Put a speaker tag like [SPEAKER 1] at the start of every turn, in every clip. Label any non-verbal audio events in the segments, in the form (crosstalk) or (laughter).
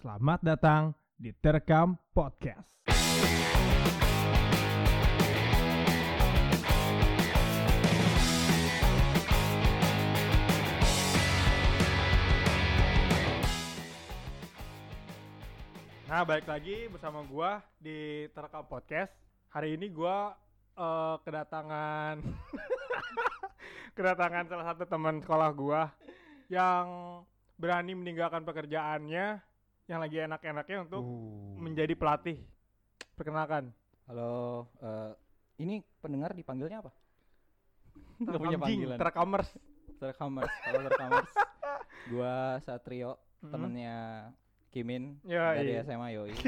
[SPEAKER 1] Selamat datang di Terekam Podcast. Nah, balik lagi bersama gua di Terekam Podcast. Hari ini gua eh, kedatangan (laughs) kedatangan salah satu teman sekolah gua yang berani meninggalkan pekerjaannya yang lagi enak-enaknya untuk menjadi pelatih. Perkenalkan.
[SPEAKER 2] Halo, eh, ini pendengar dipanggilnya apa? (laughs) Nggak punya panggilan.
[SPEAKER 1] Terekamers.
[SPEAKER 2] Terkamers. Halo Terkamers. (laughs) Gua Satrio,
[SPEAKER 1] Mhm.
[SPEAKER 2] temennya Kimin
[SPEAKER 1] Ya,
[SPEAKER 2] dari
[SPEAKER 1] iya.
[SPEAKER 2] SMA Yoi. (laughs)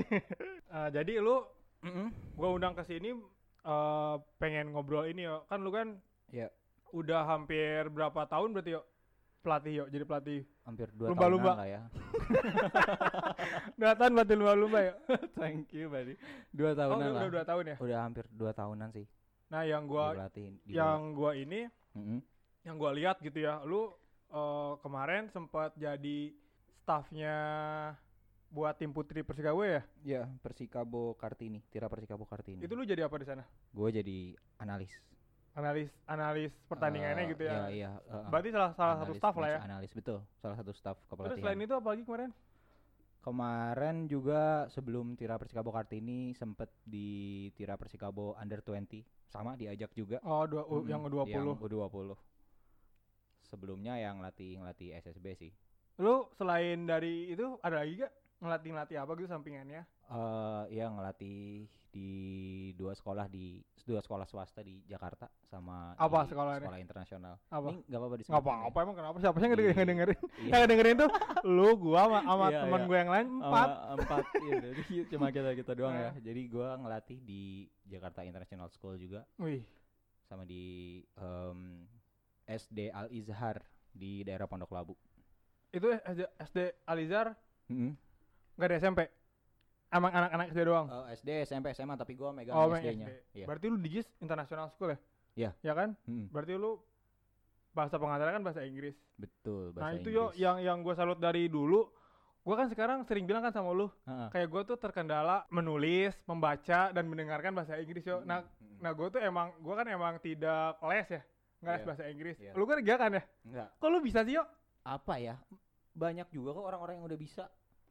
[SPEAKER 1] Eh, jadi lu
[SPEAKER 2] Mm-mm.
[SPEAKER 1] gua undang ke sini eh, pengen ngobrol ini yo. Kan lu kan
[SPEAKER 2] Ya,
[SPEAKER 1] udah hampir berapa tahun berarti yo pelatih yo, jadi pelatih.
[SPEAKER 2] hampir dua
[SPEAKER 1] Lumba-lumba.
[SPEAKER 2] tahunan lah ya. (laughs)
[SPEAKER 1] Dua tahun berarti lumba-lumba yo. (laughs)
[SPEAKER 2] Thank you, buddy. Dua
[SPEAKER 1] Oh,
[SPEAKER 2] tahunan
[SPEAKER 1] udah,
[SPEAKER 2] lah.
[SPEAKER 1] udah dua tahun ya.
[SPEAKER 2] Udah hampir dua tahunan sih.
[SPEAKER 1] Nah, yang gua
[SPEAKER 2] dilatih
[SPEAKER 1] yang gua ini
[SPEAKER 2] bola. Mm-mm.
[SPEAKER 1] yang gua lihat gitu ya, lu eh, kemarin sempat jadi staffnya buat tim putri Persikabo ya?
[SPEAKER 2] Ya, Persikabo Kartini, Tira Persikabo Kartini.
[SPEAKER 1] Itu lu jadi apa di sana?
[SPEAKER 2] Gue jadi analis.
[SPEAKER 1] Analis analis pertandingannya
[SPEAKER 2] Eh,
[SPEAKER 1] gitu ya.
[SPEAKER 2] Iya, iya. eh,
[SPEAKER 1] Berarti salah salah satu
[SPEAKER 2] analis,
[SPEAKER 1] staff lah ya.
[SPEAKER 2] Analis betul, salah satu staff
[SPEAKER 1] Terus
[SPEAKER 2] kepelatihan.
[SPEAKER 1] selain itu apa lagi kemarin?
[SPEAKER 2] Kemarin juga sebelum Tira Persikabo Kartini sempet di Tira Persikabo Under 20 sama diajak juga
[SPEAKER 1] Oh, dua,
[SPEAKER 2] Mm-mm,
[SPEAKER 1] yang U20.
[SPEAKER 2] yang U20. Sebelumnya yang latih ngelatih SSB sih.
[SPEAKER 1] Lu selain dari itu ada lagi gak ngelatih-ngelatih apa gitu sampingannya?
[SPEAKER 2] Eh ya ngelatih di dua sekolah di dua sekolah swasta di Jakarta sama
[SPEAKER 1] Apa
[SPEAKER 2] di
[SPEAKER 1] sekolahnya?
[SPEAKER 2] sekolah internasional.
[SPEAKER 1] Apa?
[SPEAKER 2] Ini nggak apa-apa
[SPEAKER 1] Nggak
[SPEAKER 2] disebutin
[SPEAKER 1] apa-apa emang kenapa siapa sih yang
[SPEAKER 2] Di-
[SPEAKER 1] ngedengerin, ngedengerin? (laughs)
[SPEAKER 2] Iya.
[SPEAKER 1] Yang ngedengerin tuh lu, gua sama, sama
[SPEAKER 2] Iya,
[SPEAKER 1] teman
[SPEAKER 2] iya.
[SPEAKER 1] gue yang lain empat.
[SPEAKER 2] empat iya, jadi (laughs) cuma kita kita doang ya.
[SPEAKER 1] Nah.
[SPEAKER 2] Jadi gua ngelatih di Jakarta International School juga
[SPEAKER 1] Wih,
[SPEAKER 2] sama di em, SD Al Izhar di daerah Pondok Labu.
[SPEAKER 1] itu SD, SD Alizar
[SPEAKER 2] Mm-mm.
[SPEAKER 1] nggak ada SMP? Emang anak-anak SD doang?
[SPEAKER 2] Eh, SD, SMP, SMA tapi gua megang
[SPEAKER 1] oh,
[SPEAKER 2] SD-nya.
[SPEAKER 1] SD.
[SPEAKER 2] Iya.
[SPEAKER 1] Berarti lu di GIS International School ya?
[SPEAKER 2] Iya.
[SPEAKER 1] Ya kan?
[SPEAKER 2] Mm-mm.
[SPEAKER 1] Berarti lu bahasa pengantarnya kan bahasa Inggris.
[SPEAKER 2] Betul,
[SPEAKER 1] nah
[SPEAKER 2] bahasa
[SPEAKER 1] itu yo yang yang gue salut dari dulu. Gue kan sekarang sering bilang kan sama lu,
[SPEAKER 2] Heeh.
[SPEAKER 1] kayak gue tuh terkendala menulis, membaca dan mendengarkan bahasa Inggris yo. Nah,
[SPEAKER 2] Mm-mm.
[SPEAKER 1] nah gue tuh emang, gue kan emang tidak les ya, nggak les
[SPEAKER 2] Iya.
[SPEAKER 1] bahasa Inggris.
[SPEAKER 2] Iya.
[SPEAKER 1] Lu kan enggak kan ya?
[SPEAKER 2] enggak
[SPEAKER 1] Kok lu bisa sih yo?
[SPEAKER 2] apa ya? Banyak juga kok orang-orang yang udah bisa.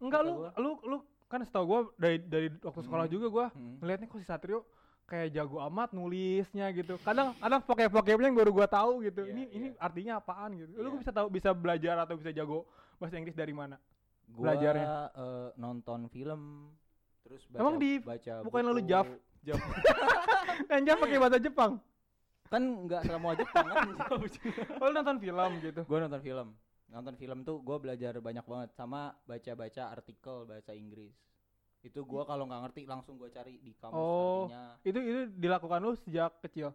[SPEAKER 1] Enggak lu,
[SPEAKER 2] gua.
[SPEAKER 1] lu, lu kan setahu gue dari dari waktu sekolah
[SPEAKER 2] Mm.
[SPEAKER 1] juga gue
[SPEAKER 2] Mm.
[SPEAKER 1] ngeliatnya kok si Satrio kayak jago amat nulisnya gitu. Kadang kadang vocab-vocabnya yang baru gua tahu gitu.
[SPEAKER 2] Iya,
[SPEAKER 1] ini ini
[SPEAKER 2] iya.
[SPEAKER 1] artinya apaan gitu. Lu
[SPEAKER 2] Iya.
[SPEAKER 1] bisa tahu bisa belajar atau bisa jago bahasa Inggris dari mana?
[SPEAKER 2] Gua
[SPEAKER 1] Belajarnya.
[SPEAKER 2] eh, nonton film terus baca
[SPEAKER 1] Emang di-
[SPEAKER 2] baca
[SPEAKER 1] bukan lu
[SPEAKER 2] buku.
[SPEAKER 1] Jav?
[SPEAKER 2] Jav. (laughs)
[SPEAKER 1] Kan pakai bahasa Jepang.
[SPEAKER 2] kan nggak semua Jepang kan (laughs)
[SPEAKER 1] Oh, lu nonton film gitu.
[SPEAKER 2] gue nonton film nonton film tuh gue belajar banyak banget sama baca-baca artikel bahasa Inggris itu gue kalau nggak ngerti langsung gue cari di kamus
[SPEAKER 1] Oh.
[SPEAKER 2] artinya
[SPEAKER 1] Itu itu dilakukan lu sejak kecil.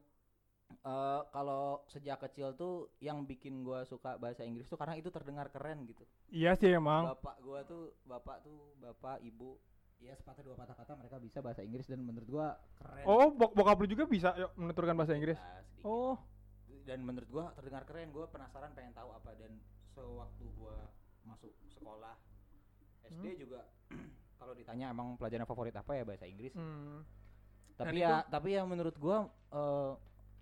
[SPEAKER 2] Eh, kalau sejak kecil tuh yang bikin gue suka bahasa Inggris tuh karena itu terdengar keren gitu
[SPEAKER 1] Iya sih emang.
[SPEAKER 2] bapak gue tuh bapak tuh bapak ibu ya sepatah dua patah kata mereka bisa bahasa Inggris dan menurut gue keren
[SPEAKER 1] Oh, bok bokap lu juga bisa yuk menuturkan bahasa Inggris.
[SPEAKER 2] Sedikit.
[SPEAKER 1] Oh,
[SPEAKER 2] dan menurut gua terdengar keren gua penasaran pengen tahu apa dan sewaktu gua masuk sekolah SD
[SPEAKER 1] Hmm.
[SPEAKER 2] juga (clears throat) kalau ditanya emang pelajaran favorit apa ya bahasa Inggris
[SPEAKER 1] hmm.
[SPEAKER 2] tapi
[SPEAKER 1] Dan
[SPEAKER 2] ya tapi ya menurut gua eh,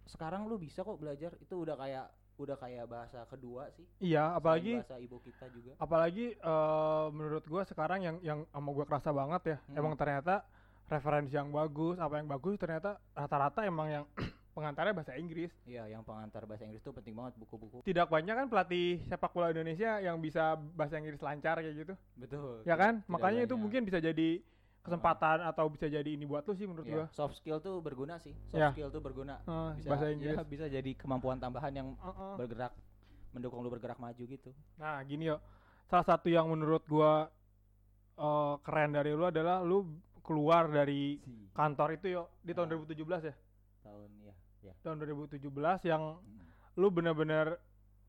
[SPEAKER 2] sekarang lu bisa kok belajar itu udah kayak udah kayak bahasa kedua sih
[SPEAKER 1] Iya, apalagi
[SPEAKER 2] bahasa ibu kita juga
[SPEAKER 1] apalagi eh, menurut gua sekarang yang yang sama gua kerasa banget ya
[SPEAKER 2] Hmm.
[SPEAKER 1] emang ternyata referensi yang bagus apa yang bagus ternyata rata-rata emang yang (clears throat) pengantarnya bahasa Inggris.
[SPEAKER 2] Iya yang pengantar bahasa Inggris tuh penting banget buku-buku.
[SPEAKER 1] Tidak banyak kan pelatih sepak bola Indonesia yang bisa bahasa Inggris lancar kayak gitu?
[SPEAKER 2] Betul.
[SPEAKER 1] Ya kan?
[SPEAKER 2] Tidak
[SPEAKER 1] makanya itu
[SPEAKER 2] banyak.
[SPEAKER 1] mungkin bisa jadi kesempatan atau bisa jadi ini buat lu sih menurut
[SPEAKER 2] Iya,
[SPEAKER 1] gua.
[SPEAKER 2] soft skill tuh berguna sih. Soft
[SPEAKER 1] Ya.
[SPEAKER 2] skill tuh berguna.
[SPEAKER 1] Eh,
[SPEAKER 2] bisa
[SPEAKER 1] bahasa
[SPEAKER 2] ya,
[SPEAKER 1] Inggris.
[SPEAKER 2] bisa jadi kemampuan tambahan yang
[SPEAKER 1] Heeh.
[SPEAKER 2] bergerak mendukung lu bergerak maju gitu.
[SPEAKER 1] Nah gini yo. Salah satu yang menurut gua eh, keren dari lu adalah lu keluar dari kantor itu yo di tahun
[SPEAKER 2] Ah.
[SPEAKER 1] 2017 ya
[SPEAKER 2] ya
[SPEAKER 1] tahun 2017 yang
[SPEAKER 2] Mm.
[SPEAKER 1] lu benar-benar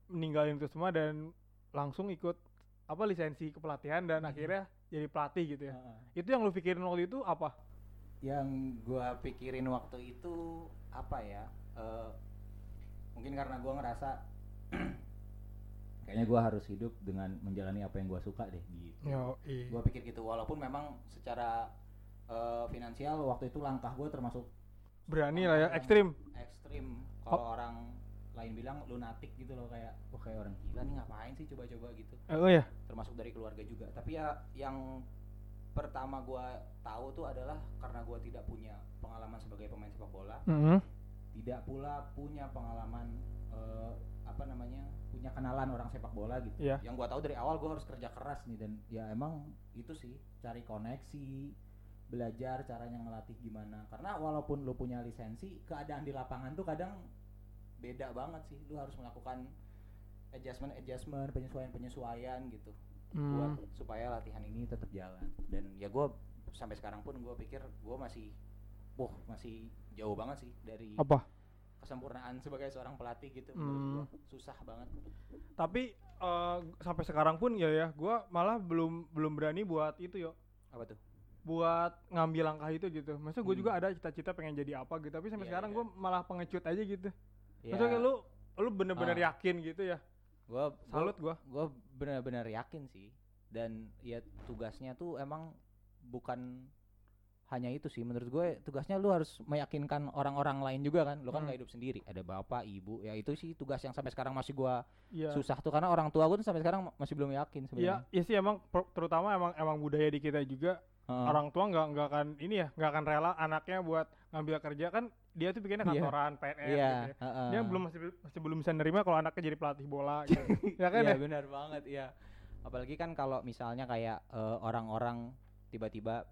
[SPEAKER 1] meninggalin itu semua dan langsung ikut apa lisensi kepelatihan dan
[SPEAKER 2] Mhm.
[SPEAKER 1] akhirnya jadi pelatih gitu ya. Itu yang lu pikirin waktu itu apa?
[SPEAKER 2] yang gua pikirin waktu itu apa ya eh, mungkin karena gua ngerasa (clears throat) kayaknya gue harus hidup dengan menjalani apa yang gue suka deh gitu
[SPEAKER 1] Yo,
[SPEAKER 2] gue pikir gitu walaupun memang secara eh, finansial waktu itu langkah gue termasuk
[SPEAKER 1] berani lah ya, ekstrim.
[SPEAKER 2] ekstrim. Kalau orang lain bilang lunatik gitu loh kayak wah kayak orang gila nih ngapain sih coba-coba? gitu.
[SPEAKER 1] Eh, Oh ya,
[SPEAKER 2] termasuk dari keluarga juga. Tapi ya yang pertama gua tahu tuh adalah karena gua tidak punya pengalaman sebagai pemain sepak bola.
[SPEAKER 1] Mhm.
[SPEAKER 2] tidak pula punya pengalaman eh, apa namanya punya kenalan orang sepak bola gitu.
[SPEAKER 1] Iya.
[SPEAKER 2] yang gua tahu dari awal gua harus kerja keras nih dan ya emang itu sih cari koneksi belajar caranya ngelatih gimana karena walaupun lu punya lisensi keadaan di lapangan tuh kadang beda banget sih lu harus melakukan adjustment adjustment penyesuaian penyesuaian gitu buat
[SPEAKER 1] Hmm.
[SPEAKER 2] supaya latihan ini tetap jalan dan ya gue sampai sekarang pun gue pikir gue masih wah masih jauh banget sih dari
[SPEAKER 1] Apa?
[SPEAKER 2] kesempurnaan (laughs) sebagai seorang pelatih gitu
[SPEAKER 1] Hmm.
[SPEAKER 2] menurut gua. susah banget
[SPEAKER 1] Tapi eh, sampai sekarang pun ya ya, gua malah belum belum berani buat itu yo,
[SPEAKER 2] apa tuh
[SPEAKER 1] buat ngambil langkah itu gitu. Maksudnya gue
[SPEAKER 2] Hmm.
[SPEAKER 1] juga ada cita-cita pengen jadi apa gitu, tapi sampai
[SPEAKER 2] Iya,
[SPEAKER 1] sekarang
[SPEAKER 2] iya.
[SPEAKER 1] gua malah pengecut aja gitu.
[SPEAKER 2] ya
[SPEAKER 1] Maksudnya lu lu bener-bener
[SPEAKER 2] Ah.
[SPEAKER 1] yakin gitu ya.
[SPEAKER 2] gue
[SPEAKER 1] Salut gua.
[SPEAKER 2] gue benar-benar yakin sih dan ya tugasnya tuh emang bukan hanya itu sih menurut gue tugasnya lu harus meyakinkan orang-orang lain juga kan lu kan
[SPEAKER 1] Hmm.
[SPEAKER 2] nggak hidup sendiri ada bapak ibu ya itu sih tugas yang sampai sekarang masih gua
[SPEAKER 1] Iya.
[SPEAKER 2] susah tuh karena orang tua gue tuh sampai sekarang ma- masih belum yakin
[SPEAKER 1] Iya,
[SPEAKER 2] sebenarnya
[SPEAKER 1] iya sih emang terutama emang emang budaya di kita juga
[SPEAKER 2] Heeh.
[SPEAKER 1] orang tua nggak nggak akan ini ya nggak akan rela anaknya buat ngambil kerja kan dia tuh bikinnya
[SPEAKER 2] Iya.
[SPEAKER 1] kantoran PNS
[SPEAKER 2] iya
[SPEAKER 1] gitu ya.
[SPEAKER 2] heeh.
[SPEAKER 1] Dia belum masih masih belum bisa nerima kalau anaknya jadi pelatih bola gitu. (laughs) ya kan
[SPEAKER 2] Iya
[SPEAKER 1] ya?
[SPEAKER 2] benar banget ya apalagi kan kalau misalnya kayak eh, orang-orang tiba-tiba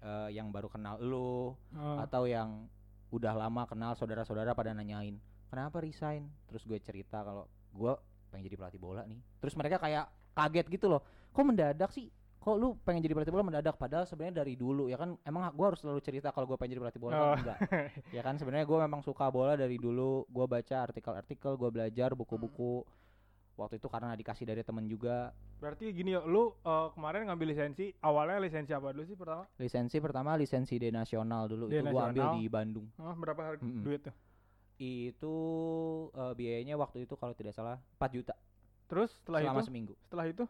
[SPEAKER 2] eh, yang baru kenal lu
[SPEAKER 1] Heeh.
[SPEAKER 2] atau yang udah lama kenal saudara-saudara pada nanyain kenapa resign terus gue cerita kalau gue pengen jadi pelatih bola nih terus mereka kayak kaget gitu loh kok mendadak sih kok lu pengen jadi pelatih bola mendadak? Padahal sebenarnya dari dulu ya kan? Emang gue harus selalu cerita kalau gue pengen jadi pelatih bola kan
[SPEAKER 1] Oh.
[SPEAKER 2] enggak? Ya kan? Sebenarnya gue memang suka bola dari dulu. Gue baca artikel-artikel gue belajar buku-buku. Waktu itu karena dikasih dari temen juga.
[SPEAKER 1] Berarti gini ya, lu eh, kemarin ngambil lisensi, awalnya lisensi apa dulu sih pertama?
[SPEAKER 2] lisensi pertama lisensi D nasional dulu.
[SPEAKER 1] D
[SPEAKER 2] itu gue ambil di Bandung.
[SPEAKER 1] Hah, berapa harga
[SPEAKER 2] Mm-mm.
[SPEAKER 1] duit tuh?
[SPEAKER 2] itu eh, biayanya waktu itu kalau tidak salah 4 juta.
[SPEAKER 1] Terus setelah
[SPEAKER 2] selama
[SPEAKER 1] itu,
[SPEAKER 2] seminggu.
[SPEAKER 1] setelah itu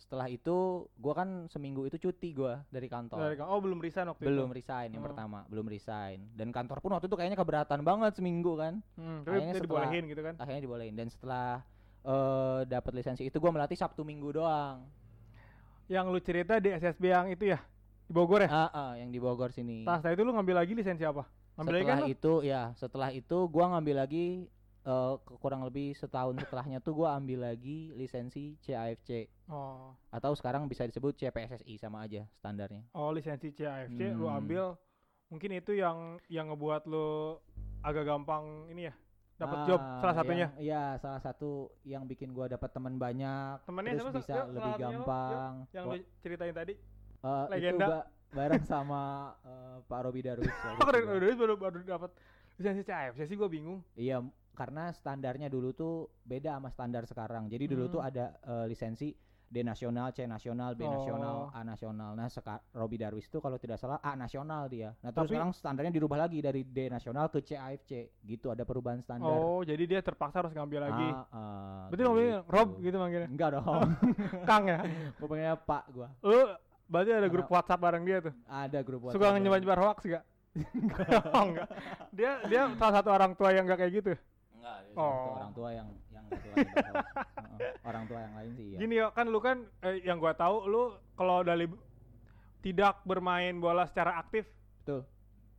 [SPEAKER 2] Setelah itu gua kan seminggu itu cuti gua dari kantor.
[SPEAKER 1] dari oh belum resign waktu
[SPEAKER 2] belum
[SPEAKER 1] itu.
[SPEAKER 2] resign yang
[SPEAKER 1] Oh.
[SPEAKER 2] pertama, belum resign. Dan kantor pun waktu itu kayaknya keberatan banget seminggu kan.
[SPEAKER 1] Hmm,
[SPEAKER 2] setelah-
[SPEAKER 1] dibolehin gitu kan.
[SPEAKER 2] Akhirnya dibolehin dan setelah eh dapat lisensi itu gua melatih Sabtu Minggu doang.
[SPEAKER 1] Yang lu cerita di SSB yang itu ya di Bogor ya.
[SPEAKER 2] Ah, ah, yang di Bogor sini.
[SPEAKER 1] Nah, setelah itu lu ngambil lagi lisensi apa? Ngambil lagi kan
[SPEAKER 2] setelah itu ya, setelah itu gua ngambil lagi ke- kurang lebih setahun setelahnya tuh gua ambil lagi lisensi CAFC
[SPEAKER 1] Oh,
[SPEAKER 2] atau sekarang bisa disebut CPSSI sama aja standarnya.
[SPEAKER 1] oh lisensi CAFC lu
[SPEAKER 2] Hmm.
[SPEAKER 1] ambil. Mungkin itu yang yang ngebuat lu agak gampang ini ya dapat
[SPEAKER 2] Ah,
[SPEAKER 1] job salah satunya.
[SPEAKER 2] yang- Iya, salah satu yang bikin gua dapat teman banyak.
[SPEAKER 1] Temennya
[SPEAKER 2] terus bisa
[SPEAKER 1] Yuk,
[SPEAKER 2] lebih
[SPEAKER 1] lu,
[SPEAKER 2] gampang.
[SPEAKER 1] Yang
[SPEAKER 2] Wah,
[SPEAKER 1] lu ceritain tadi.
[SPEAKER 2] eh,
[SPEAKER 1] legenda.
[SPEAKER 2] Itu ba- bareng sama eh, Pak Robi Darwis. (laughs)
[SPEAKER 1] keren,
[SPEAKER 2] gua.
[SPEAKER 1] udah baru baru dapat lisensi CAFC sih gua bingung.
[SPEAKER 2] Iya, karena standarnya dulu tuh beda sama standar sekarang. Jadi dulu
[SPEAKER 1] Hmm.
[SPEAKER 2] tuh ada eh, lisensi D nasional, C nasional, B nasional,
[SPEAKER 1] Oh.
[SPEAKER 2] A nasional. Nah, seka Robi Darwis tuh kalau tidak salah A nasional dia. Nah, terus
[SPEAKER 1] Tapi-
[SPEAKER 2] sekarang standarnya dirubah lagi dari D nasional ke CAFC. Gitu ada perubahan standar.
[SPEAKER 1] Oh, jadi dia terpaksa harus ngambil lagi.
[SPEAKER 2] Ah, ah,
[SPEAKER 1] Berarti
[SPEAKER 2] gitu.
[SPEAKER 1] Rob gitu manggilnya.
[SPEAKER 2] Enggak dong. (laughs)
[SPEAKER 1] Kang ya.
[SPEAKER 2] Gua panggilnya Pak gua.
[SPEAKER 1] Lu berarti ada grup
[SPEAKER 2] Karena-
[SPEAKER 1] WhatsApp bareng dia tuh.
[SPEAKER 2] Ada grup
[SPEAKER 1] Suka
[SPEAKER 2] WhatsApp
[SPEAKER 1] nyebar-nyebar hoax gak? oh, (laughs) (laughs) enggak. Dia dia salah satu orang tua yang enggak kayak gitu.
[SPEAKER 2] Enggak,
[SPEAKER 1] Oh.
[SPEAKER 2] orang tua yang yang satu lagi. (laughs) Heeh, orang tua yang lain sih ya.
[SPEAKER 1] Gini ya kan lu kan eh, yang gua tahu lu kalau dari tidak bermain bola secara aktif
[SPEAKER 2] Betul.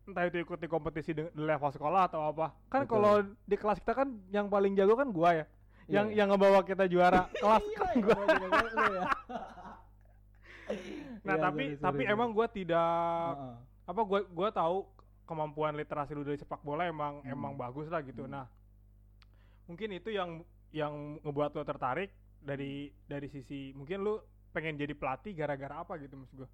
[SPEAKER 1] entah itu ikuti kompetisi di, di level sekolah atau apa kan kalau di kelas kita kan yang paling jago kan gua ya yang
[SPEAKER 2] Iya.
[SPEAKER 1] yang ngebawa kita juara (laughs) kelas
[SPEAKER 2] Iya,
[SPEAKER 1] kan
[SPEAKER 2] iya,
[SPEAKER 1] gua
[SPEAKER 2] ya. (laughs)
[SPEAKER 1] nah
[SPEAKER 2] Iya,
[SPEAKER 1] tapi
[SPEAKER 2] sorry,
[SPEAKER 1] tapi
[SPEAKER 2] sorry,
[SPEAKER 1] emang gua tidak
[SPEAKER 2] Heeh.
[SPEAKER 1] apa gua gua tahu kemampuan literasi lu dari sepak bola emang
[SPEAKER 2] Hmm.
[SPEAKER 1] emang bagus lah gitu
[SPEAKER 2] Hmm.
[SPEAKER 1] nah mungkin itu yang yang ngebuat lo tertarik dari dari sisi mungkin lu pengen jadi pelatih gara-gara apa gitu maksud gua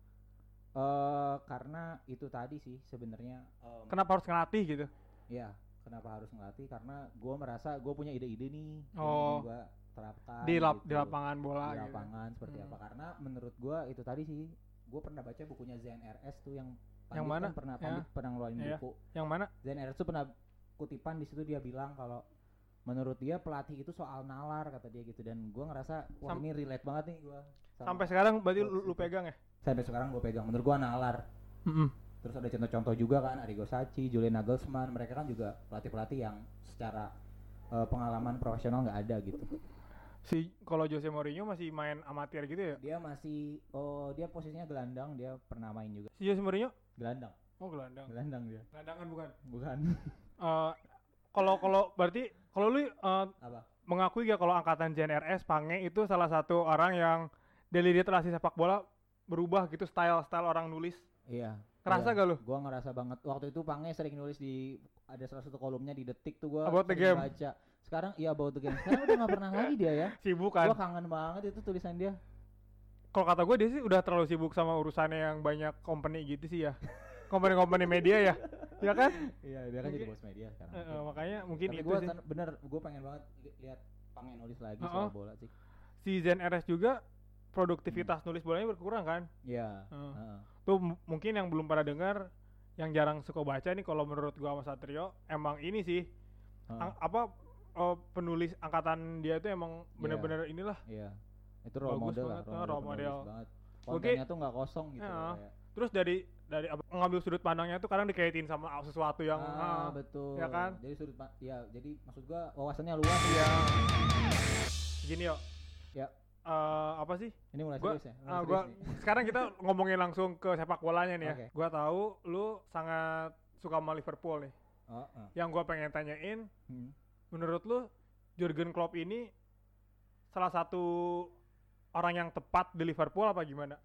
[SPEAKER 2] Eh, karena itu tadi sih sebenarnya em,
[SPEAKER 1] kenapa harus ngelatih gitu
[SPEAKER 2] ya kenapa harus ngelatih karena gua merasa gua punya ide-ide nih
[SPEAKER 1] Oh.
[SPEAKER 2] yang gua terapkan
[SPEAKER 1] di lap di
[SPEAKER 2] gitu.
[SPEAKER 1] lapangan bola
[SPEAKER 2] Di
[SPEAKER 1] gitu.
[SPEAKER 2] lapangan seperti
[SPEAKER 1] Hmm.
[SPEAKER 2] apa karena menurut gua itu tadi sih gua pernah baca bukunya ZNRS tuh yang
[SPEAKER 1] Yang
[SPEAKER 2] Pandit
[SPEAKER 1] mana?
[SPEAKER 2] kan pernah
[SPEAKER 1] Ya.
[SPEAKER 2] Pandit pernah ngeluarin
[SPEAKER 1] Iya.
[SPEAKER 2] buku
[SPEAKER 1] yang mana
[SPEAKER 2] ZNRS tuh pernah kutipan di situ dia bilang kalau menurut dia pelatih itu soal nalar kata dia gitu dan gua ngerasa wah
[SPEAKER 1] Sam-
[SPEAKER 2] ini relate banget nih gua sama-
[SPEAKER 1] Sampai sekarang berarti lu, lu pegang ya?
[SPEAKER 2] sampai sekarang gue pegang menurut gua nalar
[SPEAKER 1] Mm-mm.
[SPEAKER 2] terus ada contoh-contoh juga kan Arrigo Sacchi, Julian Nagelsmann mereka kan juga pelatih-pelatih yang secara eh, pengalaman profesional nggak ada gitu
[SPEAKER 1] Si kalau Jose Mourinho masih main amatir gitu ya?
[SPEAKER 2] dia masih oh dia posisinya gelandang dia pernah main juga
[SPEAKER 1] Si Jose Mourinho?
[SPEAKER 2] gelandang
[SPEAKER 1] Oh gelandang.
[SPEAKER 2] gelandang dia
[SPEAKER 1] Gelandangan bukan?
[SPEAKER 2] bukan (laughs)
[SPEAKER 1] Eh, kalau kalau berarti kalau lu eh,
[SPEAKER 2] apa
[SPEAKER 1] mengakui gak kalau angkatan JNRS Pange itu salah satu orang yang dari literasi sepak bola berubah gitu style-style orang nulis.
[SPEAKER 2] iya
[SPEAKER 1] Kerasa
[SPEAKER 2] iya.
[SPEAKER 1] gak lu?
[SPEAKER 2] gua ngerasa banget waktu itu Pange sering nulis di ada salah satu kolomnya di detik tuh gua
[SPEAKER 1] About the game.
[SPEAKER 2] baca sekarang iya about the game sekarang udah nggak pernah lagi dia ya (laughs)
[SPEAKER 1] Sibuk
[SPEAKER 2] gua
[SPEAKER 1] kan?
[SPEAKER 2] kangen banget itu tulisan dia
[SPEAKER 1] Kalau kata gue dia sih udah terlalu sibuk sama urusannya yang banyak company gitu sih ya. (laughs) Company-company media ya. Ya kan?
[SPEAKER 2] iya dia kan jadi bos media sekarang
[SPEAKER 1] makanya mungkin
[SPEAKER 2] Tapi
[SPEAKER 1] itu
[SPEAKER 2] gua
[SPEAKER 1] sih.
[SPEAKER 2] bener gue pengen banget li- lihat Pange nulis lagi soal bola sih
[SPEAKER 1] Si ZNRS juga produktivitas nulis bolanya berkurang kan?
[SPEAKER 2] iya
[SPEAKER 1] Heeh.
[SPEAKER 2] heeh.
[SPEAKER 1] Tuh mungkin yang belum pada dengar yang jarang suka baca nih kalau menurut gua sama Satrio emang ini sih ang- apa eh, penulis angkatan dia itu emang
[SPEAKER 2] Iya.
[SPEAKER 1] bener-bener inilah
[SPEAKER 2] iya itu role
[SPEAKER 1] Bagus
[SPEAKER 2] model lah
[SPEAKER 1] banget,
[SPEAKER 2] role
[SPEAKER 1] ah,
[SPEAKER 2] model,
[SPEAKER 1] role
[SPEAKER 2] penulis
[SPEAKER 1] model.
[SPEAKER 2] banget kontennya tuh nggak kosong gitu kayak.
[SPEAKER 1] terus dari dari apa, ngambil sudut pandangnya tuh kadang dikaitin sama sesuatu yang
[SPEAKER 2] ah,
[SPEAKER 1] ah,
[SPEAKER 2] betul
[SPEAKER 1] ya kan?
[SPEAKER 2] jadi sudut ya jadi maksud gua wawasannya luas
[SPEAKER 1] iya gini yo
[SPEAKER 2] Ya.
[SPEAKER 1] Eh, apa sih
[SPEAKER 2] ini mulai
[SPEAKER 1] Gua-
[SPEAKER 2] serius ya mulai serius
[SPEAKER 1] gua
[SPEAKER 2] nih.
[SPEAKER 1] sekarang kita (laughs) ngomongin langsung ke sepak bolanya nih ya.
[SPEAKER 2] Oke.
[SPEAKER 1] Gua tahu lu sangat suka sama Liverpool nih.
[SPEAKER 2] oh, oh.
[SPEAKER 1] Yang gua pengen tanyain,
[SPEAKER 2] Hmm.
[SPEAKER 1] menurut lu Jurgen Klopp ini salah satu orang yang tepat di Liverpool apa gimana?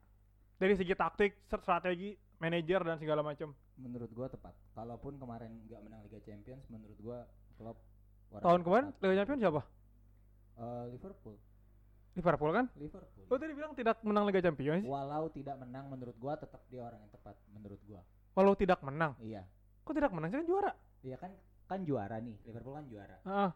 [SPEAKER 1] Dari segi taktik, str- strategi, manajer dan segala macam.
[SPEAKER 2] menurut gua tepat kalaupun kemarin nggak menang Liga Champions menurut gua Klopp orang
[SPEAKER 1] Tahun kemarin
[SPEAKER 2] tepat.
[SPEAKER 1] Liga Champions siapa?
[SPEAKER 2] Eh, Liverpool
[SPEAKER 1] Liverpool kan?
[SPEAKER 2] Liverpool
[SPEAKER 1] Lu tadi bilang tidak menang Liga Champions,
[SPEAKER 2] walau tidak menang menurut gua tetap dia orang yang tepat menurut gua
[SPEAKER 1] walau tidak menang.
[SPEAKER 2] iya
[SPEAKER 1] Kok tidak menang? Sih kan juara.
[SPEAKER 2] iya kan kan juara nih Liverpool kan juara
[SPEAKER 1] Heeh.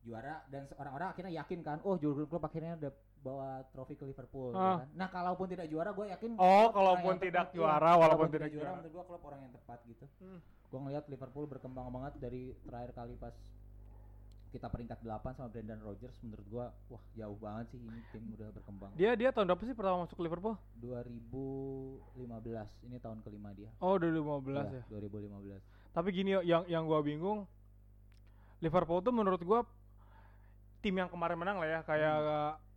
[SPEAKER 2] juara dan orang-orang akhirnya yakin kan oh Jurgen Klopp akhirnya udah bawa trofi ke Liverpool ya
[SPEAKER 1] Ah.
[SPEAKER 2] kan? nah kalaupun tidak juara gue yakin
[SPEAKER 1] Oh, kalaupun
[SPEAKER 2] yang
[SPEAKER 1] tidak
[SPEAKER 2] tepat,
[SPEAKER 1] juara,
[SPEAKER 2] iya.
[SPEAKER 1] walaupun tidak juara.
[SPEAKER 2] menurut gue Klopp orang yang tepat gitu
[SPEAKER 1] Hmm.
[SPEAKER 2] gue ngeliat Liverpool berkembang banget dari terakhir kali pas kita peringkat 8 sama Brendan Rodgers menurut gua wah jauh banget sih ini tim udah berkembang
[SPEAKER 1] Dia dia tahun berapa sih pertama masuk ke Liverpool?
[SPEAKER 2] 2015 ini tahun kelima dia
[SPEAKER 1] Oh, 2015 ya.
[SPEAKER 2] Iya, 2015
[SPEAKER 1] Tapi gini yang yang gua bingung Liverpool tuh menurut gua tim yang kemarin menang lah ya, kayak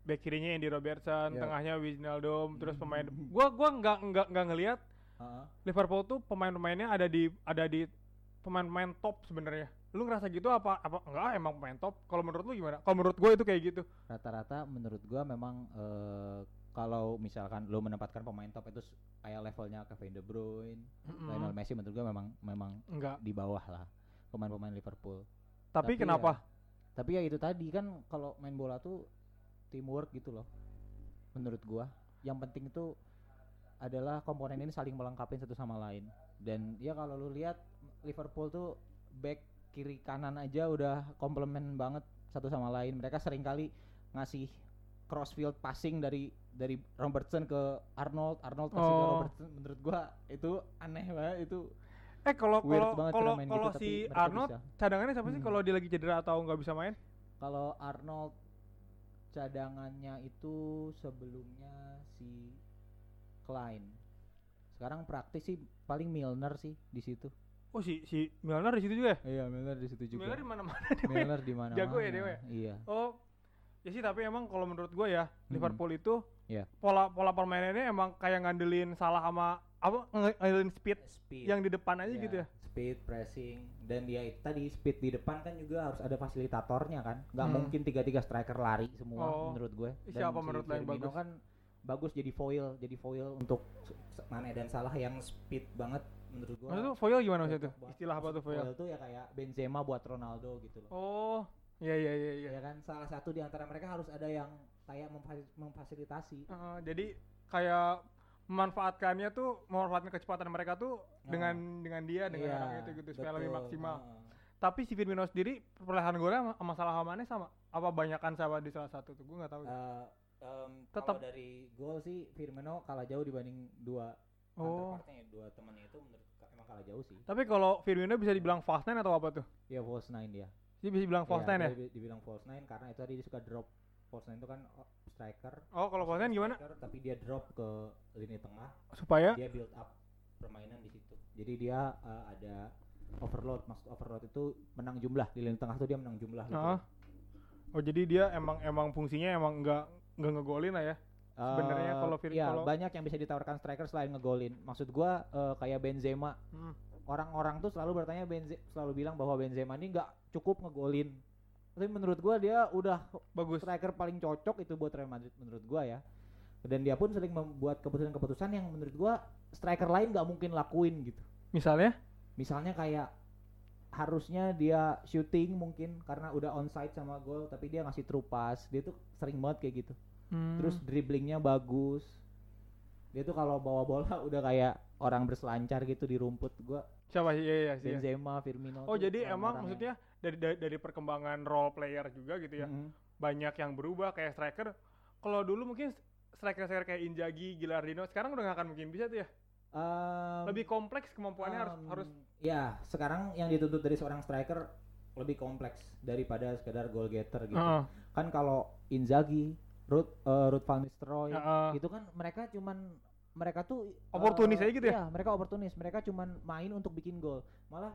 [SPEAKER 1] back kirinya Andy Robertson.
[SPEAKER 2] Ya.
[SPEAKER 1] tengahnya Wijnaldum, terus
[SPEAKER 2] Hmm.
[SPEAKER 1] pemain gua gua nggak nggak nggak ngelihat
[SPEAKER 2] Heeh.
[SPEAKER 1] Liverpool tuh pemain-pemainnya ada di ada di pemain-pemain top sebenarnya. Lu ngerasa gitu apa apa enggak emang pemain top? Kalau menurut lu gimana? Kalau menurut gua itu kayak gitu.
[SPEAKER 2] rata-rata menurut gua memang eh, kalau misalkan lo menempatkan pemain top itu kayak levelnya Kevin De Bruyne, Lionel
[SPEAKER 1] Mm,
[SPEAKER 2] Messi menurut gua memang memang
[SPEAKER 1] enggak.
[SPEAKER 2] di bawah lah pemain-pemain Liverpool.
[SPEAKER 1] Tapi,
[SPEAKER 2] Tapi
[SPEAKER 1] kenapa?
[SPEAKER 2] Tapi ya itu tadi kan kalau main bola tuh teamwork gitu loh. Menurut gua yang penting itu adalah komponen ini saling melengkapi satu sama lain. Dan ya kalau lu lihat Liverpool tuh back kiri kanan aja udah komplement banget satu sama lain. Mereka sering kali ngasih crossfield passing dari dari Robertson ke Arnold, Arnold kasih ke
[SPEAKER 1] Oh.
[SPEAKER 2] Robertson. Menurut gua itu aneh banget itu
[SPEAKER 1] Eh kalau kalau kalau kalau
[SPEAKER 2] gitu, tapi
[SPEAKER 1] si Arnold
[SPEAKER 2] bisa.
[SPEAKER 1] cadangannya siapa sih
[SPEAKER 2] Hmm.
[SPEAKER 1] kalau dia lagi cedera atau nggak bisa main?
[SPEAKER 2] Kalau Arnold cadangannya itu sebelumnya si Klein. Sekarang praktis sih paling Milner sih di situ.
[SPEAKER 1] Oh si si Milner di situ juga ya?
[SPEAKER 2] Iya, Milner di situ
[SPEAKER 1] Milner di mana-mana.
[SPEAKER 2] Milner di mana?
[SPEAKER 1] Jago ya ya?
[SPEAKER 2] Iya.
[SPEAKER 1] Oh, ya sih tapi emang kalau menurut gue ya
[SPEAKER 2] Hmm.
[SPEAKER 1] Liverpool itu
[SPEAKER 2] Iya.
[SPEAKER 1] pola pola permainannya emang kayak ngandelin salah sama apa ngandelin speed
[SPEAKER 2] Speed.
[SPEAKER 1] yang di depan aja
[SPEAKER 2] Iya,
[SPEAKER 1] gitu ya.
[SPEAKER 2] Speed pressing dan dia itu tadi speed di depan kan juga harus ada fasilitatornya kan. Nggak
[SPEAKER 1] Hmm.
[SPEAKER 2] mungkin tiga-tiga striker lari semua
[SPEAKER 1] Oh.
[SPEAKER 2] menurut gue.
[SPEAKER 1] Ih, siapa menurut lo yang bagus?
[SPEAKER 2] kan bagus jadi foil, jadi foil untuk Mane dan Salah yang speed banget menurut gue.
[SPEAKER 1] Maksud tuh foil gimana maksudnya tuh? Istilah apa tuh foil?
[SPEAKER 2] Foil tuh ya kayak Benzema buat Ronaldo gitu loh.
[SPEAKER 1] Oh, iya iya iya iya.
[SPEAKER 2] Ya kan salah satu di antara mereka harus ada yang kayak memfasi- memfasilitasi.
[SPEAKER 1] Heeh, jadi kayak memanfaatkannya tuh memanfaatkan kecepatan mereka tuh dengan dengan dia dengan
[SPEAKER 2] Iya,
[SPEAKER 1] orang itu gitu supaya lebih maksimal.
[SPEAKER 2] Heeh.
[SPEAKER 1] Tapi si Firmino sendiri perolehan golnya sama, sama salah Mane sama apa banyakan sama di salah satu tuh gue nggak tahu.
[SPEAKER 2] Eh, em,
[SPEAKER 1] Tetap-
[SPEAKER 2] dari gol sih Firmino kalah jauh dibanding dua
[SPEAKER 1] oh.
[SPEAKER 2] counterpartnya dua temannya itu menurut emang kalah jauh sih.
[SPEAKER 1] Tapi kalau Firmino bisa dibilang fast nine atau apa tuh?
[SPEAKER 2] Ya false nine dia.
[SPEAKER 1] Jadi bisa bilang false
[SPEAKER 2] Iya,
[SPEAKER 1] nine ya?
[SPEAKER 2] dia di- dibilang false nine karena itu tadi dia suka drop false nine itu kan striker.
[SPEAKER 1] Oh, kalau nine gimana?
[SPEAKER 2] striker, tapi dia drop ke lini tengah.
[SPEAKER 1] Supaya?
[SPEAKER 2] Dia build up permainan di situ. Jadi dia uh, ada overload. Maksud overload itu menang jumlah. Di lini tengah tuh dia menang jumlah gitu.
[SPEAKER 1] Ah. Oh, jadi dia emang emang fungsinya emang enggak enggak ngegolin lah ya. sebenarnya
[SPEAKER 2] Eh,
[SPEAKER 1] kalau
[SPEAKER 2] iya,
[SPEAKER 1] kalau-
[SPEAKER 2] banyak yang bisa ditawarkan striker selain ngegolin. Maksud gua eh, kayak Benzema.
[SPEAKER 1] Hmm.
[SPEAKER 2] orang-orang tuh selalu bertanya Benze selalu bilang bahwa Benzema ini nggak cukup ngegolin tapi menurut gua dia udah
[SPEAKER 1] Bagus.
[SPEAKER 2] striker paling cocok itu buat Real Madrid menurut gua ya dan dia pun sering membuat keputusan-keputusan yang menurut gua striker lain nggak mungkin lakuin gitu
[SPEAKER 1] Misalnya?
[SPEAKER 2] misalnya kayak harusnya dia shooting mungkin karena udah onside sama gol tapi dia ngasih true pass dia tuh sering banget kayak gitu
[SPEAKER 1] Hmm.
[SPEAKER 2] terus dribblingnya bagus dia tuh kalau bawa bola (laughs) udah kayak orang berselancar gitu di rumput gua
[SPEAKER 1] siapa sih? Iya, iya, iya.
[SPEAKER 2] Benzema Firmino
[SPEAKER 1] Oh, jadi emang
[SPEAKER 2] orang-orang
[SPEAKER 1] maksudnya dari, dari dari perkembangan role player juga gitu ya.
[SPEAKER 2] yang- Mm-mm.
[SPEAKER 1] Banyak yang berubah kayak striker. Kalau dulu mungkin striker-striker kayak Inzaghi, Gilardino, sekarang udah gak akan mungkin bisa tuh ya.
[SPEAKER 2] Em,
[SPEAKER 1] Lebih kompleks kemampuannya harus
[SPEAKER 2] em,
[SPEAKER 1] harus
[SPEAKER 2] ya sekarang yang dituntut dari seorang striker lebih kompleks daripada sekedar goal getter gitu
[SPEAKER 1] Heeh.
[SPEAKER 2] kan kalau Inzaghi Ruth eh, Ruth van Nistelrooy
[SPEAKER 1] Heeh.
[SPEAKER 2] itu kan mereka cuman mereka tuh
[SPEAKER 1] Oportunis aja gitu ya?
[SPEAKER 2] Iya, mereka oportunis. Mereka cuman main untuk bikin gol. Malah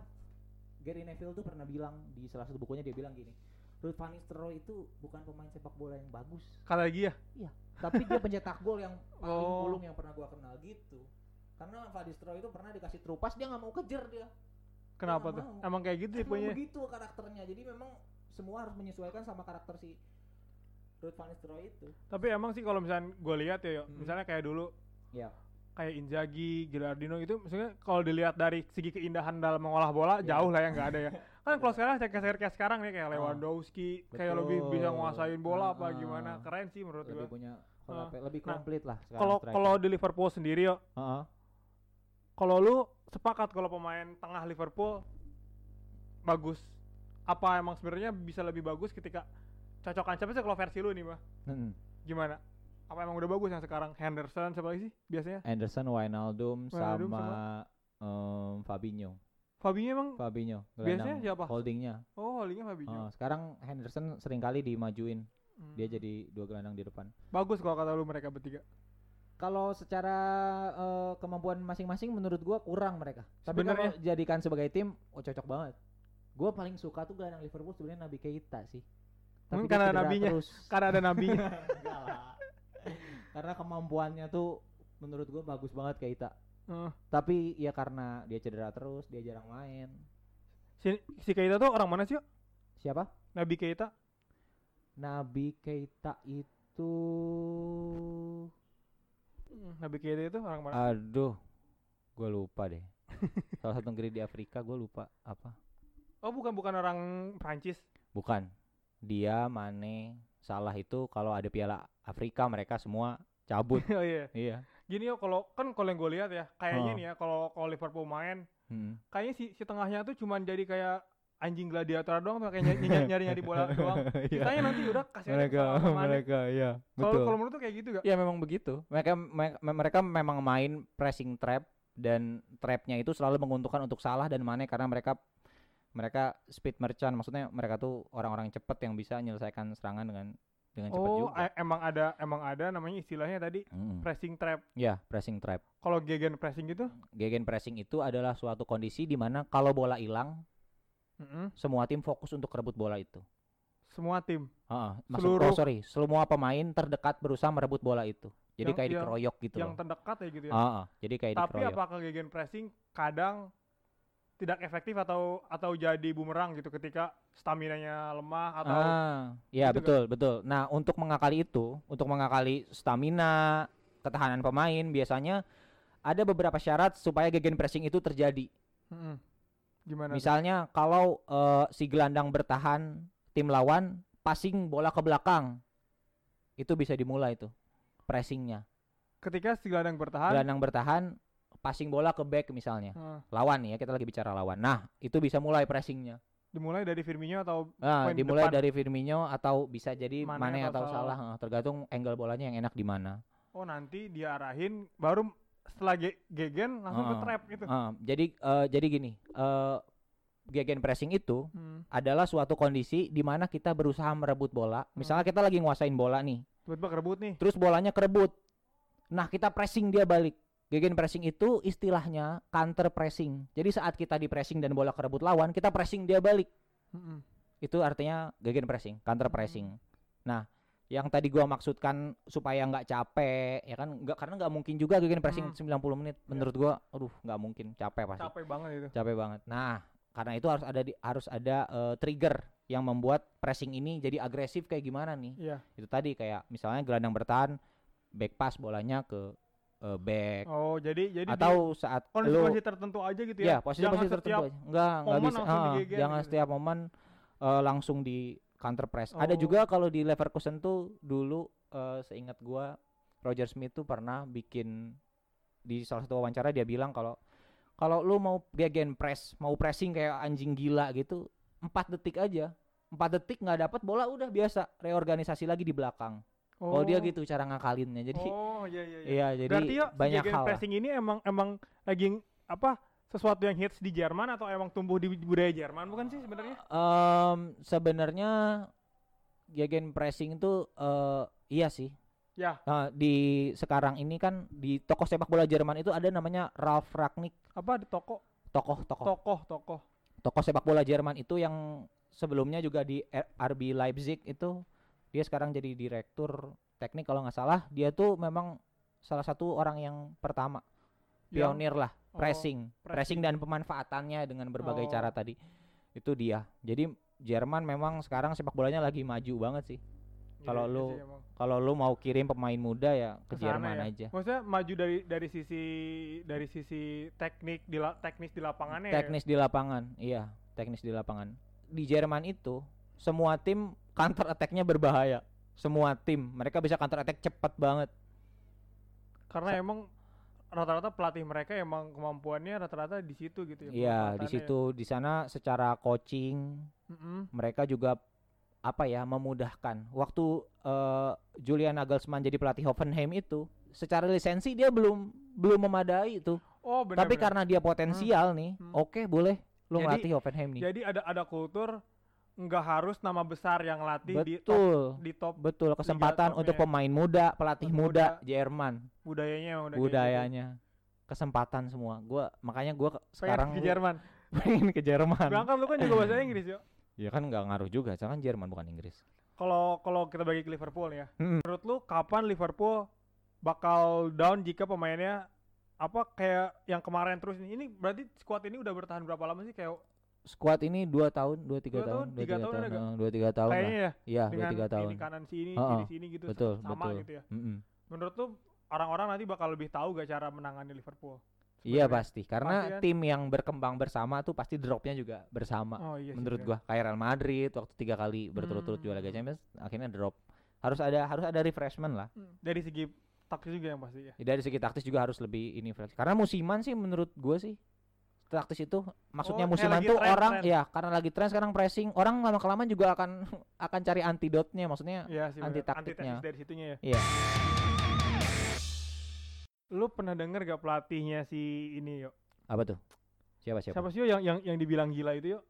[SPEAKER 2] Gary Neville tuh pernah bilang di salah satu bukunya dia bilang gini, Ruth van Nistelrooy itu bukan pemain sepak bola yang bagus,
[SPEAKER 1] Kata lagi ya.
[SPEAKER 2] tapi dia pencetak gol yang paling
[SPEAKER 1] Oh.
[SPEAKER 2] bulung yang pernah gua kenal gitu. Karena Van Nistelrooy itu pernah dikasih trupas dia nggak mau kejar dia.
[SPEAKER 1] Kenapa tuh?
[SPEAKER 2] mau.
[SPEAKER 1] Emang kayak gitu
[SPEAKER 2] Emang
[SPEAKER 1] tipenya.
[SPEAKER 2] begitu karakternya. Jadi memang semua harus menyesuaikan sama karakter si Ruth van Nistelrooy itu.
[SPEAKER 1] Tapi emang sih kalau misalnya gue lihat ya,
[SPEAKER 2] Hmm.
[SPEAKER 1] misalnya kayak dulu
[SPEAKER 2] Ya.
[SPEAKER 1] Kayak Inzaghi, Gilardino itu maksudnya kalau dilihat dari segi keindahan dalam mengolah bola
[SPEAKER 2] Iya.
[SPEAKER 1] jauh lah ya nggak ada ya. Kan kalau sekarang kayak kayak sekarang nih kayak
[SPEAKER 2] Oh.
[SPEAKER 1] Lewandowski kayak lebih bisa
[SPEAKER 2] Betul.
[SPEAKER 1] nguasain bola apa
[SPEAKER 2] Ah,
[SPEAKER 1] gimana.
[SPEAKER 2] ah.
[SPEAKER 1] Keren sih menurut
[SPEAKER 2] Lebih
[SPEAKER 1] gua.
[SPEAKER 2] punya
[SPEAKER 1] Ah.
[SPEAKER 2] lebih
[SPEAKER 1] Nah,
[SPEAKER 2] komplit lah sekarang
[SPEAKER 1] Kalau kalau di Liverpool sendiri yo,
[SPEAKER 2] Heeh.
[SPEAKER 1] kalau lu sepakat kalau pemain tengah Liverpool bagus. Apa emang sebenarnya bisa lebih bagus ketika cocokan siapa sih kalau versi lu nih mah?
[SPEAKER 2] Mm-mm.
[SPEAKER 1] Gimana? Apa emang udah bagus yang sekarang? Henderson siapa lagi sih biasanya?
[SPEAKER 2] Anderson, Wijnaldum,
[SPEAKER 1] Wijnaldum
[SPEAKER 2] sama em, Fabinho.
[SPEAKER 1] Fabinho emang
[SPEAKER 2] Fabinho.
[SPEAKER 1] Biasanya siapa?
[SPEAKER 2] Holdingnya.
[SPEAKER 1] oh holdingnya Fabinho.
[SPEAKER 2] Oh, sekarang Henderson sering kali dimajuin. Dia
[SPEAKER 1] Hmm.
[SPEAKER 2] jadi dua gelandang di depan.
[SPEAKER 1] bagus kalau kata lu mereka bertiga.
[SPEAKER 2] Kalau secara eh, kemampuan masing-masing menurut gua kurang mereka. Tapi kalau jadikan sebagai tim, oh cocok banget. Gua paling suka tuh gelandang Liverpool sebenarnya Nabi Keita sih.
[SPEAKER 1] Mungkin
[SPEAKER 2] dia
[SPEAKER 1] karena
[SPEAKER 2] cedera
[SPEAKER 1] nabinya.
[SPEAKER 2] terus.
[SPEAKER 1] Karena ada nabinya. (laughs)
[SPEAKER 2] Enggak lah. Karena kemampuannya tuh menurut gua bagus banget Keita.
[SPEAKER 1] Heeh.
[SPEAKER 2] Tapi ya karena dia cedera terus, dia jarang main.
[SPEAKER 1] si, si Keita tuh orang mana sih?
[SPEAKER 2] Siapa?
[SPEAKER 1] Nabi Keita.
[SPEAKER 2] Nabi Keita itu
[SPEAKER 1] Hmm, Nabi Keita itu orang mana?
[SPEAKER 2] aduh gue lupa deh (laughs) salah satu negeri di Afrika gue lupa apa
[SPEAKER 1] oh bukan bukan orang Prancis.
[SPEAKER 2] bukan dia Mane salah itu kalau ada Piala Afrika mereka semua cabut (laughs)
[SPEAKER 1] oh iya.
[SPEAKER 2] iya
[SPEAKER 1] Gini yo kalau kan kalau yang gue lihat ya, kayaknya
[SPEAKER 2] Oh.
[SPEAKER 1] nih ya kalau kalau Liverpool main,
[SPEAKER 2] Hmm.
[SPEAKER 1] kayaknya si si tengahnya tuh cuman jadi kayak anjing gladiator doang tuh kayak nyari nyari nyari bola (laughs) doang.
[SPEAKER 2] Iya.
[SPEAKER 1] Sisanya nanti udah kasih
[SPEAKER 2] mereka mereka ya
[SPEAKER 1] Kalau kalau menurut tuh kayak gitu gak?
[SPEAKER 2] ya memang begitu mereka me- mereka memang main pressing trap dan trapnya itu selalu menguntungkan untuk salah dan Mane karena mereka mereka speed merchant maksudnya mereka tuh orang-orang cepat yang bisa menyelesaikan serangan dengan dengan cepat
[SPEAKER 1] Oh,
[SPEAKER 2] juga
[SPEAKER 1] emang ada emang ada namanya istilahnya tadi
[SPEAKER 2] Mm.
[SPEAKER 1] pressing trap.
[SPEAKER 2] Ya, pressing trap.
[SPEAKER 1] Kalau gegen pressing gitu,
[SPEAKER 2] Gegen pressing itu adalah suatu kondisi di mana kalau bola hilang,
[SPEAKER 1] mm-mm,
[SPEAKER 2] semua tim fokus untuk rebut bola itu.
[SPEAKER 1] semua tim.
[SPEAKER 2] Heeh, maksud
[SPEAKER 1] Seluruh-
[SPEAKER 2] oh sorry, semua pemain terdekat berusaha merebut bola itu. Jadi
[SPEAKER 1] Yang-
[SPEAKER 2] kayak
[SPEAKER 1] yang-
[SPEAKER 2] dikeroyok gitu
[SPEAKER 1] yang
[SPEAKER 2] loh.
[SPEAKER 1] terdekat ya gitu ya.
[SPEAKER 2] Heeh, jadi kayak
[SPEAKER 1] Tapi
[SPEAKER 2] dikeroyok.
[SPEAKER 1] apakah gegen pressing kadang tidak efektif atau atau jadi bumerang gitu ketika stamina-nya lemah atau
[SPEAKER 2] Ah, ya
[SPEAKER 1] gitu
[SPEAKER 2] betul, betul. Nah, untuk mengakali itu, untuk mengakali stamina, ketahanan pemain biasanya ada beberapa syarat supaya gegen pressing itu terjadi.
[SPEAKER 1] Mm-mm. gimana?
[SPEAKER 2] Misalnya kalau eh, si gelandang bertahan tim lawan passing bola ke belakang. Itu bisa dimulai tuh pressingnya.
[SPEAKER 1] ketika si gelandang bertahan,
[SPEAKER 2] Gelandang bertahan passing bola ke back misalnya.
[SPEAKER 1] eh,
[SPEAKER 2] Lawan nih ya, kita lagi bicara lawan. Nah, itu bisa mulai pressingnya.
[SPEAKER 1] dimulai dari Firmino atau
[SPEAKER 2] Nah, dimulai
[SPEAKER 1] depan.
[SPEAKER 2] dari Firmino atau bisa jadi
[SPEAKER 1] Mane
[SPEAKER 2] Mane,
[SPEAKER 1] atau
[SPEAKER 2] atau, Salah, eh, tergantung angle bolanya yang enak di mana.
[SPEAKER 1] oh nanti diarahin baru setelah ge- gegen langsung ke
[SPEAKER 2] Ah,
[SPEAKER 1] trap gitu.
[SPEAKER 2] Ah, jadi eh, jadi gini, eh gegen pressing itu
[SPEAKER 1] Hmm.
[SPEAKER 2] adalah suatu kondisi di mana kita berusaha merebut bola. Misalnya kita lagi nguasain bola nih,
[SPEAKER 1] Tiba-tiba kerebut nih.
[SPEAKER 2] terus bolanya kerebut. Nah, kita pressing dia balik. Gegen pressing itu istilahnya counter pressing. Jadi saat kita di pressing dan bola kerebut lawan, kita pressing dia balik.
[SPEAKER 1] Mm-mm.
[SPEAKER 2] Itu artinya gegen pressing, counter pressing. Nah, yang tadi gua maksudkan supaya nggak capek, ya kan? Nggak karena nggak mungkin juga gegen pressing
[SPEAKER 1] Hmm.
[SPEAKER 2] 90 menit. Menurut gua, aduh, nggak mungkin, capek pasti.
[SPEAKER 1] Capek banget itu.
[SPEAKER 2] Capek banget. Nah, karena itu harus ada di, harus ada eh, trigger yang membuat pressing ini jadi agresif kayak gimana nih?
[SPEAKER 1] Iya.
[SPEAKER 2] Itu tadi kayak misalnya gelandang bertahan back pass bolanya ke eh, back
[SPEAKER 1] Oh, jadi jadi di
[SPEAKER 2] atau saat lu
[SPEAKER 1] kondisi tertentu aja gitu
[SPEAKER 2] ya
[SPEAKER 1] ya.
[SPEAKER 2] posisi-posisi
[SPEAKER 1] Jangan
[SPEAKER 2] tertentu aja. Enggak, enggak bisa.
[SPEAKER 1] digegen
[SPEAKER 2] jangan
[SPEAKER 1] gitu.
[SPEAKER 2] setiap momen eh, langsung di counter press. Ada
[SPEAKER 1] Oh.
[SPEAKER 2] juga kalau di Leverkusen tuh dulu eh, seingat gua Roger Smith tuh pernah bikin di salah satu wawancara dia bilang kalau kalau lu mau gegen press, mau pressing kayak anjing gila gitu, empat detik aja. empat detik nggak dapat bola udah biasa reorganisasi lagi di belakang. Oh, dia gitu cara ngakalinnya. Jadi
[SPEAKER 1] Oh, iya iya iya.
[SPEAKER 2] iya jadi
[SPEAKER 1] Berarti yuk,
[SPEAKER 2] banyak hal.
[SPEAKER 1] pressing ini emang emang lagi apa sesuatu yang hits di Jerman atau emang tumbuh di budaya Jerman bukan sih sebenarnya?
[SPEAKER 2] Em, sebenarnya gegen pressing itu eh, iya sih.
[SPEAKER 1] Ya.
[SPEAKER 2] Nah, di sekarang ini kan di toko sepak bola Jerman itu ada namanya Ralf Rangnick,
[SPEAKER 1] Apa di toko
[SPEAKER 2] tokoh-tokoh
[SPEAKER 1] tokoh tokoh.
[SPEAKER 2] tokoh sepak bola Jerman itu yang sebelumnya juga di R- RB Leipzig itu dia sekarang jadi direktur teknik kalau nggak salah dia tuh memang salah satu orang yang pertama
[SPEAKER 1] Yang-
[SPEAKER 2] pionir lah
[SPEAKER 1] oh,
[SPEAKER 2] pressing pressing
[SPEAKER 1] pressing.
[SPEAKER 2] dan pemanfaatannya dengan berbagai
[SPEAKER 1] Oh.
[SPEAKER 2] cara tadi itu dia jadi Jerman memang sekarang sepak bolanya lagi maju banget sih
[SPEAKER 1] Iya,
[SPEAKER 2] Kalau
[SPEAKER 1] iya
[SPEAKER 2] lu- kalau lu mau kirim pemain muda ya ke
[SPEAKER 1] Ke sana
[SPEAKER 2] Jerman
[SPEAKER 1] ya.
[SPEAKER 2] aja
[SPEAKER 1] Maksudnya maju dari dari sisi dari sisi teknik di la- teknis di lapangannya ya?
[SPEAKER 2] teknis di lapangan iya teknis di lapangan di Jerman itu semua tim counter attack-nya berbahaya semua tim mereka bisa counter attack cepat banget
[SPEAKER 1] Karena emang rata-rata pelatih mereka emang kemampuannya rata-rata di situ gitu ya.
[SPEAKER 2] iya di situ di sana secara coaching
[SPEAKER 1] Mm-mm.
[SPEAKER 2] mereka juga apa ya memudahkan waktu eh, Julian Nagelsmann jadi pelatih Hoffenheim itu secara lisensi dia belum belum memadai itu
[SPEAKER 1] Oh, benar.
[SPEAKER 2] tapi karena dia potensial nih
[SPEAKER 1] Hmm.
[SPEAKER 2] oke boleh lu
[SPEAKER 1] Jadi-
[SPEAKER 2] ngelatih Hoffenheim nih
[SPEAKER 1] Jadi ada ada kultur nggak harus nama besar yang latih di top
[SPEAKER 2] betul
[SPEAKER 1] di top
[SPEAKER 2] betul kesempatan untuk
[SPEAKER 1] ya.
[SPEAKER 2] pemain muda pelatih muda
[SPEAKER 1] muda.
[SPEAKER 2] Jerman
[SPEAKER 1] budayanya emang gitu.
[SPEAKER 2] budayanya kesempatan semua gua makanya gua
[SPEAKER 1] Pengen
[SPEAKER 2] sekarang
[SPEAKER 1] ke Jerman. (laughs)
[SPEAKER 2] pengen ke Jerman
[SPEAKER 1] Berangkat lu kan juga bahasa Inggris yuk. (clears throat)
[SPEAKER 2] ya kan nggak ngaruh juga kan Jerman bukan Inggris
[SPEAKER 1] Kalau kalau kita bagi ke Liverpool ya.
[SPEAKER 2] Mm.
[SPEAKER 1] Menurut lu kapan Liverpool bakal down jika pemainnya apa kayak yang kemarin terus ini? Ini berarti squad ini udah bertahan berapa lama sih kayak
[SPEAKER 2] squad ini dua tahun dua tiga
[SPEAKER 1] Dua
[SPEAKER 2] tahun
[SPEAKER 1] tahun,
[SPEAKER 2] dua
[SPEAKER 1] tiga
[SPEAKER 2] tiga
[SPEAKER 1] tahun
[SPEAKER 2] tahun
[SPEAKER 1] ada nggak?
[SPEAKER 2] eh, dua tiga tahun lah
[SPEAKER 1] kayaknya ya
[SPEAKER 2] iya dua
[SPEAKER 1] dengan
[SPEAKER 2] tiga tahun
[SPEAKER 1] ini kanan sini, ini sini gitu
[SPEAKER 2] betul
[SPEAKER 1] sama
[SPEAKER 2] betul
[SPEAKER 1] gitu ya.
[SPEAKER 2] Mm-mm.
[SPEAKER 1] Menurut lu orang-orang nanti bakal lebih tahu gak cara menangani Liverpool?
[SPEAKER 2] iya pasti karena
[SPEAKER 1] Pasti kan?
[SPEAKER 2] tim yang berkembang bersama tuh pasti dropnya juga bersama
[SPEAKER 1] Oh iya
[SPEAKER 2] menurut
[SPEAKER 1] bener.
[SPEAKER 2] gua kayak Real Madrid waktu tiga kali berturut-turut juara Liga
[SPEAKER 1] Hmm.
[SPEAKER 2] Champions akhirnya drop harus ada harus ada refreshment lah
[SPEAKER 1] Hmm, Dari segi taktis juga yang pasti ya.
[SPEAKER 2] Ya, dari segi taktis juga harus lebih ini fresh. Karena musiman sih menurut gue sih taktis itu maksudnya
[SPEAKER 1] Oh,
[SPEAKER 2] musiman tuh
[SPEAKER 1] tren,
[SPEAKER 2] orang
[SPEAKER 1] tren.
[SPEAKER 2] ya karena lagi tren sekarang pressing orang lama kelamaan juga akan (laughs) akan cari antidotnya maksudnya
[SPEAKER 1] Iya sih.
[SPEAKER 2] Anti taktiknya.
[SPEAKER 1] Antitesis dari situnya ya.
[SPEAKER 2] Iya.
[SPEAKER 1] Lu pernah denger gak pelatihnya si ini yuk?
[SPEAKER 2] apa tuh siapa siapa,
[SPEAKER 1] Siapa sih yang yang yang dibilang gila itu yuk?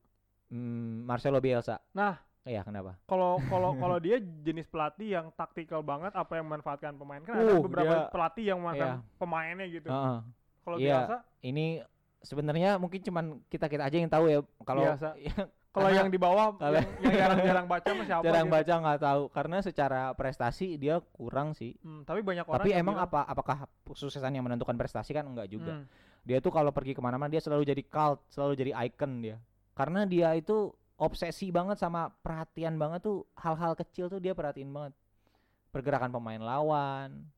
[SPEAKER 2] Hmm, Marcelo Bielsa
[SPEAKER 1] Nah.
[SPEAKER 2] iya kenapa
[SPEAKER 1] Kalau kalau (laughs) kalau dia jenis pelatih yang taktikal banget apa yang memanfaatkan pemain kan ada
[SPEAKER 2] Uh,
[SPEAKER 1] beberapa
[SPEAKER 2] dia-
[SPEAKER 1] pelatih yang memanfaatkan pemainnya gitu.
[SPEAKER 2] Heeh.
[SPEAKER 1] Kalau
[SPEAKER 2] iya.
[SPEAKER 1] biasa
[SPEAKER 2] ini sebenarnya mungkin cuman kita kita aja yang tahu ya kalau
[SPEAKER 1] Biasa. (laughs) kalau yang di bawah yang, yang jarang-jarang baca mah siapa
[SPEAKER 2] jarang
[SPEAKER 1] gitu.
[SPEAKER 2] baca nggak tahu. Karena secara prestasi dia kurang sih.
[SPEAKER 1] Hmm, tapi banyak orang
[SPEAKER 2] tapi emang
[SPEAKER 1] bilang,
[SPEAKER 2] apa apakah kesuksesan yang menentukan prestasi kan? Enggak juga.
[SPEAKER 1] Hmm,
[SPEAKER 2] dia tuh kalau pergi ke mana-mana dia selalu jadi cult selalu jadi icon dia. Karena dia itu obsesi banget sama perhatian banget tuh hal-hal kecil tuh dia perhatiin banget. Pergerakan pemain lawan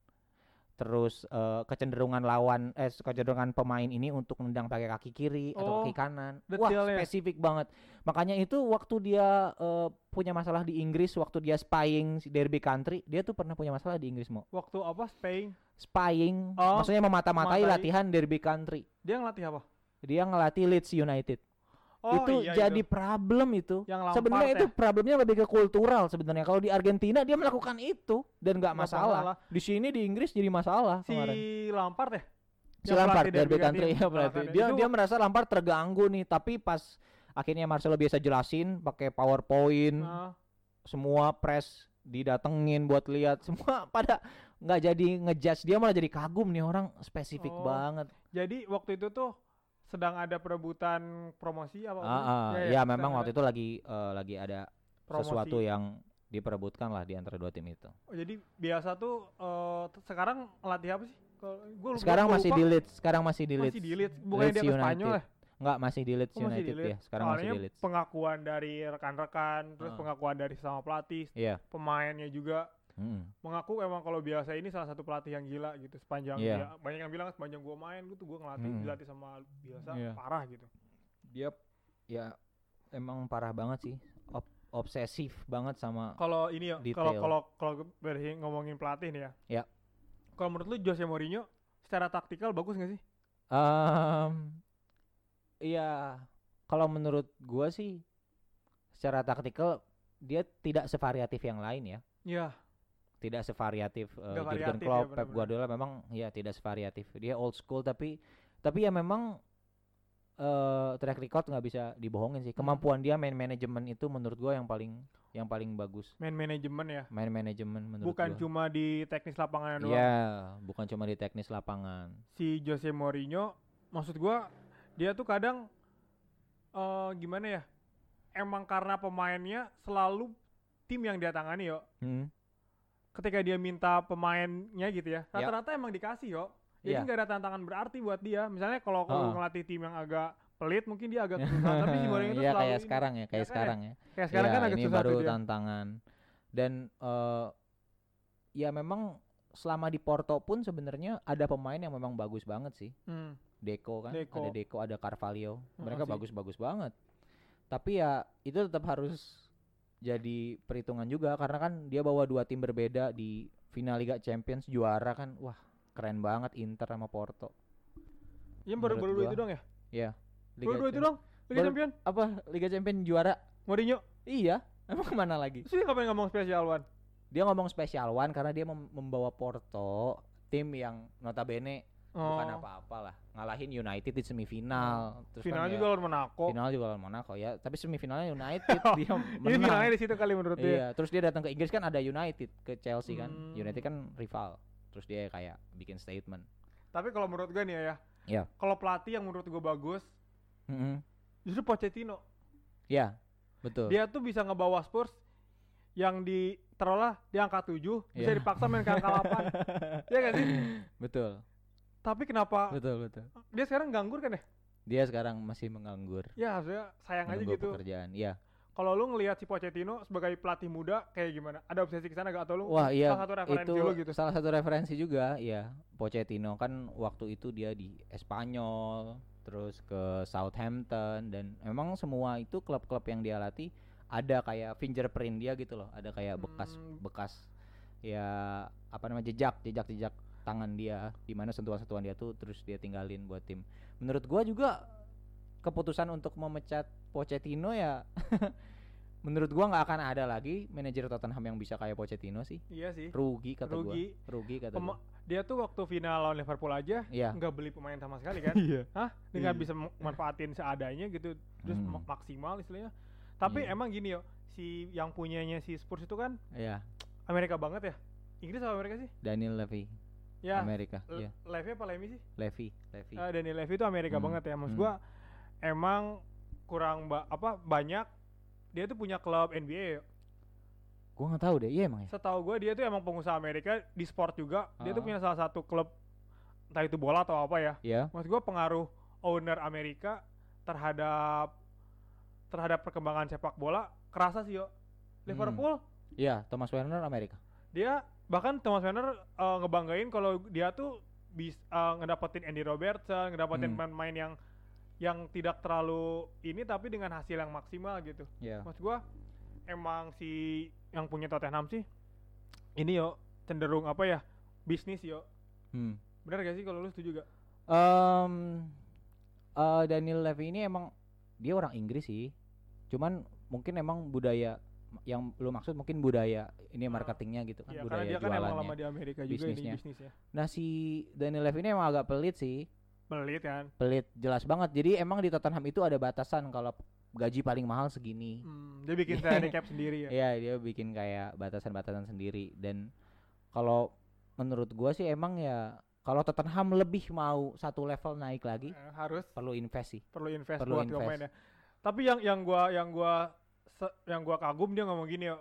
[SPEAKER 2] terus eh, kecenderungan lawan eh kecenderungan pemain ini untuk nendang pakai kaki kiri atau
[SPEAKER 1] Oh,
[SPEAKER 2] kaki kanan wah
[SPEAKER 1] detail ya.
[SPEAKER 2] spesifik banget. Makanya itu waktu dia eh, punya masalah di Inggris waktu dia spying si derby country dia tuh pernah punya masalah di Inggris mau
[SPEAKER 1] waktu apa? Spain
[SPEAKER 2] spying.
[SPEAKER 1] Oh,
[SPEAKER 2] maksudnya memata-matai
[SPEAKER 1] matai.
[SPEAKER 2] latihan derby country
[SPEAKER 1] dia ngelatih apa?
[SPEAKER 2] dia ngelatih Leeds United
[SPEAKER 1] Oh
[SPEAKER 2] itu
[SPEAKER 1] iya
[SPEAKER 2] jadi
[SPEAKER 1] itu.
[SPEAKER 2] problem itu sebenarnya
[SPEAKER 1] ya.
[SPEAKER 2] itu problemnya lebih ke kultural sebenarnya kalau di Argentina dia melakukan itu dan nggak masalah.
[SPEAKER 1] masalah.
[SPEAKER 2] di sini di Inggris jadi masalah
[SPEAKER 1] si
[SPEAKER 2] kemarin
[SPEAKER 1] Lampard ya?
[SPEAKER 2] si Lampard Derby Country ya pelatih
[SPEAKER 1] pelatih.
[SPEAKER 2] dia dia merasa Lampard terganggu nih tapi pas akhirnya Marcelo biasa jelasin pakai PowerPoint,
[SPEAKER 1] Nah,
[SPEAKER 2] semua press didatengin buat lihat (laughs) semua pada nggak jadi ngejudge dia malah jadi kagum nih orang spesifik
[SPEAKER 1] Oh.
[SPEAKER 2] banget.
[SPEAKER 1] jadi waktu itu tuh sedang ada perebutan promosi apa?
[SPEAKER 2] Ah, ah, ya, memang waktu itu lagi eh, lagi ada
[SPEAKER 1] Promosi.
[SPEAKER 2] sesuatu yang diperebutkan lah di antara dua tim itu.
[SPEAKER 1] Oh, jadi biasa tuh t- sekarang latih apa sih? Gua
[SPEAKER 2] Sekarang
[SPEAKER 1] gua
[SPEAKER 2] masih
[SPEAKER 1] lupa.
[SPEAKER 2] di Leeds, sekarang masih di Leeds.
[SPEAKER 1] masih di Leeds, bukannya
[SPEAKER 2] Leeds
[SPEAKER 1] dia ke Spanyol
[SPEAKER 2] United.
[SPEAKER 1] ya?
[SPEAKER 2] Enggak, masih di Leeds
[SPEAKER 1] Oh, masih di
[SPEAKER 2] United
[SPEAKER 1] Leeds.
[SPEAKER 2] ya. Sekarang masih
[SPEAKER 1] Soalnya
[SPEAKER 2] di Leeds.
[SPEAKER 1] pengakuan dari rekan-rekan, terus
[SPEAKER 2] Ah.
[SPEAKER 1] pengakuan dari sama pelatih,
[SPEAKER 2] Iya.
[SPEAKER 1] pemainnya juga
[SPEAKER 2] Mm.
[SPEAKER 1] mengaku emang kalau biasa ini salah satu pelatih yang gila gitu sepanjang
[SPEAKER 2] Iya.
[SPEAKER 1] dia banyak yang bilang sepanjang gua main gitu gua ngelatih
[SPEAKER 2] Mm.
[SPEAKER 1] dilatih sama biasa
[SPEAKER 2] Iya.
[SPEAKER 1] parah gitu.
[SPEAKER 2] Dia ya emang parah banget sih. Ob- obsesif banget sama
[SPEAKER 1] Kalau ini ya, kalau kalau kalau dari ngomongin pelatih nih ya.
[SPEAKER 2] Ya.
[SPEAKER 1] Kalau menurut lu Jose Mourinho secara taktikal bagus gak sih?
[SPEAKER 2] Em, iya, kalau menurut gua sih secara taktikal dia tidak sevariatif yang lain ya.
[SPEAKER 1] Iya.
[SPEAKER 2] Tidak sevariatif uh, Jurgen
[SPEAKER 1] ya,
[SPEAKER 2] Klopp, Pep
[SPEAKER 1] benar-benar.
[SPEAKER 2] Guardiola memang ya tidak sevariatif. Dia old school tapi tapi ya memang eh track record nggak bisa dibohongin
[SPEAKER 1] Hmm.
[SPEAKER 2] sih. Kemampuan dia main manajemen itu menurut gua yang paling yang paling bagus.
[SPEAKER 1] Main manajemen ya.
[SPEAKER 2] Main manajemen menurut
[SPEAKER 1] Bukan
[SPEAKER 2] gua.
[SPEAKER 1] cuma di teknis lapangan doang.
[SPEAKER 2] Iya, bukan cuma di teknis lapangan.
[SPEAKER 1] Si Jose Mourinho maksud gua dia tuh kadang eh gimana ya? Emang karena pemainnya selalu tim yang dia tangani yo.
[SPEAKER 2] Hmm.
[SPEAKER 1] Ketika dia minta pemainnya gitu ya,
[SPEAKER 2] Ya.
[SPEAKER 1] rata-rata emang dikasih yo. Jadi
[SPEAKER 2] Iya.
[SPEAKER 1] nggak ada tantangan berarti buat dia. Misalnya kalau
[SPEAKER 2] Heeh.
[SPEAKER 1] ngelatih tim yang agak pelit mungkin dia agak (laughs) susah. Tapi si Mourinho itu
[SPEAKER 2] Iya
[SPEAKER 1] selalu
[SPEAKER 2] kayak
[SPEAKER 1] ini.
[SPEAKER 2] sekarang ya, kayak
[SPEAKER 1] ya?
[SPEAKER 2] sekarang ya.
[SPEAKER 1] Kayak sekarang
[SPEAKER 2] Ya,
[SPEAKER 1] kan agak
[SPEAKER 2] ini
[SPEAKER 1] susah
[SPEAKER 2] baru tantangan. Dan eh ya memang selama di Porto pun sebenarnya ada pemain yang memang bagus banget sih.
[SPEAKER 1] Hmm.
[SPEAKER 2] Deco kan,
[SPEAKER 1] Deco.
[SPEAKER 2] ada Deco, ada Carvalho. Mereka
[SPEAKER 1] sih.
[SPEAKER 2] bagus-bagus banget. Tapi ya itu tetap harus jadi perhitungan juga karena kan dia bawa dua tim berbeda di final Liga Champions juara kan. Wah, keren banget Inter sama Porto.
[SPEAKER 1] Iya baru baru itu dong ya?
[SPEAKER 2] Ya.
[SPEAKER 1] Baru dua itu dong. Liga
[SPEAKER 2] Baru-
[SPEAKER 1] Champion.
[SPEAKER 2] Apa Liga Champion juara?
[SPEAKER 1] Mourinho.
[SPEAKER 2] Iya. (laughs) Emang ke mana
[SPEAKER 1] lagi? Dia ngapain ngomong spesial one?
[SPEAKER 2] Dia ngomong special one karena dia mem- membawa Porto tim yang notabene bukan
[SPEAKER 1] Oh.
[SPEAKER 2] apa-apa lah ngalahin United di semifinal terus
[SPEAKER 1] Final
[SPEAKER 2] kan ya,
[SPEAKER 1] juga lawan Monaco.
[SPEAKER 2] final juga lawan Monaco ya tapi semifinalnya United (laughs) dia
[SPEAKER 1] Ini
[SPEAKER 2] menang
[SPEAKER 1] finalnya di situ kali menurut dia.
[SPEAKER 2] iya terus dia datang ke Inggris kan ada United ke Chelsea kan
[SPEAKER 1] Hmm.
[SPEAKER 2] United kan rival terus dia kayak bikin statement
[SPEAKER 1] Tapi kalau menurut gue nih ya,
[SPEAKER 2] Iya.
[SPEAKER 1] Kalau pelatih yang menurut gue bagus,
[SPEAKER 2] Mm-mm.
[SPEAKER 1] justru Pochettino.
[SPEAKER 2] ya betul
[SPEAKER 1] Dia tuh bisa ngebawa Spurs yang di taruhlah di angka 7 bisa
[SPEAKER 2] Iya.
[SPEAKER 1] dipaksa main ke angka 8. (laughs) Iya gak sih?
[SPEAKER 2] betul
[SPEAKER 1] Tapi kenapa
[SPEAKER 2] betul betul
[SPEAKER 1] dia sekarang nganggur kan ya?
[SPEAKER 2] dia sekarang masih menganggur
[SPEAKER 1] Ya harusnya sayang aja
[SPEAKER 2] menunggu
[SPEAKER 1] gitu.
[SPEAKER 2] pekerjaan iya
[SPEAKER 1] Kalau lu ngelihat si Pochettino sebagai pelatih muda kayak gimana? Ada obsesi ke sana gak atau lu
[SPEAKER 2] Wah iya
[SPEAKER 1] salah satu referensi
[SPEAKER 2] itu
[SPEAKER 1] lu gitu?
[SPEAKER 2] salah satu referensi juga ya Pochettino kan waktu itu dia di Espanyol terus ke Southampton dan memang semua itu klub-klub yang dia latih ada kayak fingerprint dia gitu loh ada kayak bekas
[SPEAKER 1] Hmm.
[SPEAKER 2] bekas ya apa namanya jejak jejak jejak tangan dia di mana sentuhan-sentuhan dia tuh terus dia tinggalin buat tim menurut gua juga keputusan untuk memecat Pochettino ya (laughs) menurut gua nggak akan ada lagi manajer Tottenham yang bisa kayak Pochettino sih
[SPEAKER 1] Iya sih.
[SPEAKER 2] rugi kata gua
[SPEAKER 1] Rugi.
[SPEAKER 2] rugi kata
[SPEAKER 1] Pema-
[SPEAKER 2] gua
[SPEAKER 1] dia tuh waktu final lawan Liverpool aja
[SPEAKER 2] iya
[SPEAKER 1] nggak beli pemain sama sekali kan? (laughs)
[SPEAKER 2] iya
[SPEAKER 1] Hah? Dengan
[SPEAKER 2] Iya.
[SPEAKER 1] bisa manfaatin seadanya gitu, terus
[SPEAKER 2] Hmm.
[SPEAKER 1] mak- maksimal istilahnya. Tapi
[SPEAKER 2] Iya.
[SPEAKER 1] emang gini yo, si yang punyanya si Spurs itu kan
[SPEAKER 2] iya
[SPEAKER 1] Amerika banget ya. Inggris apa Amerika sih?
[SPEAKER 2] Daniel Levy
[SPEAKER 1] Ya.
[SPEAKER 2] Amerika
[SPEAKER 1] Le-
[SPEAKER 2] iya
[SPEAKER 1] Levy apa Levy sih?
[SPEAKER 2] Levy Levy
[SPEAKER 1] Eh, Daniel Levy itu Amerika
[SPEAKER 2] Hmm,
[SPEAKER 1] banget ya. Maksud
[SPEAKER 2] hmm.
[SPEAKER 1] gua emang kurang ba- apa banyak dia tuh punya klub NBA ya.
[SPEAKER 2] gua nggak tahu deh iya emang ya
[SPEAKER 1] Setahu gua dia tuh emang pengusaha Amerika di sport juga. Dia tuh
[SPEAKER 2] Ah.
[SPEAKER 1] punya salah satu klub entah itu bola atau apa ya.
[SPEAKER 2] iya
[SPEAKER 1] Maksud gua pengaruh owner Amerika terhadap terhadap perkembangan sepak bola kerasa sih yo. Liverpool
[SPEAKER 2] iya Thomas Werner Amerika
[SPEAKER 1] dia bahkan Thomas Werner eh, ngebanggain kalau dia tuh bisa ngedapetin Andy Robertson, ngedapetin
[SPEAKER 2] Hmm.
[SPEAKER 1] pemain yang yang tidak terlalu ini tapi dengan hasil yang maksimal gitu.
[SPEAKER 2] iya
[SPEAKER 1] Maksud gua emang si yang punya Tottenham sih ini yo cenderung apa ya bisnis yo.
[SPEAKER 2] hmm.
[SPEAKER 1] Bener gak sih kalau lu setuju gak?
[SPEAKER 2] Em, eh, Daniel Levy ini emang dia orang Inggris sih. Cuman mungkin emang budaya yang lu maksud mungkin budaya ini
[SPEAKER 1] Ah.
[SPEAKER 2] marketingnya gitu kan
[SPEAKER 1] karena
[SPEAKER 2] budaya
[SPEAKER 1] dia kan emang
[SPEAKER 2] jualannya.
[SPEAKER 1] lama di Amerika juga
[SPEAKER 2] bisnisnya.
[SPEAKER 1] ini bisnisnya.
[SPEAKER 2] Nah si Daniel Levy ini emang agak pelit sih,
[SPEAKER 1] Pelit kan.
[SPEAKER 2] pelit jelas banget. Jadi emang di Tottenham itu ada batasan kalau gaji paling mahal segini.
[SPEAKER 1] Hmm, dia bikin salary (laughs) cap sendiri ya.
[SPEAKER 2] Iya, dia bikin kayak batasan-batasan sendiri dan kalau menurut gua sih emang ya kalau Tottenham lebih mau satu level naik lagi
[SPEAKER 1] Eh, harus
[SPEAKER 2] perlu invest sih.
[SPEAKER 1] perlu invest
[SPEAKER 2] Perlu
[SPEAKER 1] buat
[SPEAKER 2] invest.
[SPEAKER 1] ya. Tapi yang yang gua yang gua yang gua kagum dia ngomong gini yo.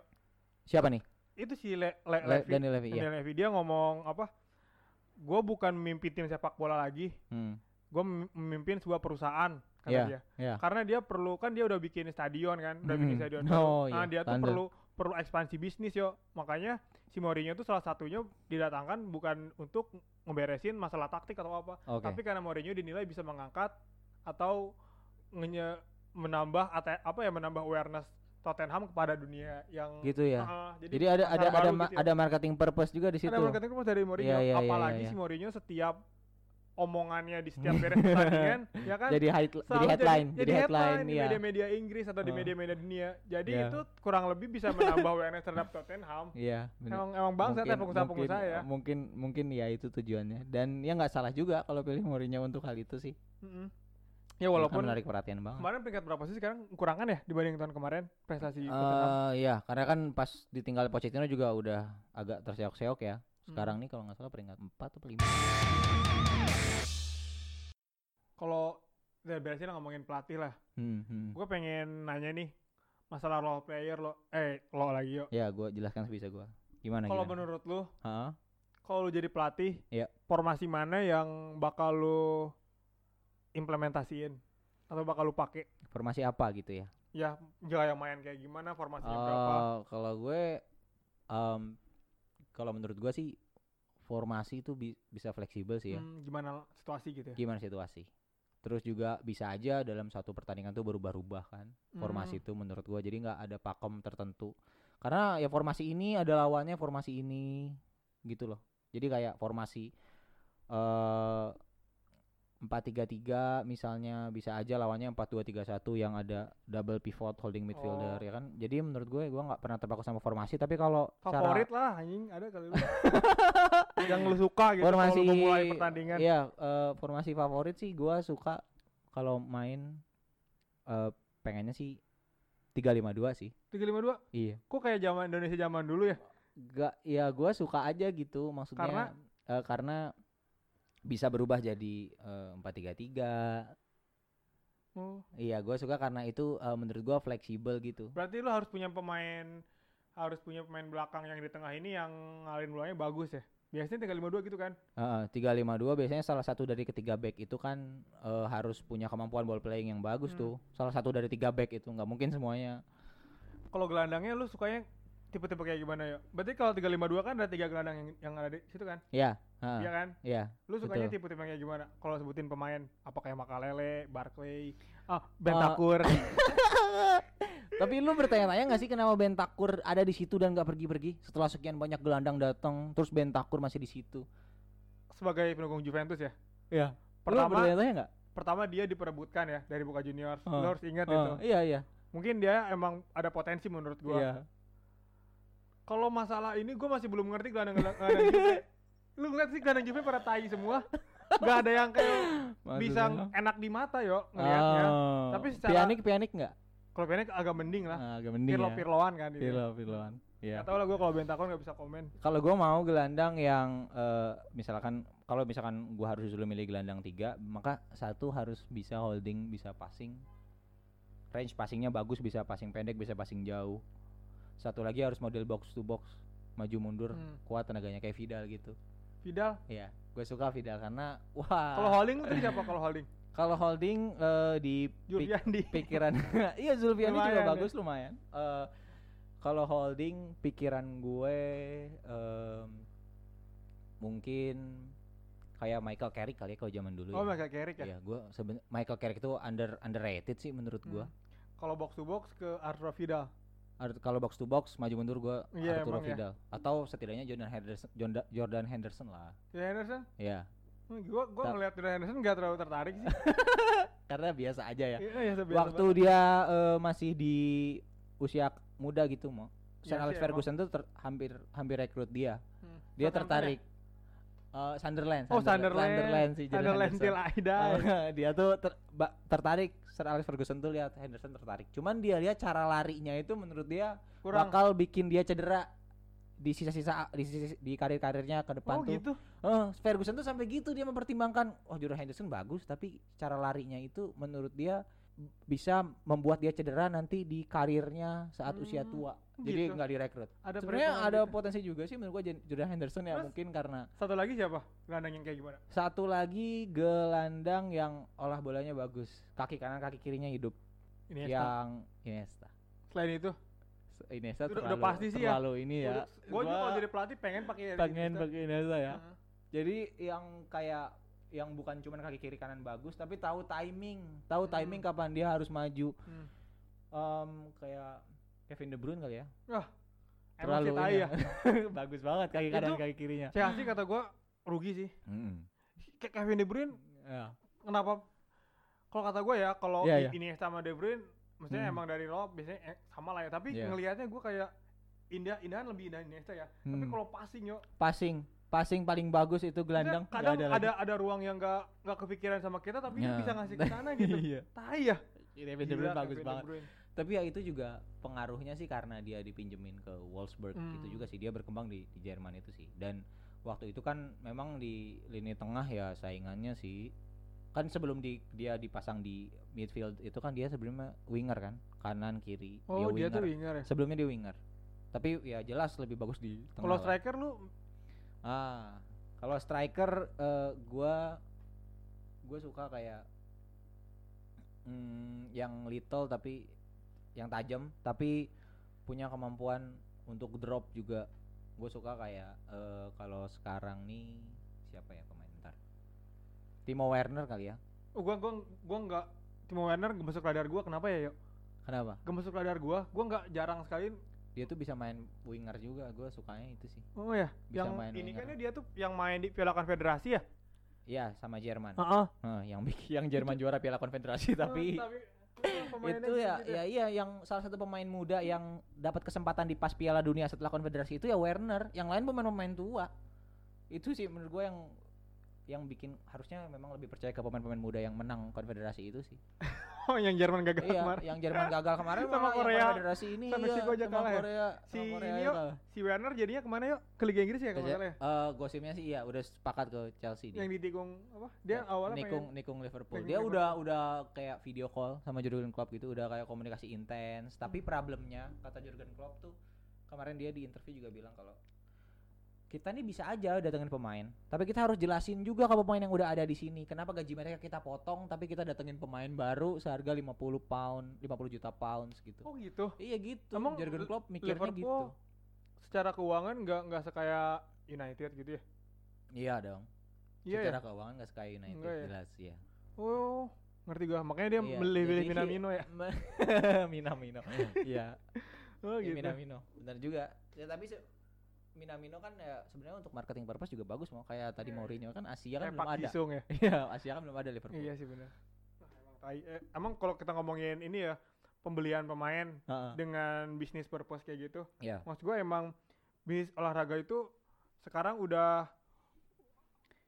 [SPEAKER 2] Siapa nih?
[SPEAKER 1] Itu si Le, Le,
[SPEAKER 2] Le-
[SPEAKER 1] Levy.
[SPEAKER 2] Daniel Levy, iya.
[SPEAKER 1] Daniel Levy dia ngomong apa? Gua bukan memimpin tim sepak bola lagi,
[SPEAKER 2] Hmm.
[SPEAKER 1] gua mem- memimpin sebuah perusahaan kata
[SPEAKER 2] Iya,
[SPEAKER 1] dia.
[SPEAKER 2] iya.
[SPEAKER 1] Karena dia perlu kan dia udah bikin stadion kan, udah bikin
[SPEAKER 2] Mm-mm.
[SPEAKER 1] stadion.
[SPEAKER 2] Oh,
[SPEAKER 1] nah,
[SPEAKER 2] iya,
[SPEAKER 1] dia tuh
[SPEAKER 2] Thunder.
[SPEAKER 1] perlu perlu ekspansi bisnis yo. Makanya si Mourinho tuh salah satunya didatangkan bukan untuk ngeberesin masalah taktik atau apa,
[SPEAKER 2] Oke.
[SPEAKER 1] tapi karena Mourinho dinilai bisa mengangkat atau menambah apa ya menambah awareness Tottenham kepada dunia yang
[SPEAKER 2] Gitu ya.
[SPEAKER 1] Heeh,
[SPEAKER 2] Jadi ada
[SPEAKER 1] pasar
[SPEAKER 2] ada ada
[SPEAKER 1] baru
[SPEAKER 2] ma-
[SPEAKER 1] gitu ya.
[SPEAKER 2] ada marketing purpose juga di situ.
[SPEAKER 1] ada marketing purpose dari Mourinho
[SPEAKER 2] iya, iya,
[SPEAKER 1] apalagi
[SPEAKER 2] iya,
[SPEAKER 1] si
[SPEAKER 2] iya.
[SPEAKER 1] Mourinho setiap omongannya di setiap (laughs) beres pertandingan ya kan
[SPEAKER 2] Jadi high, jadi headline, jadi, headline,
[SPEAKER 1] di
[SPEAKER 2] iya.
[SPEAKER 1] media-media Inggris atau di
[SPEAKER 2] Oh.
[SPEAKER 1] media-media dunia. Jadi
[SPEAKER 2] Iya.
[SPEAKER 1] itu kurang lebih bisa menambah awareness terhadap Tottenham.
[SPEAKER 2] Iya, bener.
[SPEAKER 1] Emang emang bangsa ya pengusaha-pengusaha ya.
[SPEAKER 2] Mungkin mungkin ya itu tujuannya. Dan ya nggak salah juga kalau pilih Mourinho untuk hal itu sih.
[SPEAKER 1] Mm-mm. Ya walaupun
[SPEAKER 2] menarik perhatian banget.
[SPEAKER 1] kemarin peringkat berapa sih sekarang kurangan ya dibanding tahun kemarin prestasi.
[SPEAKER 2] Eh iya, karena kan pas ditinggal Pochettino juga udah agak terseok-seok ya. Sekarang
[SPEAKER 1] Hmm.
[SPEAKER 2] nih kalau nggak salah peringkat 4 atau 5.
[SPEAKER 1] Kalau udah beresin ngomongin pelatih lah.
[SPEAKER 2] Hmm, hmm.
[SPEAKER 1] Gue pengen nanya nih masalah role player lo eh lo lagi yo.
[SPEAKER 2] Ya, gua jelaskan sebisa gua. Gimana
[SPEAKER 1] Kalau menurut lu
[SPEAKER 2] Heeh.
[SPEAKER 1] kalau lu jadi pelatih,
[SPEAKER 2] Iya.
[SPEAKER 1] formasi mana yang bakal lu implementasiin atau bakal lu pakai?
[SPEAKER 2] Formasi apa gitu ya?
[SPEAKER 1] Ya, gaya main kayak gimana, formasinya berapa?
[SPEAKER 2] Eh kalau gue em kalau menurut gua sih formasi itu bi- bisa fleksibel sih ya.
[SPEAKER 1] Hmm, gimana situasi gitu ya?
[SPEAKER 2] Gimana situasi? Terus juga bisa aja dalam satu pertandingan tuh berubah-ubah kan formasi
[SPEAKER 1] Hmm.
[SPEAKER 2] itu menurut gua. Jadi nggak ada pakem tertentu. Karena ya formasi ini ada lawannya formasi ini gitu loh. Jadi kayak formasi eh 4-3-3 misalnya bisa aja lawannya 4-2-3-1 yang ada double pivot holding midfielder
[SPEAKER 1] Oh.
[SPEAKER 2] ya kan. Jadi menurut gue gua nggak pernah terpaku sama formasi tapi kalau cara
[SPEAKER 1] Favorit lah anjing, ada kali lu. (laughs) yang lu suka gitu
[SPEAKER 2] formasi
[SPEAKER 1] kalau lu mulai pertandingan.
[SPEAKER 2] Iya, eh, formasi favorit sih gua suka kalau main eh pengennya sih 352 sih.
[SPEAKER 1] 352.
[SPEAKER 2] Iya.
[SPEAKER 1] Kok kayak zaman Indonesia zaman dulu ya?
[SPEAKER 2] Gak ya gua suka aja gitu maksudnya
[SPEAKER 1] Karena?
[SPEAKER 2] eh, karena bisa berubah jadi eh, 433.
[SPEAKER 1] Oh,
[SPEAKER 2] Iya, gua suka karena itu eh, menurut gua fleksibel gitu.
[SPEAKER 1] berarti lu harus punya pemain harus punya pemain belakang yang di tengah ini yang ngalirin bolanya bagus ya. Biasanya 352 gitu kan.
[SPEAKER 2] Heeh, 352 biasanya salah satu dari ketiga back itu kan eh, harus punya kemampuan ball playing yang bagus
[SPEAKER 1] Hmm.
[SPEAKER 2] tuh. Salah satu dari tiga back itu nggak mungkin semuanya.
[SPEAKER 1] Kalau gelandangnya lu sukanya tipe-tipe kayak gimana ya? Berarti kalau 352 kan ada tiga gelandang yang, yang ada di situ kan?
[SPEAKER 2] Iya, heeh,
[SPEAKER 1] Iya kan?
[SPEAKER 2] iya.
[SPEAKER 1] Lu sukanya tipe-tipe yang kayak gimana? Kalau sebutin pemain, apa kayak Makalele, Barclay, ah
[SPEAKER 2] Eh,
[SPEAKER 1] Bentakur. (laughs)
[SPEAKER 2] Tapi lu bertanya-tanya nggak sih kenapa Bentakur ada di situ dan nggak pergi-pergi setelah sekian banyak gelandang datang, terus Bentakur masih di situ?
[SPEAKER 1] sebagai pendukung Juventus ya.
[SPEAKER 2] Iya. Lu
[SPEAKER 1] Pertama,
[SPEAKER 2] bertanya-tanya nggak?
[SPEAKER 1] pertama dia diperebutkan ya dari Boca Juniors.
[SPEAKER 2] Oh.
[SPEAKER 1] Lu harus ingat
[SPEAKER 2] Oh,
[SPEAKER 1] itu.
[SPEAKER 2] iya iya.
[SPEAKER 1] Mungkin dia emang ada potensi menurut gua.
[SPEAKER 2] Iya.
[SPEAKER 1] Kalau masalah ini gua masih belum ngerti gelandang-gelandang. (laughs) Lu ngeliat sih gelandang Juve pada tai semua. Gak ada yang kayak bisa
[SPEAKER 2] Maksudnya?
[SPEAKER 1] enak di mata yo ngeliatnya.
[SPEAKER 2] Oh.
[SPEAKER 1] Tapi secara-
[SPEAKER 2] pianik pianik nggak?
[SPEAKER 1] Kalau Pjanic agak mending lah.
[SPEAKER 2] Ah, agak mending
[SPEAKER 1] Pirlo
[SPEAKER 2] ya.
[SPEAKER 1] Pirloan kan dia.
[SPEAKER 2] Pirlo Pirloan. Iya.
[SPEAKER 1] Gak tau lah gua kalau Bentakur nggak bisa komen.
[SPEAKER 2] Kalau gua mau gelandang yang eh, misalkan kalau misalkan gua harus dulu milih gelandang tiga, maka satu harus bisa holding, bisa passing. Range passingnya bagus, bisa passing pendek, bisa passing jauh. Satu lagi harus model box to box, maju mundur,
[SPEAKER 1] Hmm.
[SPEAKER 2] kuat tenaganya kayak Vidal gitu.
[SPEAKER 1] Vidal.
[SPEAKER 2] Iya, gue suka Vidal karena wah.
[SPEAKER 1] Kalau holding tadi siapa kalau holding? (laughs)
[SPEAKER 2] kalau holding eh, di pik-
[SPEAKER 1] Julviandi. (laughs)
[SPEAKER 2] pikiran iya Zulfiandi juga
[SPEAKER 1] Lumayan ya.
[SPEAKER 2] bagus lumayan. Eh, kalau holding pikiran gue em, mungkin kayak Michael Carrick kali ya kalau zaman dulu
[SPEAKER 1] Oh,
[SPEAKER 2] ya.
[SPEAKER 1] Michael Carrick ya.
[SPEAKER 2] Iya, gue seben Michael Carrick itu under underrated sih menurut gue.
[SPEAKER 1] Hmm. Kalau box to box ke Arturo Vidal.
[SPEAKER 2] Kalau box to box maju mundur gue
[SPEAKER 1] Iya,
[SPEAKER 2] Arturo
[SPEAKER 1] emang ya.
[SPEAKER 2] Vidal atau setidaknya Jordan Henderson Jordan, Jordan Henderson lah.
[SPEAKER 1] Ya Henderson.
[SPEAKER 2] Ya,
[SPEAKER 1] Hmm, gua gua
[SPEAKER 2] Ta-
[SPEAKER 1] ngeliat Jordan Henderson gak terlalu tertarik sih. (laughs)
[SPEAKER 2] karena biasa aja ya.
[SPEAKER 1] Iya, ya, biasa
[SPEAKER 2] Waktu
[SPEAKER 1] banget.
[SPEAKER 2] dia eh, masih di usia muda gitu mau.
[SPEAKER 1] Iya
[SPEAKER 2] Sir Alex
[SPEAKER 1] sih,
[SPEAKER 2] Ferguson tuh ter- hampir hampir rekrut dia.
[SPEAKER 1] Hmm.
[SPEAKER 2] Dia
[SPEAKER 1] Southampton ya?
[SPEAKER 2] Tertarik. eh, Sunderland.
[SPEAKER 1] Oh,
[SPEAKER 2] Sunder-
[SPEAKER 1] Sunderland.
[SPEAKER 2] Sunderland sih.
[SPEAKER 1] Sunderland till I die.
[SPEAKER 2] Dia tuh ter- tertarik Sir Alex Ferguson tuh lihat Henderson tertarik. Cuman dia lihat cara larinya itu menurut dia
[SPEAKER 1] Kurang.
[SPEAKER 2] bakal bikin dia cedera di sisa-sisa di, sisa- di karir-karirnya ke depan
[SPEAKER 1] Oh
[SPEAKER 2] tuh.
[SPEAKER 1] gitu.
[SPEAKER 2] Eh, Ferguson tuh sampai gitu dia mempertimbangkan, oh Jordan Henderson bagus tapi cara larinya itu menurut dia bisa membuat dia cedera nanti di karirnya saat usia
[SPEAKER 1] Hmm,
[SPEAKER 2] tua. Jadi
[SPEAKER 1] gitu.
[SPEAKER 2] nggak direkrut.
[SPEAKER 1] Ada
[SPEAKER 2] Sebenarnya ada
[SPEAKER 1] gitu.
[SPEAKER 2] potensi juga sih menurut gua Jordan Henderson ya mungkin karena
[SPEAKER 1] Satu lagi siapa? Gelandang yang kayak gimana?
[SPEAKER 2] satu lagi gelandang yang olah bolanya bagus. Kaki kanan kaki kirinya hidup.
[SPEAKER 1] Ini
[SPEAKER 2] Yang Iniesta.
[SPEAKER 1] Selain itu,
[SPEAKER 2] Iniesta
[SPEAKER 1] Udah- udah
[SPEAKER 2] terlalu,
[SPEAKER 1] pasti sih ya.
[SPEAKER 2] terlalu ini ya.
[SPEAKER 1] gue juga kalau jadi pelatih pengen pakai
[SPEAKER 2] pengen
[SPEAKER 1] Iniesta.
[SPEAKER 2] pakai Iniesta ya.
[SPEAKER 1] Heeh.
[SPEAKER 2] Jadi yang kayak yang bukan cuma kaki kiri kanan bagus tapi tahu timing, tahu
[SPEAKER 1] Hmm.
[SPEAKER 2] timing kapan dia harus maju.
[SPEAKER 1] Hmm.
[SPEAKER 2] Em, kayak Kevin De Bruyne kali ya.
[SPEAKER 1] Emang sih tai
[SPEAKER 2] ini
[SPEAKER 1] ya. (laughs)
[SPEAKER 2] bagus banget kaki kanan kaki kirinya.
[SPEAKER 1] Chelsea kata gue rugi sih. Kayak Kevin De Bruyne
[SPEAKER 2] Ya.
[SPEAKER 1] kenapa kalau kata gue ya kalau
[SPEAKER 2] Iya,
[SPEAKER 1] I-
[SPEAKER 2] iya.
[SPEAKER 1] Iniesta sama De Bruyne maksudnya
[SPEAKER 2] Hmm.
[SPEAKER 1] emang dari lo biasanya eh, sama lah ya tapi
[SPEAKER 2] Iya.
[SPEAKER 1] ngelihatnya gue kayak indah indahan lebih indah Iniesta ya tapi
[SPEAKER 2] Hmm.
[SPEAKER 1] kalau passing yo
[SPEAKER 2] Passing, passing paling bagus itu gelandang. nggak
[SPEAKER 1] kadang
[SPEAKER 2] lagi.
[SPEAKER 1] ada ada ruang yang gak nggak kepikiran sama kita tapi dia
[SPEAKER 2] Ya.
[SPEAKER 1] bisa ngasih ke (laughs) sana gitu
[SPEAKER 2] Iya.
[SPEAKER 1] tai ya
[SPEAKER 2] Kevin De
[SPEAKER 1] Gila,
[SPEAKER 2] Bruyne bagus banget. Tapi ya itu juga pengaruhnya sih karena dia dipinjemin ke Wolfsburg
[SPEAKER 1] Hmm.
[SPEAKER 2] itu juga sih dia berkembang di, di Jerman itu sih. Dan waktu itu kan memang di lini tengah ya saingannya sih kan sebelum di, dia dipasang di midfield itu kan dia sebelumnya winger kan kanan kiri
[SPEAKER 1] oh dia
[SPEAKER 2] dia
[SPEAKER 1] tuh
[SPEAKER 2] winger.
[SPEAKER 1] winger ya
[SPEAKER 2] sebelumnya dia winger tapi ya jelas lebih bagus di tengah
[SPEAKER 1] kalau
[SPEAKER 2] lah.
[SPEAKER 1] striker lu
[SPEAKER 2] ah kalau striker eh, gua gua suka kayak mm, yang little tapi yang tajam tapi punya kemampuan untuk drop juga. Gue suka kayak eh, kalau sekarang nih siapa ya pemain ntar Timo Werner kali ya.
[SPEAKER 1] Oh, gua gua gua nggak Timo Werner gak masuk radar gua kenapa ya yo?
[SPEAKER 2] Kenapa?
[SPEAKER 1] Gak masuk radar gua gua nggak jarang sekali
[SPEAKER 2] dia tuh bisa main winger juga gue sukanya itu sih.
[SPEAKER 1] Oh ya
[SPEAKER 2] Bisa
[SPEAKER 1] yang
[SPEAKER 2] main
[SPEAKER 1] ini kan dia tuh yang main di Piala Konfederasi ya?
[SPEAKER 2] Iya sama Jerman.
[SPEAKER 1] Heeh.
[SPEAKER 2] Nah, yang yang Jerman juara Piala Konfederasi tapi
[SPEAKER 1] pemainnya
[SPEAKER 2] itu ya
[SPEAKER 1] gitu
[SPEAKER 2] ya iya yang salah satu pemain muda yang dapat kesempatan di pas Piala Dunia setelah Konfederasi itu ya Werner. Yang lain pemain-pemain tua. Itu sih menurut gue yang yang bikin harusnya memang lebih percaya ke pemain-pemain muda yang menang Konfederasi itu sih (laughs)
[SPEAKER 1] oh (laughs) yang Jerman gagal
[SPEAKER 2] iya
[SPEAKER 1] kemarin
[SPEAKER 2] yang Jerman gagal kemarin (laughs)
[SPEAKER 1] Sama Korea.
[SPEAKER 2] Konfederasi ini
[SPEAKER 1] Sama
[SPEAKER 2] iya,
[SPEAKER 1] aja
[SPEAKER 2] sama
[SPEAKER 1] kalah ya?
[SPEAKER 2] Korea
[SPEAKER 1] si
[SPEAKER 2] sama Korea
[SPEAKER 1] ini yuk si Werner jadinya ke mana yuk ke Liga Inggris ya salah ya
[SPEAKER 2] Eh, gosipnya sih iya udah sepakat ke Chelsea dia.
[SPEAKER 1] yang ditikung apa dia
[SPEAKER 2] Ya,
[SPEAKER 1] awalnya
[SPEAKER 2] nikung
[SPEAKER 1] pengen
[SPEAKER 2] nikung Liverpool. Dia
[SPEAKER 1] Liverpool.
[SPEAKER 2] udah udah kayak video call sama Jurgen Klopp gitu, udah kayak komunikasi intens. Tapi problemnya kata Jurgen Klopp tuh kemarin dia di interview juga bilang kalau kita nih bisa aja datengin pemain, tapi kita harus jelasin juga ke pemain yang udah ada di sini. Kenapa gaji mereka kita potong, tapi kita datengin pemain baru seharga 50 pound, 50 juta pounds gitu.
[SPEAKER 1] oh gitu
[SPEAKER 2] Iya gitu.
[SPEAKER 1] Emang
[SPEAKER 2] Jurgen Klopp mikirnya
[SPEAKER 1] Liverpool
[SPEAKER 2] gitu.
[SPEAKER 1] secara keuangan nggak nggak sekaya United gitu ya
[SPEAKER 2] Iya dong.
[SPEAKER 1] iya
[SPEAKER 2] Secara
[SPEAKER 1] ya
[SPEAKER 2] keuangan gak sekaya United
[SPEAKER 1] Enggak ya?
[SPEAKER 2] jelas ya.
[SPEAKER 1] oh ngerti gua makanya dia
[SPEAKER 2] Iya,
[SPEAKER 1] beli beli
[SPEAKER 2] jadi-
[SPEAKER 1] Minamino ya (laughs)
[SPEAKER 2] Minamino. Iya. (laughs)
[SPEAKER 1] oh
[SPEAKER 2] Iya,
[SPEAKER 1] gitu
[SPEAKER 2] Minamino. Benar juga. Ya tapi Minamino kan ya sebenarnya untuk marketing purpose juga bagus mau kayak tadi
[SPEAKER 1] Iya.
[SPEAKER 2] Mourinho kan Asia kan belum
[SPEAKER 1] Pak
[SPEAKER 2] ada.
[SPEAKER 1] Ya
[SPEAKER 2] Iya, Asia kan belum ada Liverpool.
[SPEAKER 1] iya sih benar. Eh, emang kalau kita ngomongin ini ya pembelian pemain
[SPEAKER 2] Heeh.
[SPEAKER 1] dengan bisnis purpose kayak gitu
[SPEAKER 2] Iya.
[SPEAKER 1] maksud gue emang bisnis olahraga itu sekarang udah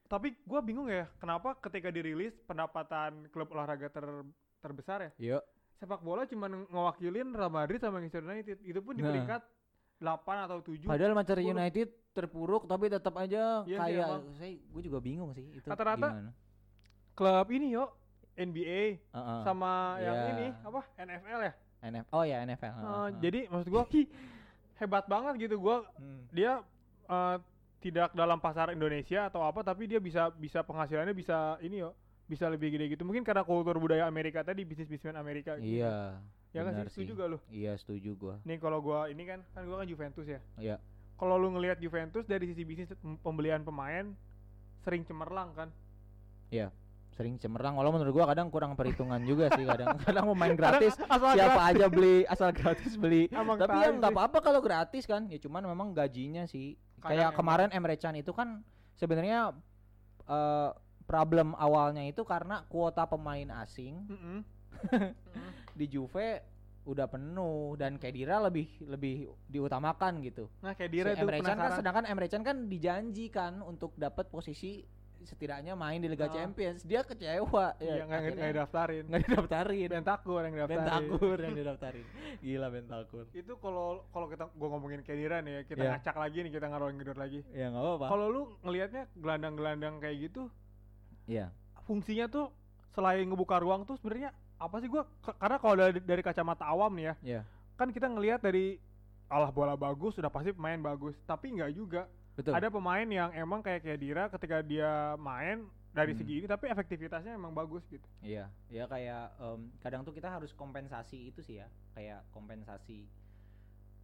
[SPEAKER 1] tapi gue bingung ya kenapa ketika dirilis pendapatan klub olahraga ter terbesar ya
[SPEAKER 2] Yuk.
[SPEAKER 1] sepak bola cuma ngewakilin Real Madrid sama Manchester United itu pun di
[SPEAKER 2] Nah.
[SPEAKER 1] Peringkat 8 atau 7
[SPEAKER 2] Padahal Manchester
[SPEAKER 1] 10.
[SPEAKER 2] United terpuruk tapi tetap aja
[SPEAKER 1] Iya sih,
[SPEAKER 2] kayak
[SPEAKER 1] emang.
[SPEAKER 2] saya gue juga bingung sih itu
[SPEAKER 1] Rata-rata klub ini yo NBA
[SPEAKER 2] Heeh.
[SPEAKER 1] sama yang
[SPEAKER 2] Iya.
[SPEAKER 1] ini apa NFL ya
[SPEAKER 2] NF Oh ya NFL. heeh,
[SPEAKER 1] Eh,
[SPEAKER 2] heeh.
[SPEAKER 1] jadi maksud gue (laughs) hebat banget gitu gue
[SPEAKER 2] Hmm.
[SPEAKER 1] dia eh, tidak dalam pasar Indonesia atau apa tapi dia bisa bisa penghasilannya bisa ini yo bisa lebih gede gitu mungkin karena kultur budaya Amerika tadi bisnis bisnismen Amerika gitu.
[SPEAKER 2] Iya.
[SPEAKER 1] Ya kan sih setuju gak lu
[SPEAKER 2] Iya, setuju gua.
[SPEAKER 1] nih kalau gua ini kan kan gua kan Juventus ya
[SPEAKER 2] Iya.
[SPEAKER 1] kalau lu ngelihat Juventus dari sisi bisnis pembelian pemain sering cemerlang kan
[SPEAKER 2] Sering cemerlang walau menurut gua kadang kurang perhitungan juga sih kadang. (laughs) Kadang mau main gratis
[SPEAKER 1] asal
[SPEAKER 2] siapa
[SPEAKER 1] gratis.
[SPEAKER 2] aja beli asal gratis beli.
[SPEAKER 1] Emang
[SPEAKER 2] Tapi ya nggak apa-apa kalau gratis kan. Ya cuman memang gajinya sih. Kayak
[SPEAKER 1] emang.
[SPEAKER 2] kemarin Emre Can itu kan sebenarnya eh, problem awalnya itu karena kuota pemain asing (laughs) Di Juve udah penuh dan Kedira lebih lebih diutamakan gitu.
[SPEAKER 1] Nah, kayak Dira
[SPEAKER 2] Si
[SPEAKER 1] itu
[SPEAKER 2] Emre Can kan sedangkan Emre Can kan dijanjikan untuk dapat posisi setidaknya main di Liga
[SPEAKER 1] Ah.
[SPEAKER 2] Champions. Dia kecewa
[SPEAKER 1] Iya, nggak nggak
[SPEAKER 2] akhirnya
[SPEAKER 1] daftarin.
[SPEAKER 2] nggak didaftarin.
[SPEAKER 1] Bentakur yang daftarin.
[SPEAKER 2] Bentakur yang didaftarin. Gila Bentakur.
[SPEAKER 1] Itu kalau kalau kita gua ngomongin Kedira nih ya, kita
[SPEAKER 2] Iya.
[SPEAKER 1] ngacak lagi nih, kita ngaruhin gedor lagi.
[SPEAKER 2] Ya nggak apa-apa.
[SPEAKER 1] Kalau lu ngelihatnya gelandang-gelandang kayak gitu,
[SPEAKER 2] Iya.
[SPEAKER 1] fungsinya tuh selain ngebuka ruang tuh sebenarnya apa sih gua ke- karena kalau dari, dari kacamata awam nih ya,
[SPEAKER 2] Iya.
[SPEAKER 1] kan kita ngelihat dari alah bola bagus sudah pasti pemain bagus, tapi nggak juga.
[SPEAKER 2] Betul.
[SPEAKER 1] Ada pemain yang emang kayak Kedira ketika dia main dari
[SPEAKER 2] Hmm.
[SPEAKER 1] segi ini tapi efektivitasnya emang bagus gitu.
[SPEAKER 2] Iya, ya kayak em, kadang tuh kita harus kompensasi itu sih ya, kayak kompensasi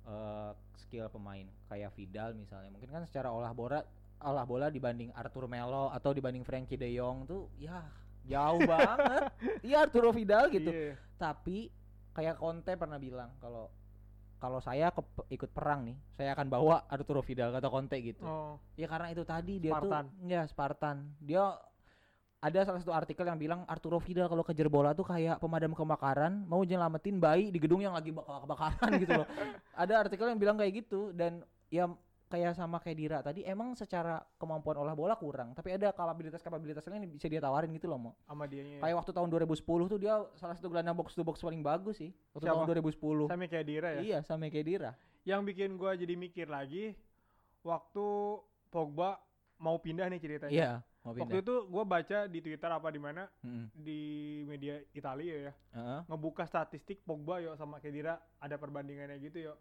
[SPEAKER 2] eh, skill pemain, kayak Vidal misalnya. Mungkin kan secara olah bola olah bola dibanding Arthur Melo atau dibanding Frankie De Jong tuh ya jauh banget. Iya Arturo Vidal gitu.
[SPEAKER 1] Iya.
[SPEAKER 2] Tapi kayak Conte pernah bilang kalau kalau saya ke- ikut perang nih, saya akan bawa Arturo Vidal kata Conte gitu.
[SPEAKER 1] Oh,
[SPEAKER 2] Ya karena itu tadi dia
[SPEAKER 1] Spartan.
[SPEAKER 2] tuh ya Spartan. Dia ada salah satu artikel yang bilang Arturo Vidal kalau kejar bola tuh kayak pemadam kebakaran mau nyelamatin bayi di gedung yang lagi bakal kebakaran gitu loh. (laughs) Ada artikel yang bilang kayak gitu dan ya kayak sama kayak Dira tadi emang secara kemampuan olah bola kurang tapi ada kapabilitas-kapabilitas lain yang bisa dia tawarin gitu loh mau
[SPEAKER 1] sama dianya.
[SPEAKER 2] kayak waktu tahun 2010 tuh dia salah satu gelandang box to box paling bagus sih waktu
[SPEAKER 1] Siapa?
[SPEAKER 2] tahun 2010
[SPEAKER 1] Sama kayak Dira ya.
[SPEAKER 2] iya sama kayak Dira
[SPEAKER 1] Yang bikin gua jadi mikir lagi waktu Pogba mau pindah nih ceritanya.
[SPEAKER 2] iya mau
[SPEAKER 1] Waktu
[SPEAKER 2] pindah
[SPEAKER 1] itu gua baca di Twitter apa di mana
[SPEAKER 2] Mm-mm.
[SPEAKER 1] di media Italia ya,
[SPEAKER 2] Heeh.
[SPEAKER 1] ngebuka statistik Pogba yo sama Kedira ada perbandingannya gitu yo.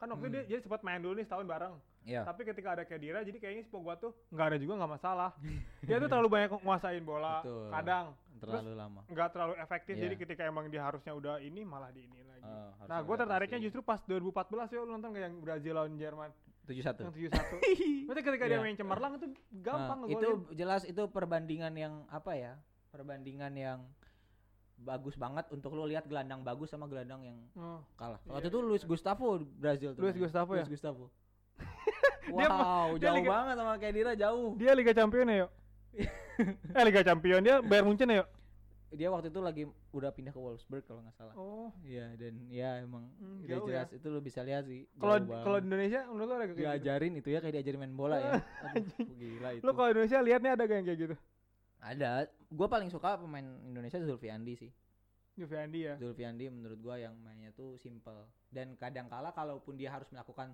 [SPEAKER 1] Kan waktu
[SPEAKER 2] Hmm.
[SPEAKER 1] dia, dia sempat main dulu nih setahun bareng.
[SPEAKER 2] iya
[SPEAKER 1] Tapi ketika ada Kedira jadi kayaknya si Pogba tuh nggak ada juga nggak masalah. (laughs) dia tuh terlalu banyak nguasain bola,
[SPEAKER 2] Betul.
[SPEAKER 1] kadang
[SPEAKER 2] terlalu lama
[SPEAKER 1] nggak terlalu efektif.
[SPEAKER 2] Iya.
[SPEAKER 1] Jadi ketika emang dia harusnya udah ini malah di ini lagi.
[SPEAKER 2] Eh,
[SPEAKER 1] nah, gue tertariknya
[SPEAKER 2] pasti.
[SPEAKER 1] justru pas 2014 ya lu nonton kayak yang Brazil lawan Jerman
[SPEAKER 2] 71
[SPEAKER 1] yang 7-1. Berarti (laughs) ketika dia
[SPEAKER 2] Iya.
[SPEAKER 1] main cemerlang itu gampang ngegolin.
[SPEAKER 2] itu jelas itu perbandingan yang apa ya perbandingan yang bagus banget untuk lu lihat gelandang bagus sama gelandang yang
[SPEAKER 1] Oh.
[SPEAKER 2] kalah
[SPEAKER 1] Iya,
[SPEAKER 2] waktu itu Luis Gustavo Brazil tuh
[SPEAKER 1] Luis. Gustavo ya?
[SPEAKER 2] Luis Gustavo (laughs)
[SPEAKER 1] Dia ma-
[SPEAKER 2] wow
[SPEAKER 1] dia
[SPEAKER 2] jauh
[SPEAKER 1] Liga-
[SPEAKER 2] banget sama kayak Dira jauh
[SPEAKER 1] Dia Liga Champion ya, yuk. (laughs) eh Liga Champion dia Bayern Munchen ya, yuk.
[SPEAKER 2] dia waktu itu lagi udah pindah ke Wolfsburg kalau nggak salah
[SPEAKER 1] Oh.
[SPEAKER 2] iya dan ya emang
[SPEAKER 1] Hmm,
[SPEAKER 2] udah
[SPEAKER 1] jauh
[SPEAKER 2] jelas itu lu bisa lihat sih
[SPEAKER 1] Kalau kalau. Indonesia menurut lu ada kayak gitu?
[SPEAKER 2] diajarin itu ya kayak diajarin main bola ya (laughs) Aduh, gila itu
[SPEAKER 1] Lu kalau Indonesia liatnya ada gak yang kayak gitu?
[SPEAKER 2] Ada. Gua paling suka pemain Indonesia Zulfiandi sih.
[SPEAKER 1] Juvendi ya.
[SPEAKER 2] Zulfiandi menurut gua yang mainnya tuh simple. Dan kadang kala kalaupun dia harus melakukan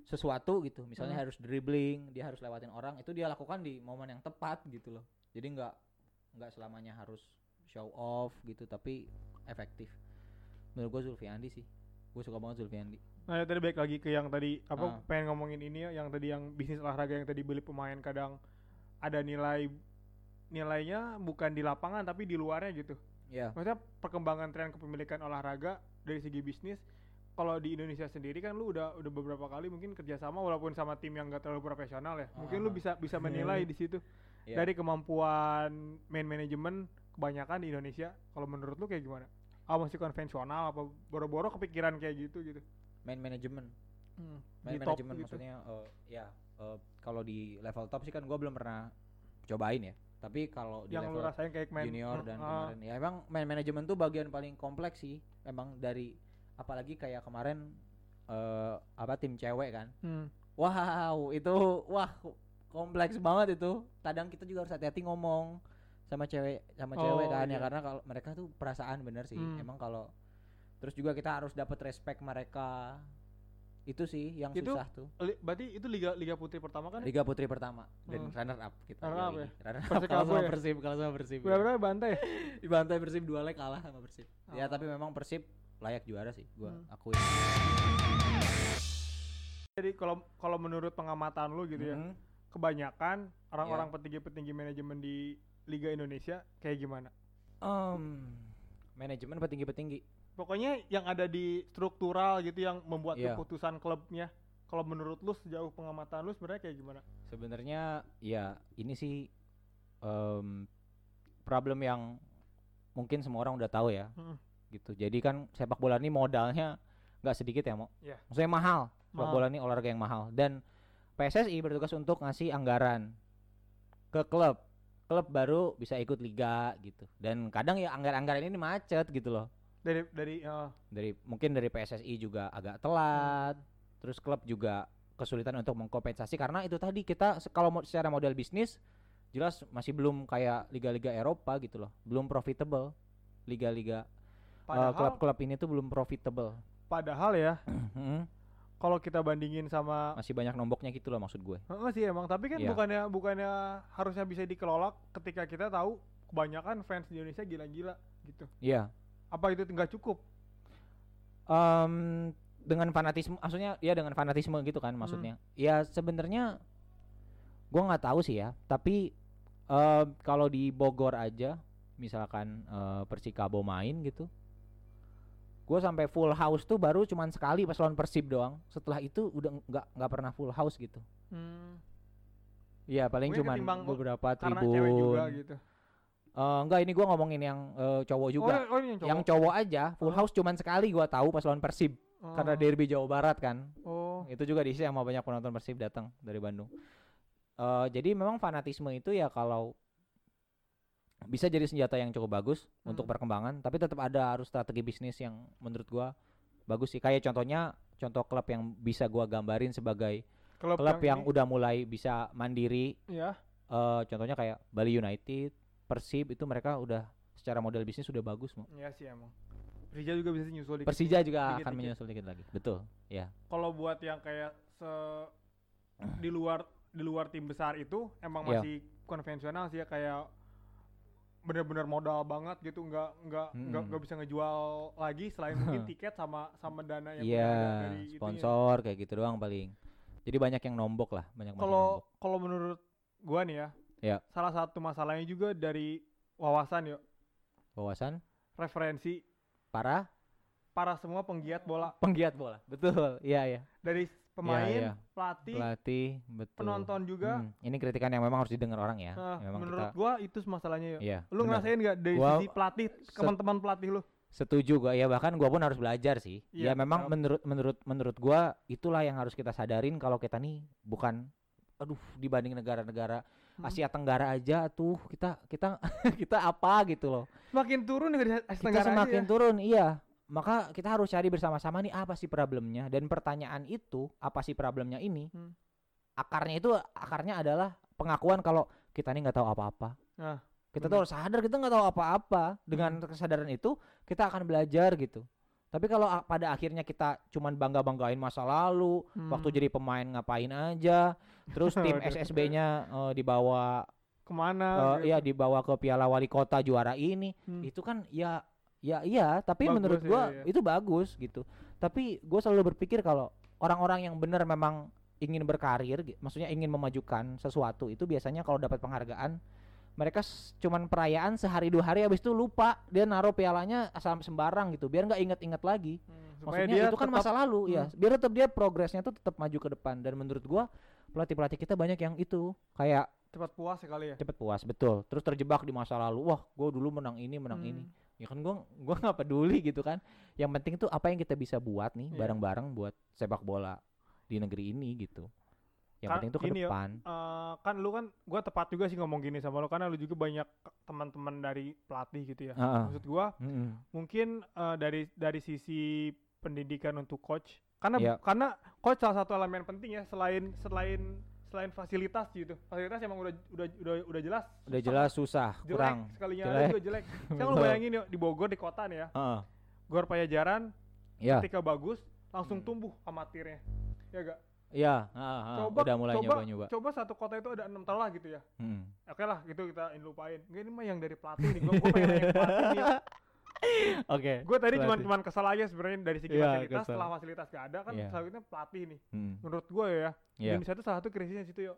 [SPEAKER 2] sesuatu gitu misalnya
[SPEAKER 1] Hmm.
[SPEAKER 2] harus dribbling dia harus lewatin orang itu dia lakukan di momen yang tepat gitu loh. Jadi nggak nggak selamanya harus show off gitu tapi efektif. Menurut gua Zulfiandi sih. Gua suka banget Zulfiandi.
[SPEAKER 1] Nah, ya tadi balik lagi ke yang tadi apa
[SPEAKER 2] Ah.
[SPEAKER 1] pengen ngomongin ini ya, yang tadi yang bisnis olahraga yang tadi beli pemain kadang ada nilai nilainya bukan di lapangan tapi di luarnya gitu.
[SPEAKER 2] ya
[SPEAKER 1] Maksudnya perkembangan tren kepemilikan olahraga dari segi bisnis kalau di Indonesia sendiri kan lu udah udah beberapa kali mungkin kerjasama walaupun sama tim yang gak terlalu profesional ya. Mungkin lu
[SPEAKER 2] Ah.
[SPEAKER 1] bisa bisa (laughs) menilai di situ
[SPEAKER 2] ya.
[SPEAKER 1] dari kemampuan main manajemen kebanyakan di Indonesia. Kalau menurut lu kayak gimana? Ah masih konvensional apa boro-boro kepikiran kayak gitu gitu?
[SPEAKER 2] main manajemen
[SPEAKER 1] Hmm,
[SPEAKER 2] main manajemen
[SPEAKER 1] gitu.
[SPEAKER 2] maksudnya eh, ya eh, kalau di level top sih kan gua belum pernah cobain ya tapi kalau di
[SPEAKER 1] yang lu
[SPEAKER 2] level
[SPEAKER 1] rasain kayak
[SPEAKER 2] junior dan
[SPEAKER 1] ah,
[SPEAKER 2] kemarin ya emang main manajemen tuh bagian paling kompleks sih emang dari apalagi kayak kemarin eh apa tim cewek kan
[SPEAKER 1] hmm.
[SPEAKER 2] wow itu wah kompleks banget itu kadang kita juga harus hati-hati ngomong sama cewek sama cewek
[SPEAKER 1] Oh,
[SPEAKER 2] kan ya
[SPEAKER 1] iya.
[SPEAKER 2] karena kalau mereka tuh perasaan bener sih
[SPEAKER 1] Hmm.
[SPEAKER 2] emang kalau terus juga kita harus dapat respect mereka itu sih yang
[SPEAKER 1] Itu
[SPEAKER 2] susah tuh
[SPEAKER 1] Li- berarti itu liga liga putri pertama kan?
[SPEAKER 2] Liga Putri pertama dan
[SPEAKER 1] Hmm.
[SPEAKER 2] runner up kita
[SPEAKER 1] Runner up
[SPEAKER 2] yoi.
[SPEAKER 1] ya?
[SPEAKER 2] runner up kalau sama
[SPEAKER 1] ya?
[SPEAKER 2] Persib kalau sama Persib ya.
[SPEAKER 1] Berapa bantai? (laughs)
[SPEAKER 2] dibantai Persib dua leg kalah sama Persib. Ya
[SPEAKER 1] Oh.
[SPEAKER 2] tapi memang Persib layak juara sih, gua
[SPEAKER 1] Hmm.
[SPEAKER 2] akuin.
[SPEAKER 1] Jadi kalau kalau menurut pengamatan lu gitu ya,
[SPEAKER 2] Mm-mm.
[SPEAKER 1] kebanyakan orang-orang
[SPEAKER 2] Iya.
[SPEAKER 1] petinggi-petinggi manajemen di Liga Indonesia kayak gimana?
[SPEAKER 2] Em, manajemen petinggi-petinggi.
[SPEAKER 1] Pokoknya yang ada di struktural gitu yang membuat
[SPEAKER 2] Iya.
[SPEAKER 1] keputusan klubnya. Kalau menurut lu sejauh pengamatan lu sebenarnya kayak gimana?
[SPEAKER 2] Sebenarnya ya ini sih em, problem yang mungkin semua orang udah tahu ya.
[SPEAKER 1] Mm.
[SPEAKER 2] Gitu. Jadi kan sepak bola ini modalnya nggak sedikit ya, Mo.
[SPEAKER 1] Iya.
[SPEAKER 2] Maksudnya mahal. Sepak
[SPEAKER 1] Mahal.
[SPEAKER 2] bola ini olahraga yang mahal dan PSSI bertugas untuk ngasih anggaran ke klub. Klub baru bisa ikut liga gitu. Dan kadang ya anggaran-anggaran ini macet gitu loh.
[SPEAKER 1] dari dari eh,
[SPEAKER 2] dari mungkin dari PSSI juga agak telat. Terus klub juga kesulitan untuk mengkompensasi karena itu tadi kita kalau secara model bisnis jelas masih belum kayak liga-liga Eropa gitu loh. Belum profitable. Liga-liga eh, klub-klub ini tuh belum profitable.
[SPEAKER 1] Padahal ya (clears throat)
[SPEAKER 2] Mm,
[SPEAKER 1] kalau kita bandingin sama
[SPEAKER 2] masih banyak nomboknya gitu loh maksud gue.
[SPEAKER 1] Heeh sih emang tapi kan
[SPEAKER 2] Iya.
[SPEAKER 1] bukannya bukannya harusnya bisa dikelola ketika kita tahu kebanyakan fans di Indonesia gila-gila gitu.
[SPEAKER 2] Iya.
[SPEAKER 1] Apa itu nggak cukup?
[SPEAKER 2] Em, dengan fanatisme maksudnya ya dengan fanatisme gitu kan maksudnya. Ya sebenarnya gua nggak tahu sih ya tapi em, kalau di Bogor aja misalkan eh, Persikabo main gitu gue sampai full house tuh baru cuman sekali pas lawan Persib doang. Setelah itu udah nggak nggak pernah full house gitu. Iya paling cuman beberapa tribun.
[SPEAKER 1] juga gitu.
[SPEAKER 2] Eh, enggak ini gua ngomongin yang eh, cowok juga.
[SPEAKER 1] Oh, oh yang cowok?
[SPEAKER 2] Yang cowok aja full
[SPEAKER 1] Oh.
[SPEAKER 2] house cuman sekali gua tahu pas lawan Persib.
[SPEAKER 1] Oh.
[SPEAKER 2] karena derby Jawa Barat kan.
[SPEAKER 1] Oh.
[SPEAKER 2] Itu juga diisi sama banyak penonton Persib datang dari Bandung. Eh jadi memang fanatisme itu ya kalau bisa jadi senjata yang cukup bagus untuk
[SPEAKER 1] Hmm.
[SPEAKER 2] perkembangan, tapi tetap ada harus strategi bisnis yang menurut gua bagus sih. Kayak contohnya contoh klub yang bisa gua gambarin sebagai
[SPEAKER 1] klub,
[SPEAKER 2] klub yang,
[SPEAKER 1] ini-
[SPEAKER 2] udah mulai bisa mandiri.
[SPEAKER 1] ya
[SPEAKER 2] eh contohnya kayak Bali United, Persib itu mereka udah secara model bisnis sudah bagus. Mo.
[SPEAKER 1] ya sih emang Persija juga bisa nyusul dikit
[SPEAKER 2] Persija juga
[SPEAKER 1] dikit,
[SPEAKER 2] akan
[SPEAKER 1] dikit.
[SPEAKER 2] menyusul dikit lagi. Betul. Ya.
[SPEAKER 1] kalau buat yang kayak se di luar di luar tim besar itu emang
[SPEAKER 2] Iya.
[SPEAKER 1] masih konvensional sih ya kayak bener-bener modal banget gitu nggak nggak nggak
[SPEAKER 2] Mm-mm.
[SPEAKER 1] nggak bisa ngejual lagi selain (laughs) mungkin tiket sama sama dana yang
[SPEAKER 2] Iya,
[SPEAKER 1] udah ada dari itunya.
[SPEAKER 2] sponsor kayak gitu doang paling. Jadi banyak yang nombok lah, banyak
[SPEAKER 1] kalau kalau menurut gua nih ya
[SPEAKER 2] Ya.
[SPEAKER 1] salah satu masalahnya juga dari wawasan yuk
[SPEAKER 2] Wawasan
[SPEAKER 1] referensi
[SPEAKER 2] para
[SPEAKER 1] para semua penggiat bola
[SPEAKER 2] penggiat bola. Betul. Iya, iya.
[SPEAKER 1] dari pemain
[SPEAKER 2] iya.
[SPEAKER 1] pelatih
[SPEAKER 2] Pelatih, betul.
[SPEAKER 1] penonton juga
[SPEAKER 2] Hmm, Ini kritikan yang memang harus didengar orang ya.
[SPEAKER 1] Nah,
[SPEAKER 2] memang
[SPEAKER 1] menurut
[SPEAKER 2] kita
[SPEAKER 1] gua itu masalahnya yuk
[SPEAKER 2] Iya.
[SPEAKER 1] lu
[SPEAKER 2] benar.
[SPEAKER 1] ngerasain nggak dari
[SPEAKER 2] Gua
[SPEAKER 1] sisi pelatih teman-teman pelatih lu
[SPEAKER 2] Setuju gua ya bahkan gua pun harus belajar sih.
[SPEAKER 1] Iya,
[SPEAKER 2] ya memang
[SPEAKER 1] siap.
[SPEAKER 2] menurut menurut menurut gua itulah yang harus kita sadarin kalau kita nih bukan aduh dibanding negara-negara
[SPEAKER 1] Hmm.
[SPEAKER 2] Asia Tenggara aja tuh kita kita (laughs) kita apa gitu loh.
[SPEAKER 1] semakin turun dari Asia
[SPEAKER 2] kita
[SPEAKER 1] Tenggara aja
[SPEAKER 2] semakin
[SPEAKER 1] ya.
[SPEAKER 2] turun iya maka kita harus cari bersama-sama nih apa sih problemnya dan pertanyaan itu apa sih problemnya ini
[SPEAKER 1] Hmm.
[SPEAKER 2] akarnya itu akarnya adalah pengakuan kalau kita nih nggak tahu apa-apa
[SPEAKER 1] Nah,
[SPEAKER 2] kita
[SPEAKER 1] bener.
[SPEAKER 2] tuh harus sadar kita nggak tahu apa-apa dengan kesadaran itu kita akan belajar gitu tapi kalau pada akhirnya kita cuman bangga banggain masa lalu
[SPEAKER 1] Hmm.
[SPEAKER 2] waktu jadi pemain ngapain aja terus (laughs) tim. SSB-nya eh, dibawa
[SPEAKER 1] ke mana
[SPEAKER 2] eh, ya dibawa ke Piala Wali Kota juara ini
[SPEAKER 1] Hmm.
[SPEAKER 2] itu kan ya ya iya tapi
[SPEAKER 1] Bagus
[SPEAKER 2] menurut
[SPEAKER 1] ya,
[SPEAKER 2] gua
[SPEAKER 1] iya.
[SPEAKER 2] itu bagus gitu. Tapi gue selalu berpikir kalau orang-orang yang benar memang ingin berkarir maksudnya ingin memajukan sesuatu itu biasanya kalau dapat penghargaan mereka cuman perayaan sehari dua hari habis itu lupa dia naruh pialanya asal sembarang gitu. Biar nggak inget-inget lagi.
[SPEAKER 1] Hmm,
[SPEAKER 2] maksudnya itu kan masa lalu ya.
[SPEAKER 1] Hmm.
[SPEAKER 2] biar tetap dia progresnya tuh tetap maju ke depan. Dan menurut gua pelatih-pelatih kita banyak yang itu. Kayak
[SPEAKER 1] cepat puas sekali ya?
[SPEAKER 2] Cepet puas betul. Terus terjebak di masa lalu. Wah gue dulu menang ini menang ini.
[SPEAKER 1] Hmm.
[SPEAKER 2] Ya kan gua gua nggak peduli gitu kan yang penting tuh apa yang kita bisa buat nih
[SPEAKER 1] Iya.
[SPEAKER 2] bareng-bareng buat sepak bola di negeri ini gitu yang
[SPEAKER 1] Kan
[SPEAKER 2] penting tuh ke
[SPEAKER 1] gini ya,
[SPEAKER 2] depan
[SPEAKER 1] Eh, kan lu kan gua tepat juga sih ngomong gini sama lu karena lu juga banyak teman-teman dari pelatih gitu ya
[SPEAKER 2] Heeh.
[SPEAKER 1] maksud gua
[SPEAKER 2] Mm-mm.
[SPEAKER 1] mungkin eh, dari dari sisi pendidikan untuk coach karena
[SPEAKER 2] Iya.
[SPEAKER 1] karena coach salah satu elemen penting ya selain selain selain fasilitas gitu. Fasilitas emang udah udah udah udah jelas.
[SPEAKER 2] Udah
[SPEAKER 1] susah,
[SPEAKER 2] jelas susah
[SPEAKER 1] jelek
[SPEAKER 2] kurang.
[SPEAKER 1] sekalinya
[SPEAKER 2] jelek.
[SPEAKER 1] juga jelek. (laughs) Sekarang lu bayangin yuk di Bogor di kota nih ya.
[SPEAKER 2] Heeh.
[SPEAKER 1] Gor Pajajaran
[SPEAKER 2] ya
[SPEAKER 1] ketika bagus langsung
[SPEAKER 2] Hmm.
[SPEAKER 1] tumbuh amatirnya. Ya gak
[SPEAKER 2] ya heeh, heeh.
[SPEAKER 1] coba
[SPEAKER 2] udah mulai
[SPEAKER 1] coba
[SPEAKER 2] nyoba-nyoba.
[SPEAKER 1] coba satu kota itu ada enam telah gitu ya.
[SPEAKER 2] Mm.
[SPEAKER 1] oke lah gitu kita lupain. Ini mah yang dari pelatih nih gue pengen nanya pelatih nih (laughs)
[SPEAKER 2] oke
[SPEAKER 1] gue tadi cuma cuman kesal aja sebenarnya dari segi
[SPEAKER 2] Iya,
[SPEAKER 1] fasilitas
[SPEAKER 2] kesel.
[SPEAKER 1] setelah fasilitas gak ada kan
[SPEAKER 2] Iya.
[SPEAKER 1] selanjutnya pelatih nih.
[SPEAKER 2] Mm.
[SPEAKER 1] menurut gue ya
[SPEAKER 2] Iya.
[SPEAKER 1] Indonesia itu salah satu krisisnya situ yo.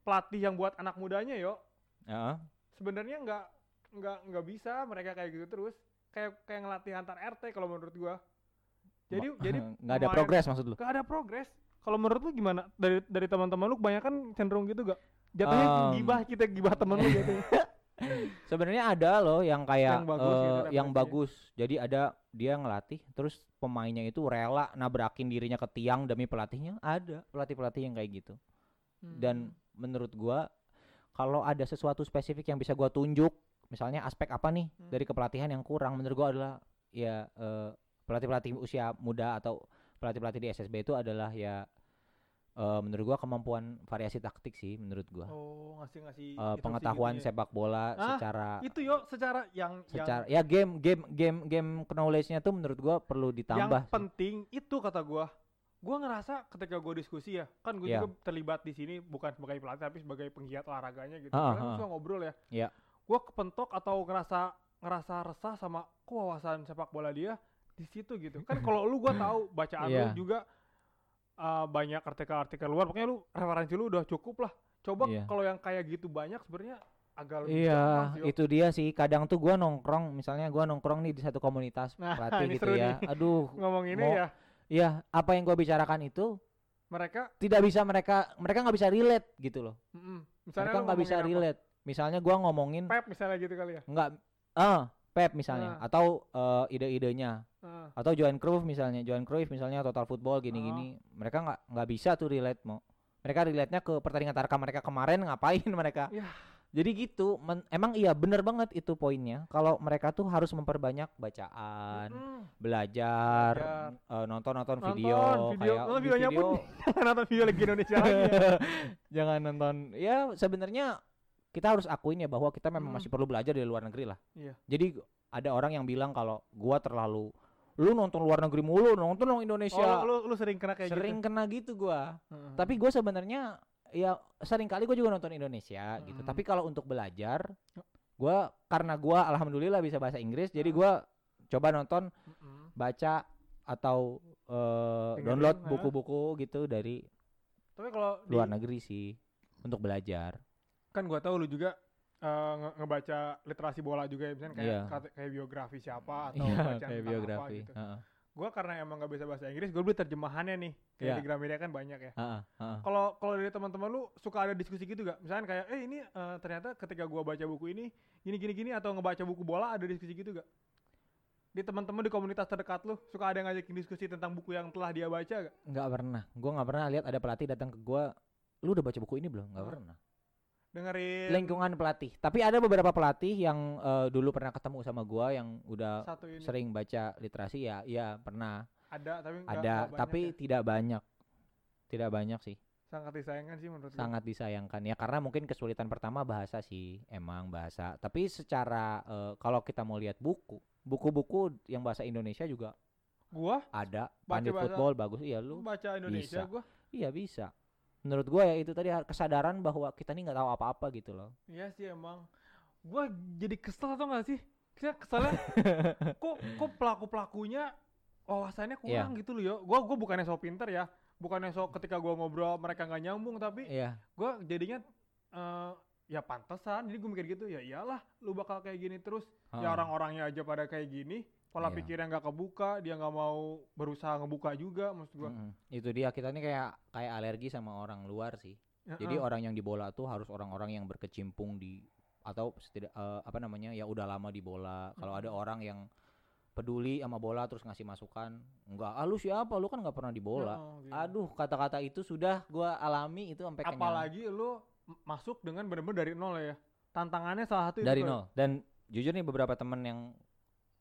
[SPEAKER 1] Pelatih yang buat anak mudanya yo.
[SPEAKER 2] Heeh.
[SPEAKER 1] sebenarnya nggak nggak nggak bisa mereka kayak gitu terus. Kayak kayak ngelatih antar RT kalau menurut gua. Jadi
[SPEAKER 2] Ma-
[SPEAKER 1] jadi (laughs)
[SPEAKER 2] nggak ada progres maksud lu?
[SPEAKER 1] Nggak ada progres. Kalau menurut lu gimana? Dari dari teman-teman lu kebanyakan cenderung gitu gak jatuhnya
[SPEAKER 2] Um,
[SPEAKER 1] gibah kita gibah temen lu gitu (laughs) (laughs)
[SPEAKER 2] Sebenarnya ada loh yang kayak
[SPEAKER 1] Yang bagus gitu
[SPEAKER 2] eh, yang
[SPEAKER 1] referensinya.
[SPEAKER 2] bagus. Jadi ada dia ngelatih terus pemainnya itu rela nabrakin dirinya ke tiang demi pelatihnya. Ada pelatih-pelatih yang kayak gitu. Dan menurut gua kalau ada sesuatu spesifik yang bisa gua tunjuk, misalnya aspek apa nih
[SPEAKER 1] Hmm.
[SPEAKER 2] dari kepelatihan yang kurang menurut gua adalah ya eh, pelatih-pelatih usia muda atau pelatih-pelatih di SSB itu adalah ya eh, menurut gua kemampuan variasi taktik sih menurut gua.
[SPEAKER 1] Oh, ngasih-ngasih
[SPEAKER 2] Eh,
[SPEAKER 1] instruksi
[SPEAKER 2] pengetahuan
[SPEAKER 1] gitu ya.
[SPEAKER 2] sepak bola
[SPEAKER 1] Ah,
[SPEAKER 2] secara
[SPEAKER 1] Itu yo secara yang
[SPEAKER 2] secara ya game game game game knowledge-nya tuh menurut gua perlu
[SPEAKER 1] yang, yang
[SPEAKER 2] ditambah. sih.
[SPEAKER 1] penting itu kata gua. Gua ngerasa ketika gua diskusi ya, kan gue
[SPEAKER 2] Iya.
[SPEAKER 1] juga terlibat di sini bukan sebagai pelatih tapi sebagai penggiat olahraganya gitu.
[SPEAKER 2] Ah,
[SPEAKER 1] Karena gua
[SPEAKER 2] ah.
[SPEAKER 1] suka ngobrol ya.
[SPEAKER 2] Iya.
[SPEAKER 1] Gua kepentok atau ngerasa ngerasa resah sama kok wawasan sepak bola dia di situ gitu. Kan kalau lu gua tahu bacaan lu
[SPEAKER 2] Iya.
[SPEAKER 1] juga uh, banyak artikel-artikel luar, pokoknya lu referensi lu udah cukup lah. Coba
[SPEAKER 2] Iya.
[SPEAKER 1] kalau yang kayak gitu banyak sebenarnya agak lebih
[SPEAKER 2] Iya, itu dia sih. Kadang tuh gua nongkrong, misalnya gua nongkrong nih di satu komunitas
[SPEAKER 1] Nah, (laughs) ini
[SPEAKER 2] gitu ya. Aduh, (laughs)
[SPEAKER 1] ngomong ini
[SPEAKER 2] mau-
[SPEAKER 1] ya
[SPEAKER 2] Iya, apa yang gua bicarakan itu
[SPEAKER 1] mereka
[SPEAKER 2] tidak bisa mereka mereka nggak bisa relate gitu loh.
[SPEAKER 1] mm-mm. misalnya
[SPEAKER 2] mereka nggak bisa
[SPEAKER 1] apa?
[SPEAKER 2] relate. Misalnya gua ngomongin
[SPEAKER 1] Pep misalnya gitu kali ya.
[SPEAKER 2] nggak ah Pep misalnya
[SPEAKER 1] Ah.
[SPEAKER 2] atau eh, ide-idenya
[SPEAKER 1] Heeh.
[SPEAKER 2] atau Johan Cruyff misalnya Johan Cruyff misalnya total football gini-gini mereka nggak nggak bisa tuh relate mau mereka relate nya ke pertandingan tarkam mereka kemarin (laughs) ngapain mereka
[SPEAKER 1] Ya.
[SPEAKER 2] jadi gitu men- emang iya bener banget itu poinnya kalau mereka tuh harus memperbanyak bacaan
[SPEAKER 1] Mm-mm.
[SPEAKER 2] belajar
[SPEAKER 1] Belajar.
[SPEAKER 2] eh, nonton-nonton
[SPEAKER 1] Nonton
[SPEAKER 2] video
[SPEAKER 1] video.
[SPEAKER 2] kayak
[SPEAKER 1] Nonton
[SPEAKER 2] di
[SPEAKER 1] videonya pun (laughs) nonton video lagi Indonesia lagi. ya. (laughs)
[SPEAKER 2] jangan nonton ya sebenarnya kita harus akuin ya bahwa kita memang
[SPEAKER 1] Hmm.
[SPEAKER 2] masih perlu belajar dari luar negeri lah
[SPEAKER 1] Iya.
[SPEAKER 2] jadi ada orang yang bilang kalau gua terlalu lu nonton luar negeri mulu nonton dong Indonesia
[SPEAKER 1] Oh, lu, lu sering kena kayak
[SPEAKER 2] sering
[SPEAKER 1] gitu.
[SPEAKER 2] kena gitu gua
[SPEAKER 1] Heeh.
[SPEAKER 2] tapi gue sebenarnya ya sering kali gue juga nonton Indonesia gitu
[SPEAKER 1] Mm.
[SPEAKER 2] tapi kalau untuk belajar gua karena gua alhamdulillah bisa bahasa Inggris jadi gua coba nonton
[SPEAKER 1] Mm-mm.
[SPEAKER 2] baca atau
[SPEAKER 1] Dengerin,
[SPEAKER 2] download buku-buku gitu dari
[SPEAKER 1] Tapi kalau di,
[SPEAKER 2] luar negeri sih untuk belajar
[SPEAKER 1] kan gua tahu lu juga eh, nge- ngebaca literasi bola juga ya misalnya kayak
[SPEAKER 2] Iya.
[SPEAKER 1] kata- kayak biografi siapa atau
[SPEAKER 2] Iya,
[SPEAKER 1] bacaan
[SPEAKER 2] kayak biografi
[SPEAKER 1] apa gitu.
[SPEAKER 2] Heeh.
[SPEAKER 1] Gua karena emang gak bisa bahasa Inggris, gue beli terjemahannya nih. Kayak
[SPEAKER 2] Iya.
[SPEAKER 1] di Gramedia kan banyak ya.
[SPEAKER 2] Heeh, heeh.
[SPEAKER 1] Kalau kalau dari teman-teman lu suka ada diskusi gitu gak? Misalnya kayak, eh ini eh, ternyata ketika gua baca buku ini gini gini gini atau ngebaca buku bola ada diskusi gitu gak? Di teman-teman di komunitas terdekat lu suka ada yang ngajakin diskusi tentang buku yang telah dia baca gak?
[SPEAKER 2] nggak pernah gue nggak pernah lihat ada pelatih datang ke gua lu udah baca buku ini belum nggak
[SPEAKER 1] Hah?
[SPEAKER 2] pernah
[SPEAKER 1] Dengerin.
[SPEAKER 2] Lingkungan pelatih. Tapi ada beberapa pelatih yang eh, dulu pernah ketemu sama gua yang udah sering baca literasi. Ya iya pernah.
[SPEAKER 1] Ada tapi nggak-
[SPEAKER 2] ada
[SPEAKER 1] nggak banyak
[SPEAKER 2] tapi
[SPEAKER 1] ya.
[SPEAKER 2] tidak banyak. Tidak banyak sih.
[SPEAKER 1] Sangat disayangkan sih menurut
[SPEAKER 2] sangat disayangkan. Ya karena mungkin kesulitan pertama bahasa sih. Emang bahasa. Tapi secara eh, kalau kita mau lihat buku buku-buku yang bahasa Indonesia juga
[SPEAKER 1] Gua?
[SPEAKER 2] ada. Pandit football bagus. Iya
[SPEAKER 1] lu
[SPEAKER 2] lu
[SPEAKER 1] baca Indonesia
[SPEAKER 2] bisa.
[SPEAKER 1] gua?
[SPEAKER 2] Iya bisa menurut gua ya itu tadi kesadaran bahwa kita nih nggak tahu apa-apa gitu loh
[SPEAKER 1] Iya sih emang. Gua jadi kesel tau gak sih? Saya keselnya (laughs) kok kok pelaku pelakunya wawasannya kurang gitu loh yo. Gua gua bukannya so pinter ya, bukannya so ketika gua ngobrol mereka nggak nyambung tapi
[SPEAKER 2] iya
[SPEAKER 1] gua jadinya eh ya pantesan. Jadi gua mikir gitu ya iyalah lu bakal kayak gini terus. Ya orang-orangnya aja pada kayak gini, pola
[SPEAKER 2] Iya.
[SPEAKER 1] pikirnya nggak kebuka, dia nggak mau berusaha ngebuka juga maksud gua.
[SPEAKER 2] Mm-mm. itu dia kita nih kayak kayak alergi sama orang luar sih jadi
[SPEAKER 1] Heeh.
[SPEAKER 2] orang yang di bola tuh harus orang-orang yang berkecimpung di atau setidak eh, apa namanya ya udah lama di bola kalau ada orang yang peduli sama bola terus ngasih masukan enggak ah lu siapa lu kan nggak pernah di bola
[SPEAKER 1] gitu.
[SPEAKER 2] aduh kata-kata itu sudah gua alami itu sampai kenyang
[SPEAKER 1] apalagi lu masuk dengan bener-bener dari nol ya. Tantangannya salah satu itu
[SPEAKER 2] dari
[SPEAKER 1] tuh.
[SPEAKER 2] nol dan jujur nih beberapa temen yang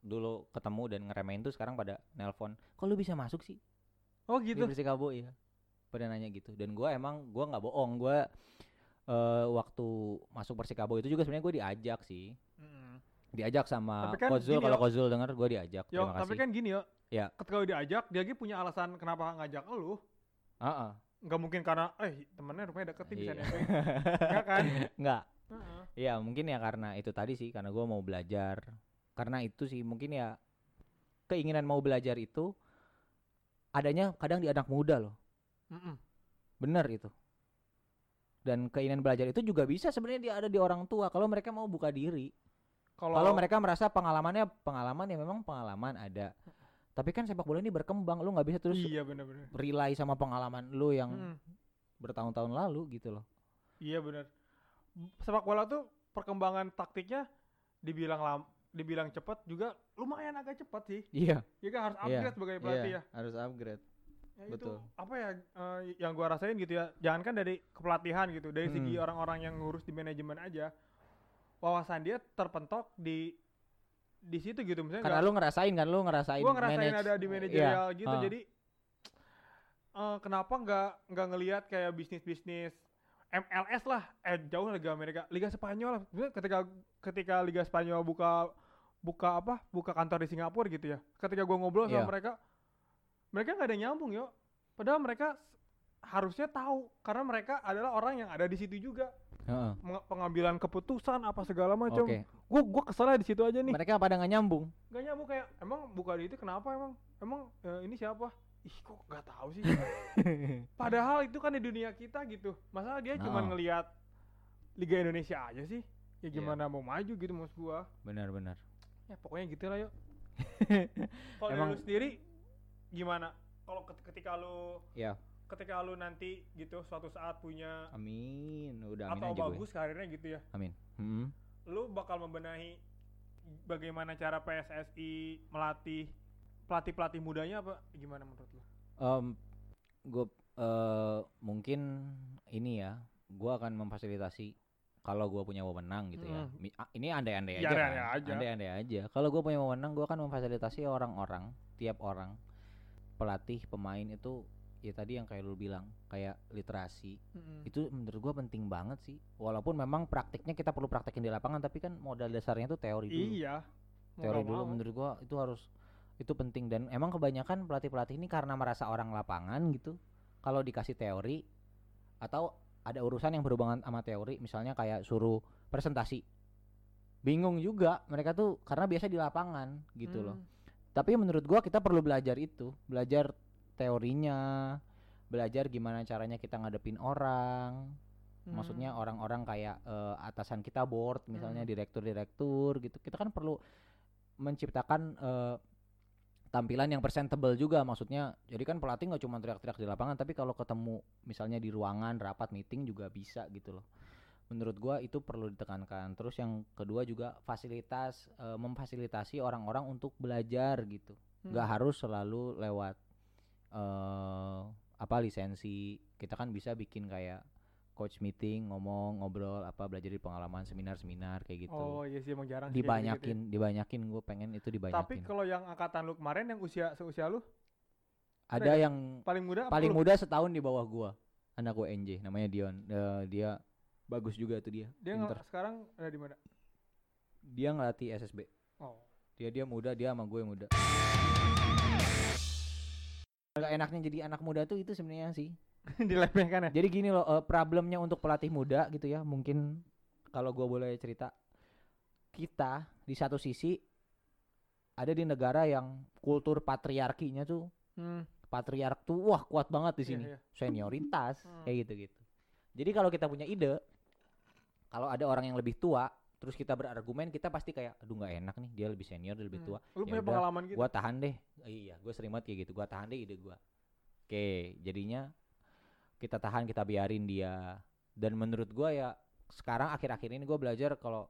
[SPEAKER 2] dulu ketemu dan ngeremehin tuh sekarang pada nelpon kok lu bisa masuk sih
[SPEAKER 1] Oh
[SPEAKER 2] di
[SPEAKER 1] gitu.
[SPEAKER 2] Persikabo ya pada nanya gitu dan gua emang gua nggak bohong gua eh waktu masuk Persikabo itu juga sebenarnya gue diajak sih
[SPEAKER 1] Mm.
[SPEAKER 2] diajak sama
[SPEAKER 1] Tapi kan
[SPEAKER 2] Kozul kalau. Kozul denger gue diajak
[SPEAKER 1] Yo,
[SPEAKER 2] terima
[SPEAKER 1] tapi
[SPEAKER 2] kasih
[SPEAKER 1] kan gini yo.
[SPEAKER 2] Ya.
[SPEAKER 1] Ketika lu diajak, dia lagi punya alasan kenapa ngajak lu.
[SPEAKER 2] Heeh.
[SPEAKER 1] Nggak mungkin karena eh temennya rupanya deket nih bisa
[SPEAKER 2] Iya.
[SPEAKER 1] nebeng. (laughs) Enggak kan?
[SPEAKER 2] nggak
[SPEAKER 1] Heeh.
[SPEAKER 2] ya mungkin ya karena itu tadi sih karena gua mau belajar karena itu sih mungkin ya keinginan mau belajar itu adanya kadang di anak muda loh
[SPEAKER 1] Mm-mm.
[SPEAKER 2] bener itu dan keinginan belajar itu juga bisa sebenarnya dia ada di orang tua kalau mereka mau buka diri
[SPEAKER 1] Kalau
[SPEAKER 2] mereka merasa pengalamannya pengalaman ya memang pengalaman ada. Tapi kan sepak bola ini berkembang, lu nggak bisa terus
[SPEAKER 1] iya bener-bener.
[SPEAKER 2] rely sama pengalaman lu yang
[SPEAKER 1] Mm-mm.
[SPEAKER 2] bertahun-tahun lalu gitu loh.
[SPEAKER 1] Iya bener. Sepak bola tuh perkembangan taktiknya dibilang lam, dibilang cepat juga lumayan agak cepat sih.
[SPEAKER 2] Iya.
[SPEAKER 1] Ya kan harus
[SPEAKER 2] Iya,
[SPEAKER 1] upgrade sebagai pelatih ya.
[SPEAKER 2] harus upgrade.
[SPEAKER 1] Ya
[SPEAKER 2] betul.
[SPEAKER 1] itu apa ya eh, yang gua rasain gitu ya. Jangan kan dari kepelatihan gitu, dari segi
[SPEAKER 2] Mm.
[SPEAKER 1] orang-orang yang ngurus di manajemen aja. Wawasan dia terpentok di di situ gitu misalnya
[SPEAKER 2] Karena
[SPEAKER 1] nggak-
[SPEAKER 2] lu ngerasain kan lu ngerasain
[SPEAKER 1] gua ngerasain
[SPEAKER 2] manage.
[SPEAKER 1] ada di
[SPEAKER 2] Iya,
[SPEAKER 1] manajerial gitu
[SPEAKER 2] ah.
[SPEAKER 1] jadi eh, kenapa nggak nggak ngelihat kayak bisnis bisnis MLS lah eh jauh Liga Amerika Liga Spanyol lah ketika ketika Liga Spanyol buka buka apa buka kantor di Singapura gitu ya ketika gua ngobrol
[SPEAKER 2] Iya.
[SPEAKER 1] sama mereka mereka nggak ada nyambung yo padahal mereka harusnya tahu karena mereka adalah orang yang ada di situ juga
[SPEAKER 2] Heeh.
[SPEAKER 1] Meng- pengambilan keputusan apa segala macam
[SPEAKER 2] Oke.
[SPEAKER 1] gua gua kesel di situ aja nih
[SPEAKER 2] Mereka pada nggak nyambung.
[SPEAKER 1] Gak nyambung kayak emang buka di itu kenapa emang emang eh, ini siapa ih kok nggak tahu sih (laughs) padahal itu kan di dunia kita gitu masalah dia cuma
[SPEAKER 2] Oh.
[SPEAKER 1] ngelihat Liga Indonesia aja sih ya
[SPEAKER 2] Iya.
[SPEAKER 1] gimana mau maju gitu maksud gua
[SPEAKER 2] Benar-benar.
[SPEAKER 1] Ya pokoknya gitu lah yuk (laughs) kalau
[SPEAKER 2] Emang-
[SPEAKER 1] lu sendiri gimana kalau ket- ketika lu
[SPEAKER 2] Ya.
[SPEAKER 1] ketika lu nanti gitu suatu saat punya
[SPEAKER 2] Amin. Udah amin
[SPEAKER 1] atau
[SPEAKER 2] aja gue.
[SPEAKER 1] bagus karirnya gitu ya
[SPEAKER 2] Amin. Hmm.
[SPEAKER 1] lu bakal membenahi bagaimana cara PSSI melatih pelatih pelatih mudanya apa gimana menurut lu?
[SPEAKER 2] Em, gue eh, mungkin ini ya, gue akan memfasilitasi kalau gue punya wewenang gitu ya.
[SPEAKER 1] Mm.
[SPEAKER 2] A- Ini andai-andai
[SPEAKER 1] Ya,
[SPEAKER 2] aja,
[SPEAKER 1] andai-andai
[SPEAKER 2] kan?
[SPEAKER 1] aja.
[SPEAKER 2] andai-andai aja. Kalau gue punya wewenang, gue akan memfasilitasi orang-orang, tiap orang, pelatih, pemain itu ya tadi yang kayak lu bilang, kayak literasi. Itu menurut gue penting banget sih. Walaupun memang praktiknya kita perlu praktekin di lapangan, tapi kan modal dasarnya itu teori dulu
[SPEAKER 1] Iya.
[SPEAKER 2] Teori dulu
[SPEAKER 1] mau.
[SPEAKER 2] menurut gua itu harus itu penting dan emang kebanyakan pelatih-pelatih ini karena merasa orang lapangan gitu kalau dikasih teori atau ada urusan yang berhubungan sama teori misalnya kayak suruh presentasi bingung juga mereka tuh karena biasa di lapangan gitu loh
[SPEAKER 1] Hmm.
[SPEAKER 2] tapi menurut gua kita perlu belajar itu belajar teorinya belajar gimana caranya kita ngadepin orang maksudnya
[SPEAKER 1] Hmm.
[SPEAKER 2] orang-orang kayak eh, atasan kita board misalnya
[SPEAKER 1] Hmm.
[SPEAKER 2] direktur-direktur gitu kita kan perlu menciptakan eh, tampilan yang presentable juga maksudnya jadi kan pelatih nggak cuma teriak-teriak di lapangan tapi kalau ketemu misalnya di ruangan rapat meeting juga bisa gitu loh. Menurut gua itu perlu ditekankan. Terus yang kedua juga fasilitas eh, memfasilitasi orang-orang untuk belajar gitu.
[SPEAKER 1] Hmm.
[SPEAKER 2] nggak harus selalu lewat eh apa lisensi. Kita kan bisa bikin kayak coach meeting ngomong ngobrol apa belajar di pengalaman seminar-seminar kayak gitu.
[SPEAKER 1] Oh iya sih emang jarang sih gitu ya.
[SPEAKER 2] dibanyakin dibanyakin gue pengen itu
[SPEAKER 1] Tapi
[SPEAKER 2] dibanyakin
[SPEAKER 1] kalau yang angkatan lu kemarin yang usia seusia lu?
[SPEAKER 2] Ada yang
[SPEAKER 1] paling muda
[SPEAKER 2] paling muda setahun di bawah gua anak gue NJ namanya Dion. Eh, dia bagus juga tuh dia
[SPEAKER 1] Dia
[SPEAKER 2] pinter.
[SPEAKER 1] nge- sekarang ada di mana?
[SPEAKER 2] dia ngelatih SSB
[SPEAKER 1] Oh.
[SPEAKER 2] dia dia muda dia sama gue yang muda. Gak enaknya jadi anak muda tuh itu sebenarnya sih (laughs)
[SPEAKER 1] Dilemehkan ya?
[SPEAKER 2] Jadi gini loh, eh, problemnya untuk pelatih muda gitu ya, mungkin kalau gua boleh cerita, kita di satu sisi ada di negara yang kultur patriarkinya tuh,
[SPEAKER 1] Hmm.
[SPEAKER 2] patriark tuh wah kuat banget di
[SPEAKER 1] Iya,
[SPEAKER 2] sini,
[SPEAKER 1] iya.
[SPEAKER 2] senioritas
[SPEAKER 1] Hmm.
[SPEAKER 2] kayak gitu gitu. Jadi kalau kita punya ide, kalau ada orang yang lebih tua, terus kita berargumen, kita pasti kayak, aduh nggak enak nih, dia lebih senior, dia lebih
[SPEAKER 1] Hmm.
[SPEAKER 2] tua.
[SPEAKER 1] Lu
[SPEAKER 2] Ya
[SPEAKER 1] punya pengalaman gitu?
[SPEAKER 2] gua tahan deh iya gue sering banget kayak gitu gua tahan deh ide gua oke jadinya kita tahan kita biarin dia dan menurut gua ya sekarang akhir-akhir ini gua belajar kalau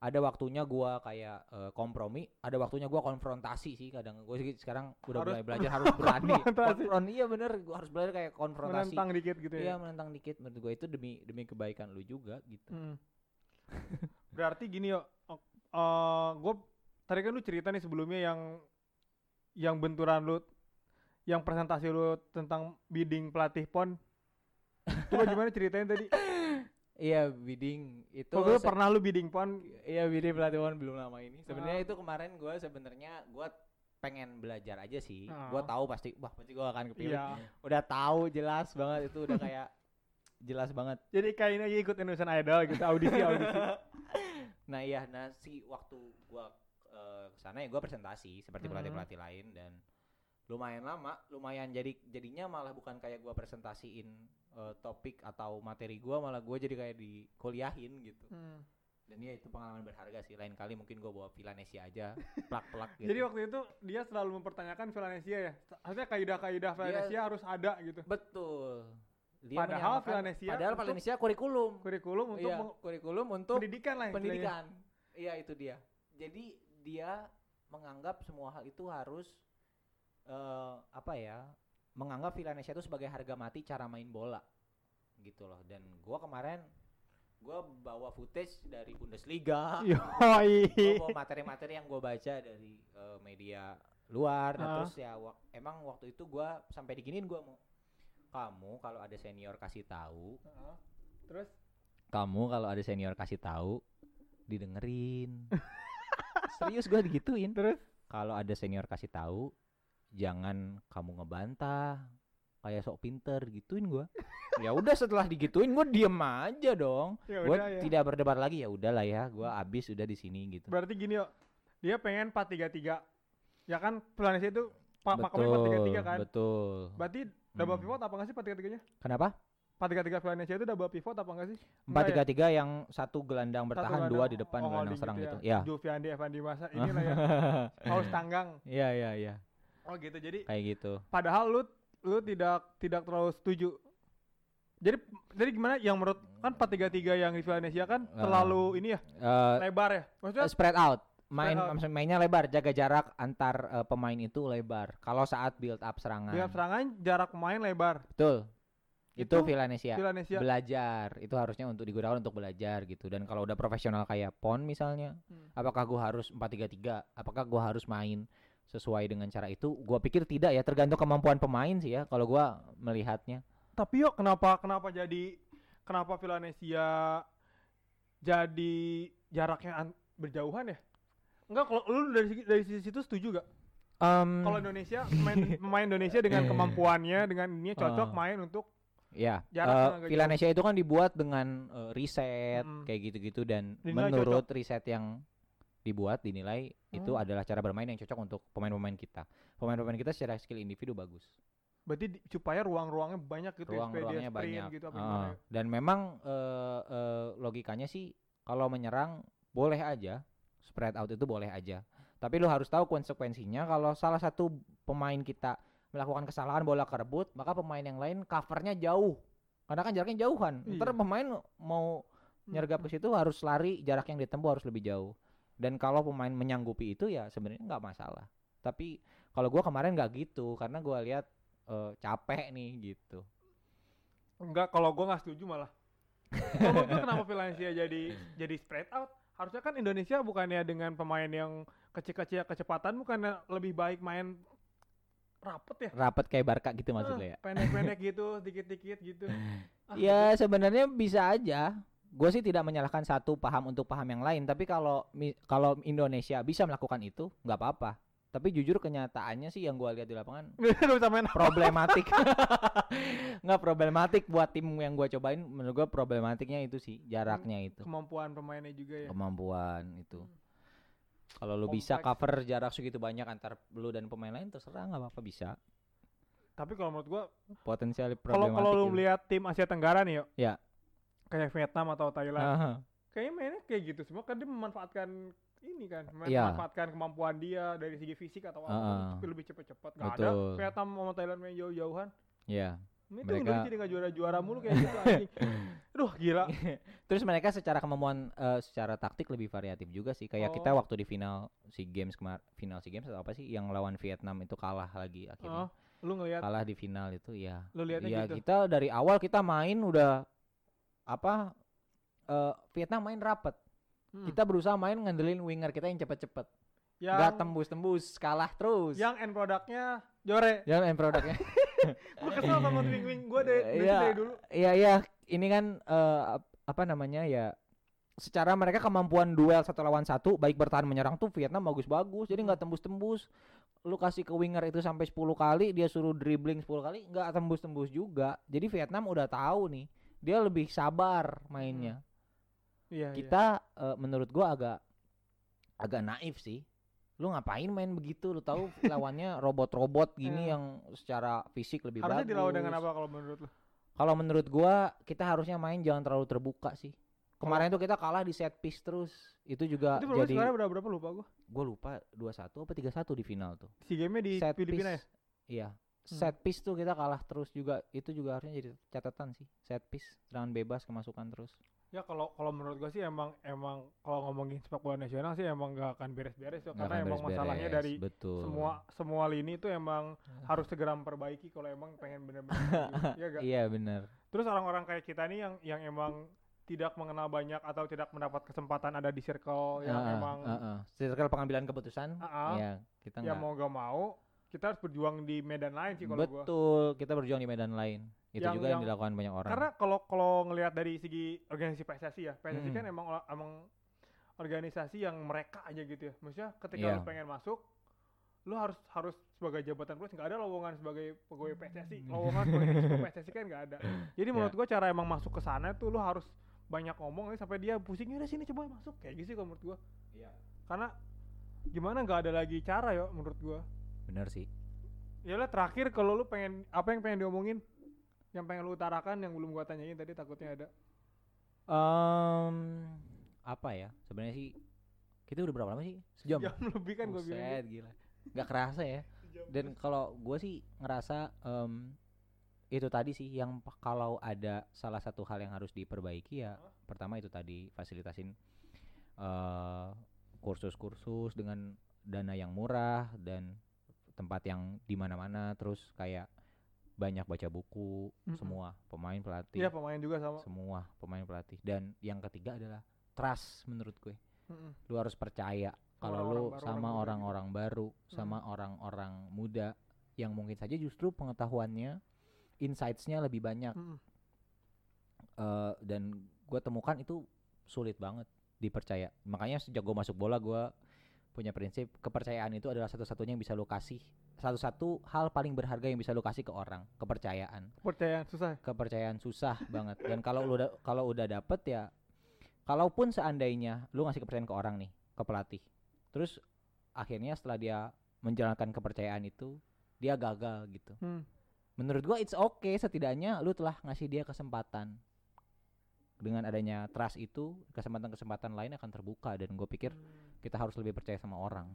[SPEAKER 2] ada waktunya gua kayak eh, kompromi ada waktunya gua konfrontasi sih kadang gue sekarang udah
[SPEAKER 1] Harus
[SPEAKER 2] mulai belajar (laughs) harus berani
[SPEAKER 1] konfrontasi.
[SPEAKER 2] konfront iya bener gua harus belajar kayak konfrontasi
[SPEAKER 1] Menentang dikit gitu
[SPEAKER 2] iya
[SPEAKER 1] ya?
[SPEAKER 2] menentang dikit menurut gua itu demi demi kebaikan lu juga gitu
[SPEAKER 1] Hmm. (laughs) Berarti gini yo, uh, gue tadi kan lu cerita nih sebelumnya yang yang benturan lu, yang presentasi lu tentang bidding pelatih pon. Coba gimana ceritain tadi?
[SPEAKER 2] iya bidding itu se-
[SPEAKER 1] pernah lu bidding pon,
[SPEAKER 2] Iya bidding pelatihan belum lama ini. Sebenarnya
[SPEAKER 1] Ah.
[SPEAKER 2] itu kemarin gua sebenarnya gua pengen belajar aja sih.
[SPEAKER 1] Ah.
[SPEAKER 2] Gua tahu pasti wah pasti gua akan kepilih.
[SPEAKER 1] iya.
[SPEAKER 2] Udah tahu jelas banget itu udah kayak (laughs) jelas banget.
[SPEAKER 1] Jadi kayak ini aja ikut Indonesian Idol gitu, audisi (laughs) audisi.
[SPEAKER 2] Nah iya, nah si waktu gua eh, ke sana ya gua presentasi seperti
[SPEAKER 1] Mhm.
[SPEAKER 2] pelatih-pelatih lain dan lumayan lama, lumayan jadi jadinya malah bukan kayak gua presentasiin eh, topik atau materi gua malah gua jadi kayak dikuliahin gitu.
[SPEAKER 1] Hmm.
[SPEAKER 2] Dan ya itu pengalaman berharga sih. Lain kali mungkin gua bawa Villanesia aja, plak-plak (laughs) gitu.
[SPEAKER 1] Jadi waktu itu dia selalu mempertanyakan Valencia ya. Harusnya kaidah-kaidah Valencia harus ada gitu.
[SPEAKER 2] Betul. Dia
[SPEAKER 1] Padahal Valencia
[SPEAKER 2] padahal Valencia kurikulum.
[SPEAKER 1] Kurikulum untuk
[SPEAKER 2] iya, kurikulum untuk
[SPEAKER 1] pendidikan lah
[SPEAKER 2] pendidikan. Iya, itu dia. Jadi dia menganggap semua hal itu harus eh apa ya? Menganggap Valencia itu sebagai harga mati cara main bola. Gitu loh. Dan gua kemarin gua bawa footage dari Bundesliga (laughs)
[SPEAKER 1] Yoi.
[SPEAKER 2] gua bawa materi-materi yang gua baca dari eh, media luar nah,
[SPEAKER 1] Ah.
[SPEAKER 2] terus ya wak- emang waktu itu gua sampai diginiin gua mau kamu kalau ada senior kasih tahu
[SPEAKER 1] Heeh. Terus
[SPEAKER 2] kamu kalau ada senior kasih tahu didengerin (laughs) serius gua digituin
[SPEAKER 1] terus
[SPEAKER 2] kalau ada senior kasih tahu jangan kamu ngebantah kayak sok pinter gituin gua (laughs) ya udah setelah digituin gua diem aja dong
[SPEAKER 1] ya
[SPEAKER 2] gua
[SPEAKER 1] udah ya.
[SPEAKER 2] tidak berdebat lagi ya udahlah ya gua abis udah di sini gitu
[SPEAKER 1] Berarti gini yuk. Dia pengen 433. Ya kan Planesia itu pak pakamnya 433 kan.
[SPEAKER 2] betul
[SPEAKER 1] Berarti double
[SPEAKER 2] Hmm.
[SPEAKER 1] pivot apa enggak sih 433-nya?
[SPEAKER 2] kenapa
[SPEAKER 1] 433 Planesia itu double pivot apa enggak sih?
[SPEAKER 2] empat
[SPEAKER 1] Enggak
[SPEAKER 2] tiga
[SPEAKER 1] ya?
[SPEAKER 2] tiga yang satu gelandang
[SPEAKER 1] Satu
[SPEAKER 2] bertahan
[SPEAKER 1] gelandang-
[SPEAKER 2] dua di depan
[SPEAKER 1] oh,
[SPEAKER 2] gelandang
[SPEAKER 1] holding
[SPEAKER 2] serang
[SPEAKER 1] gitu
[SPEAKER 2] gitu
[SPEAKER 1] ya.
[SPEAKER 2] ya
[SPEAKER 1] Julfiandi Evan Masa (laughs) inilah ya. Paus Tanggang.
[SPEAKER 2] iya iya iya
[SPEAKER 1] Oh gitu. Jadi
[SPEAKER 2] kayak gitu
[SPEAKER 1] padahal lu lu tidak tidak terlalu setuju. Jadi jadi gimana yang menurut kan 433 yang di Indonesia kan
[SPEAKER 2] Ah.
[SPEAKER 1] terlalu ini ya
[SPEAKER 2] Eh,
[SPEAKER 1] lebar ya. Maksudnya
[SPEAKER 2] spread out main
[SPEAKER 1] out.
[SPEAKER 2] maksudnya mainnya lebar jaga jarak antar eh, pemain itu lebar kalau saat build up serangan
[SPEAKER 1] dengan serangan jarak pemain lebar.
[SPEAKER 2] betul itu,
[SPEAKER 1] Itu
[SPEAKER 2] Villanesia belajar itu harusnya untuk digunakan untuk belajar gitu dan kalau udah profesional kayak Pon misalnya
[SPEAKER 1] Hmm.
[SPEAKER 2] apakah gua harus 433 apakah gua harus main sesuai dengan cara itu gua pikir tidak ya tergantung kemampuan pemain sih ya kalau gua melihatnya
[SPEAKER 1] Tapi yuk kenapa kenapa jadi kenapa Villanesia jadi jaraknya an- berjauhan ya? Enggak kalau lu dari dari sisi situ setuju gak?
[SPEAKER 2] Em,
[SPEAKER 1] Kalau Indonesia main pemain Indonesia dengan (laughs) kemampuannya dengan ini cocok
[SPEAKER 2] Ah.
[SPEAKER 1] main untuk
[SPEAKER 2] ya
[SPEAKER 1] jarak
[SPEAKER 2] eh, Villanesia itu kan dibuat dengan eh, riset
[SPEAKER 1] Mm-mm.
[SPEAKER 2] kayak gitu-gitu dan
[SPEAKER 1] Dinilai
[SPEAKER 2] menurut riset yang dibuat dinilai itu
[SPEAKER 1] Hmm.
[SPEAKER 2] adalah cara bermain yang cocok untuk pemain-pemain kita. Pemain-pemain kita secara skill individu bagus.
[SPEAKER 1] Berarti di- supaya ruang-ruangnya banyak gitu ya,
[SPEAKER 2] ruang-ruangnya banyak.
[SPEAKER 1] gitu apa gimana ya?
[SPEAKER 2] dan memang eh, eh, logikanya sih kalau menyerang boleh aja. Spread out itu boleh aja. Tapi lu harus tahu konsekuensinya. Kalau salah satu pemain kita melakukan kesalahan bola kerebut maka pemain yang lain covernya jauh. Karena kan jaraknya jauhan. Ntar
[SPEAKER 1] Iya.
[SPEAKER 2] pemain mau nyergap ke situ harus lari jarak yang ditempuh harus lebih jauh dan kalau pemain menyanggupi itu ya sebenarnya nggak masalah tapi kalau gua kemarin nggak gitu karena gua lihat eh, capek nih gitu
[SPEAKER 1] Enggak, kalau gua nggak setuju malah. (laughs) Kalau gua kenapa Valencia jadi jadi spread out? Harusnya kan Indonesia bukannya dengan pemain yang kecil-kecil kecepatan bukannya lebih baik main rapet ya?
[SPEAKER 2] rapat kayak Barca gitu maksudnya ya
[SPEAKER 1] Pendek-pendek (laughs) gitu, dikit-dikit gitu. Ah,
[SPEAKER 2] Ya sebenarnya bisa aja. Gue sih tidak menyalahkan satu paham untuk paham yang lain. Tapi kalau kalau Indonesia bisa melakukan itu nggak apa-apa. Tapi jujur kenyataannya sih yang gue lihat di lapangan (laughs) problematik. (laughs) nggak problematik buat tim yang gue cobain. Menurut gue problematiknya itu sih jaraknya itu
[SPEAKER 1] kemampuan pemainnya juga ya.
[SPEAKER 2] kemampuan itu. Kalau lu bisa cover jarak segitu banyak antar lu dan pemain lain terserah nggak apa-apa bisa.
[SPEAKER 1] Tapi kalau menurut gua
[SPEAKER 2] Potensial problematik.
[SPEAKER 1] kalau lu melihat tim Asia Tenggara nih, yuk.
[SPEAKER 2] Ya.
[SPEAKER 1] Kayak Vietnam atau Thailand.
[SPEAKER 2] Aha.
[SPEAKER 1] Kayaknya mainnya kayak gitu semua kan dia memanfaatkan ini kan,
[SPEAKER 2] Iya.
[SPEAKER 1] memanfaatkan kemampuan dia dari segi fisik atau apa
[SPEAKER 2] Heeh.
[SPEAKER 1] tapi lebih cepet-cepet. Gak ada. Vietnam sama Thailand main jauh-jauhan.
[SPEAKER 2] Ya.
[SPEAKER 1] Ini tuh
[SPEAKER 2] Mereka-
[SPEAKER 1] Indonesia jadi nggak juara-juara mulu kayak gitu (laughs) anjing. Aduh gila. (laughs)
[SPEAKER 2] Terus mereka secara kemampuan eh, secara taktik lebih variatif juga sih. Kayak kita
[SPEAKER 1] Oh.
[SPEAKER 2] waktu di final SEA Games kemar final SEA Games atau apa sih yang lawan Vietnam itu kalah lagi
[SPEAKER 1] Oh,
[SPEAKER 2] akhirnya.
[SPEAKER 1] lu ngelihat
[SPEAKER 2] Kalah di final itu ya.
[SPEAKER 1] lu lihatnya
[SPEAKER 2] Ya
[SPEAKER 1] gitu.
[SPEAKER 2] kita dari awal kita main udah apa eh, Vietnam main rapet.
[SPEAKER 1] Hmm.
[SPEAKER 2] Kita berusaha main ngandelin winger kita yang cepet-cepet.
[SPEAKER 1] yang
[SPEAKER 2] Nggak tembus-tembus, kalah terus.
[SPEAKER 1] yang end produknya Jore.
[SPEAKER 2] Jangan end produknya. (laughs)
[SPEAKER 1] Gue kesel sama wing wing gue dari, dari,
[SPEAKER 2] Iya.
[SPEAKER 1] dari dulu.
[SPEAKER 2] Iya iya, ini kan ap- apa namanya ya? Secara mereka kemampuan duel satu lawan satu, baik bertahan menyerang tuh Vietnam bagus-bagus. Jadi nggak tembus-tembus. Lu kasih ke winger itu sampai 10 kali, dia suruh dribbling 10 kali, nggak tembus-tembus juga. Jadi Vietnam udah tahu nih, dia lebih sabar mainnya.
[SPEAKER 1] Iya, iya.
[SPEAKER 2] Kita eh, menurut gua agak agak naif sih. Lu ngapain main begitu? Lu tahu (laughs) lawannya robot-robot gini
[SPEAKER 1] Iya.
[SPEAKER 2] yang secara fisik lebih
[SPEAKER 1] harusnya
[SPEAKER 2] bagus.
[SPEAKER 1] dilawan dengan apa kalau menurut lu?
[SPEAKER 2] Kalau menurut gua kita harusnya main jangan terlalu terbuka sih. Kemarin tuh kita kalah di set piece terus. Itu juga
[SPEAKER 1] Itu berapa
[SPEAKER 2] jadi
[SPEAKER 1] sekarang berapa berapa lupa gue.
[SPEAKER 2] gua lupa 2-1 apa 3-1 di final tuh.
[SPEAKER 1] Si game di
[SPEAKER 2] set
[SPEAKER 1] Filipina ya.
[SPEAKER 2] piece. Iya.
[SPEAKER 1] Hmm.
[SPEAKER 2] Set piece tuh kita kalah terus juga. Itu juga harusnya jadi catatan sih. Set piece serangan bebas kemasukan terus.
[SPEAKER 1] Ya kalau kalau menurut gue sih emang emang kalau ngomongin sepak bola nasional sih emang gak akan beres-beres ya,
[SPEAKER 2] Nggak
[SPEAKER 1] karena
[SPEAKER 2] akan
[SPEAKER 1] emang masalahnya dari
[SPEAKER 2] betul.
[SPEAKER 1] semua semua lini itu emang harus segera memperbaiki kalau emang pengen bener-bener (laughs) maju. Iya gak?
[SPEAKER 2] Iya benar.
[SPEAKER 1] Terus orang-orang kayak kita nih yang yang emang tidak mengenal banyak atau tidak mendapat kesempatan ada di circle yang
[SPEAKER 2] Heeh,
[SPEAKER 1] emang
[SPEAKER 2] heeh. circle pengambilan keputusan
[SPEAKER 1] Heeh.
[SPEAKER 2] ya kita
[SPEAKER 1] ya
[SPEAKER 2] nggak
[SPEAKER 1] mau gak mau kita harus berjuang di medan lain sih kalau gua.
[SPEAKER 2] betul kita berjuang di medan lain itu
[SPEAKER 1] Yang-
[SPEAKER 2] juga yang,
[SPEAKER 1] yang-
[SPEAKER 2] dilakukan banyak orang
[SPEAKER 1] Karena kalau kalau ngelihat dari segi organisasi PSSI ya, PSSI
[SPEAKER 2] Mm.
[SPEAKER 1] kan emang emang organisasi yang mereka aja gitu ya. Maksudnya ketika
[SPEAKER 2] Iya.
[SPEAKER 1] lu pengen masuk, lu harus harus sebagai jabatan plus nggak ada lowongan sebagai pegawai PSSI. Lowongan sebagai (laughs) exco PSSI kan nggak ada. Jadi menurut gua cara emang masuk ke sana tuh lu harus banyak ngomong nih sampai dia pusing udah sini coba masuk kayak gitu sih kalau menurut gua.
[SPEAKER 3] Iya.
[SPEAKER 1] Karena gimana nggak ada lagi cara ya menurut gua.
[SPEAKER 2] Bener sih.
[SPEAKER 1] Ya lah terakhir kalau lu pengen apa yang pengen diomongin? Yang pengen lu utarakan yang belum gua tanyain tadi takutnya ada.
[SPEAKER 2] Em, apa ya? Sebenarnya sih kita udah berapa lama sih? Sejam.
[SPEAKER 1] Jam lebih kan gue bilang
[SPEAKER 2] Buset, gila. Nggak kerasa ya. Dan kalau gue sih ngerasa em, itu tadi sih yang kalau ada salah satu hal yang harus diperbaiki ya pertama itu tadi fasilitasin eh, kursus-kursus dengan dana yang murah dan tempat yang di mana-mana terus kayak banyak baca buku
[SPEAKER 1] Mm-mm.
[SPEAKER 2] semua pemain pelatih
[SPEAKER 1] Iya pemain juga sama.
[SPEAKER 2] semua pemain pelatih dan yang ketiga adalah trust menurut gue
[SPEAKER 1] Mm-mm.
[SPEAKER 2] lu harus percaya kalau lu
[SPEAKER 1] baru,
[SPEAKER 2] sama
[SPEAKER 1] orang muda
[SPEAKER 2] orang-orang baru sama orang-orang muda yang mungkin saja justru pengetahuannya insights-nya lebih banyak
[SPEAKER 1] Mm-mm.
[SPEAKER 2] Eh, dan gue temukan itu sulit banget dipercaya makanya sejak gue masuk bola gue punya prinsip kepercayaan itu adalah satu-satunya yang bisa lu kasih. Satu-satu hal paling berharga yang bisa lu kasih ke orang kepercayaan.
[SPEAKER 1] Kepercayaan susah.
[SPEAKER 2] kepercayaan susah (laughs) banget. Dan kalau udah kalau udah dapet ya kalaupun seandainya lu ngasih kepercayaan ke orang nih ke pelatih terus akhirnya setelah dia menjalankan kepercayaan itu dia gagal gitu.
[SPEAKER 1] Hmm.
[SPEAKER 2] menurut gua it's okay setidaknya lu telah ngasih dia kesempatan. Dengan adanya trust itu kesempatan-kesempatan lain akan terbuka dan gue pikir kita harus lebih percaya sama orang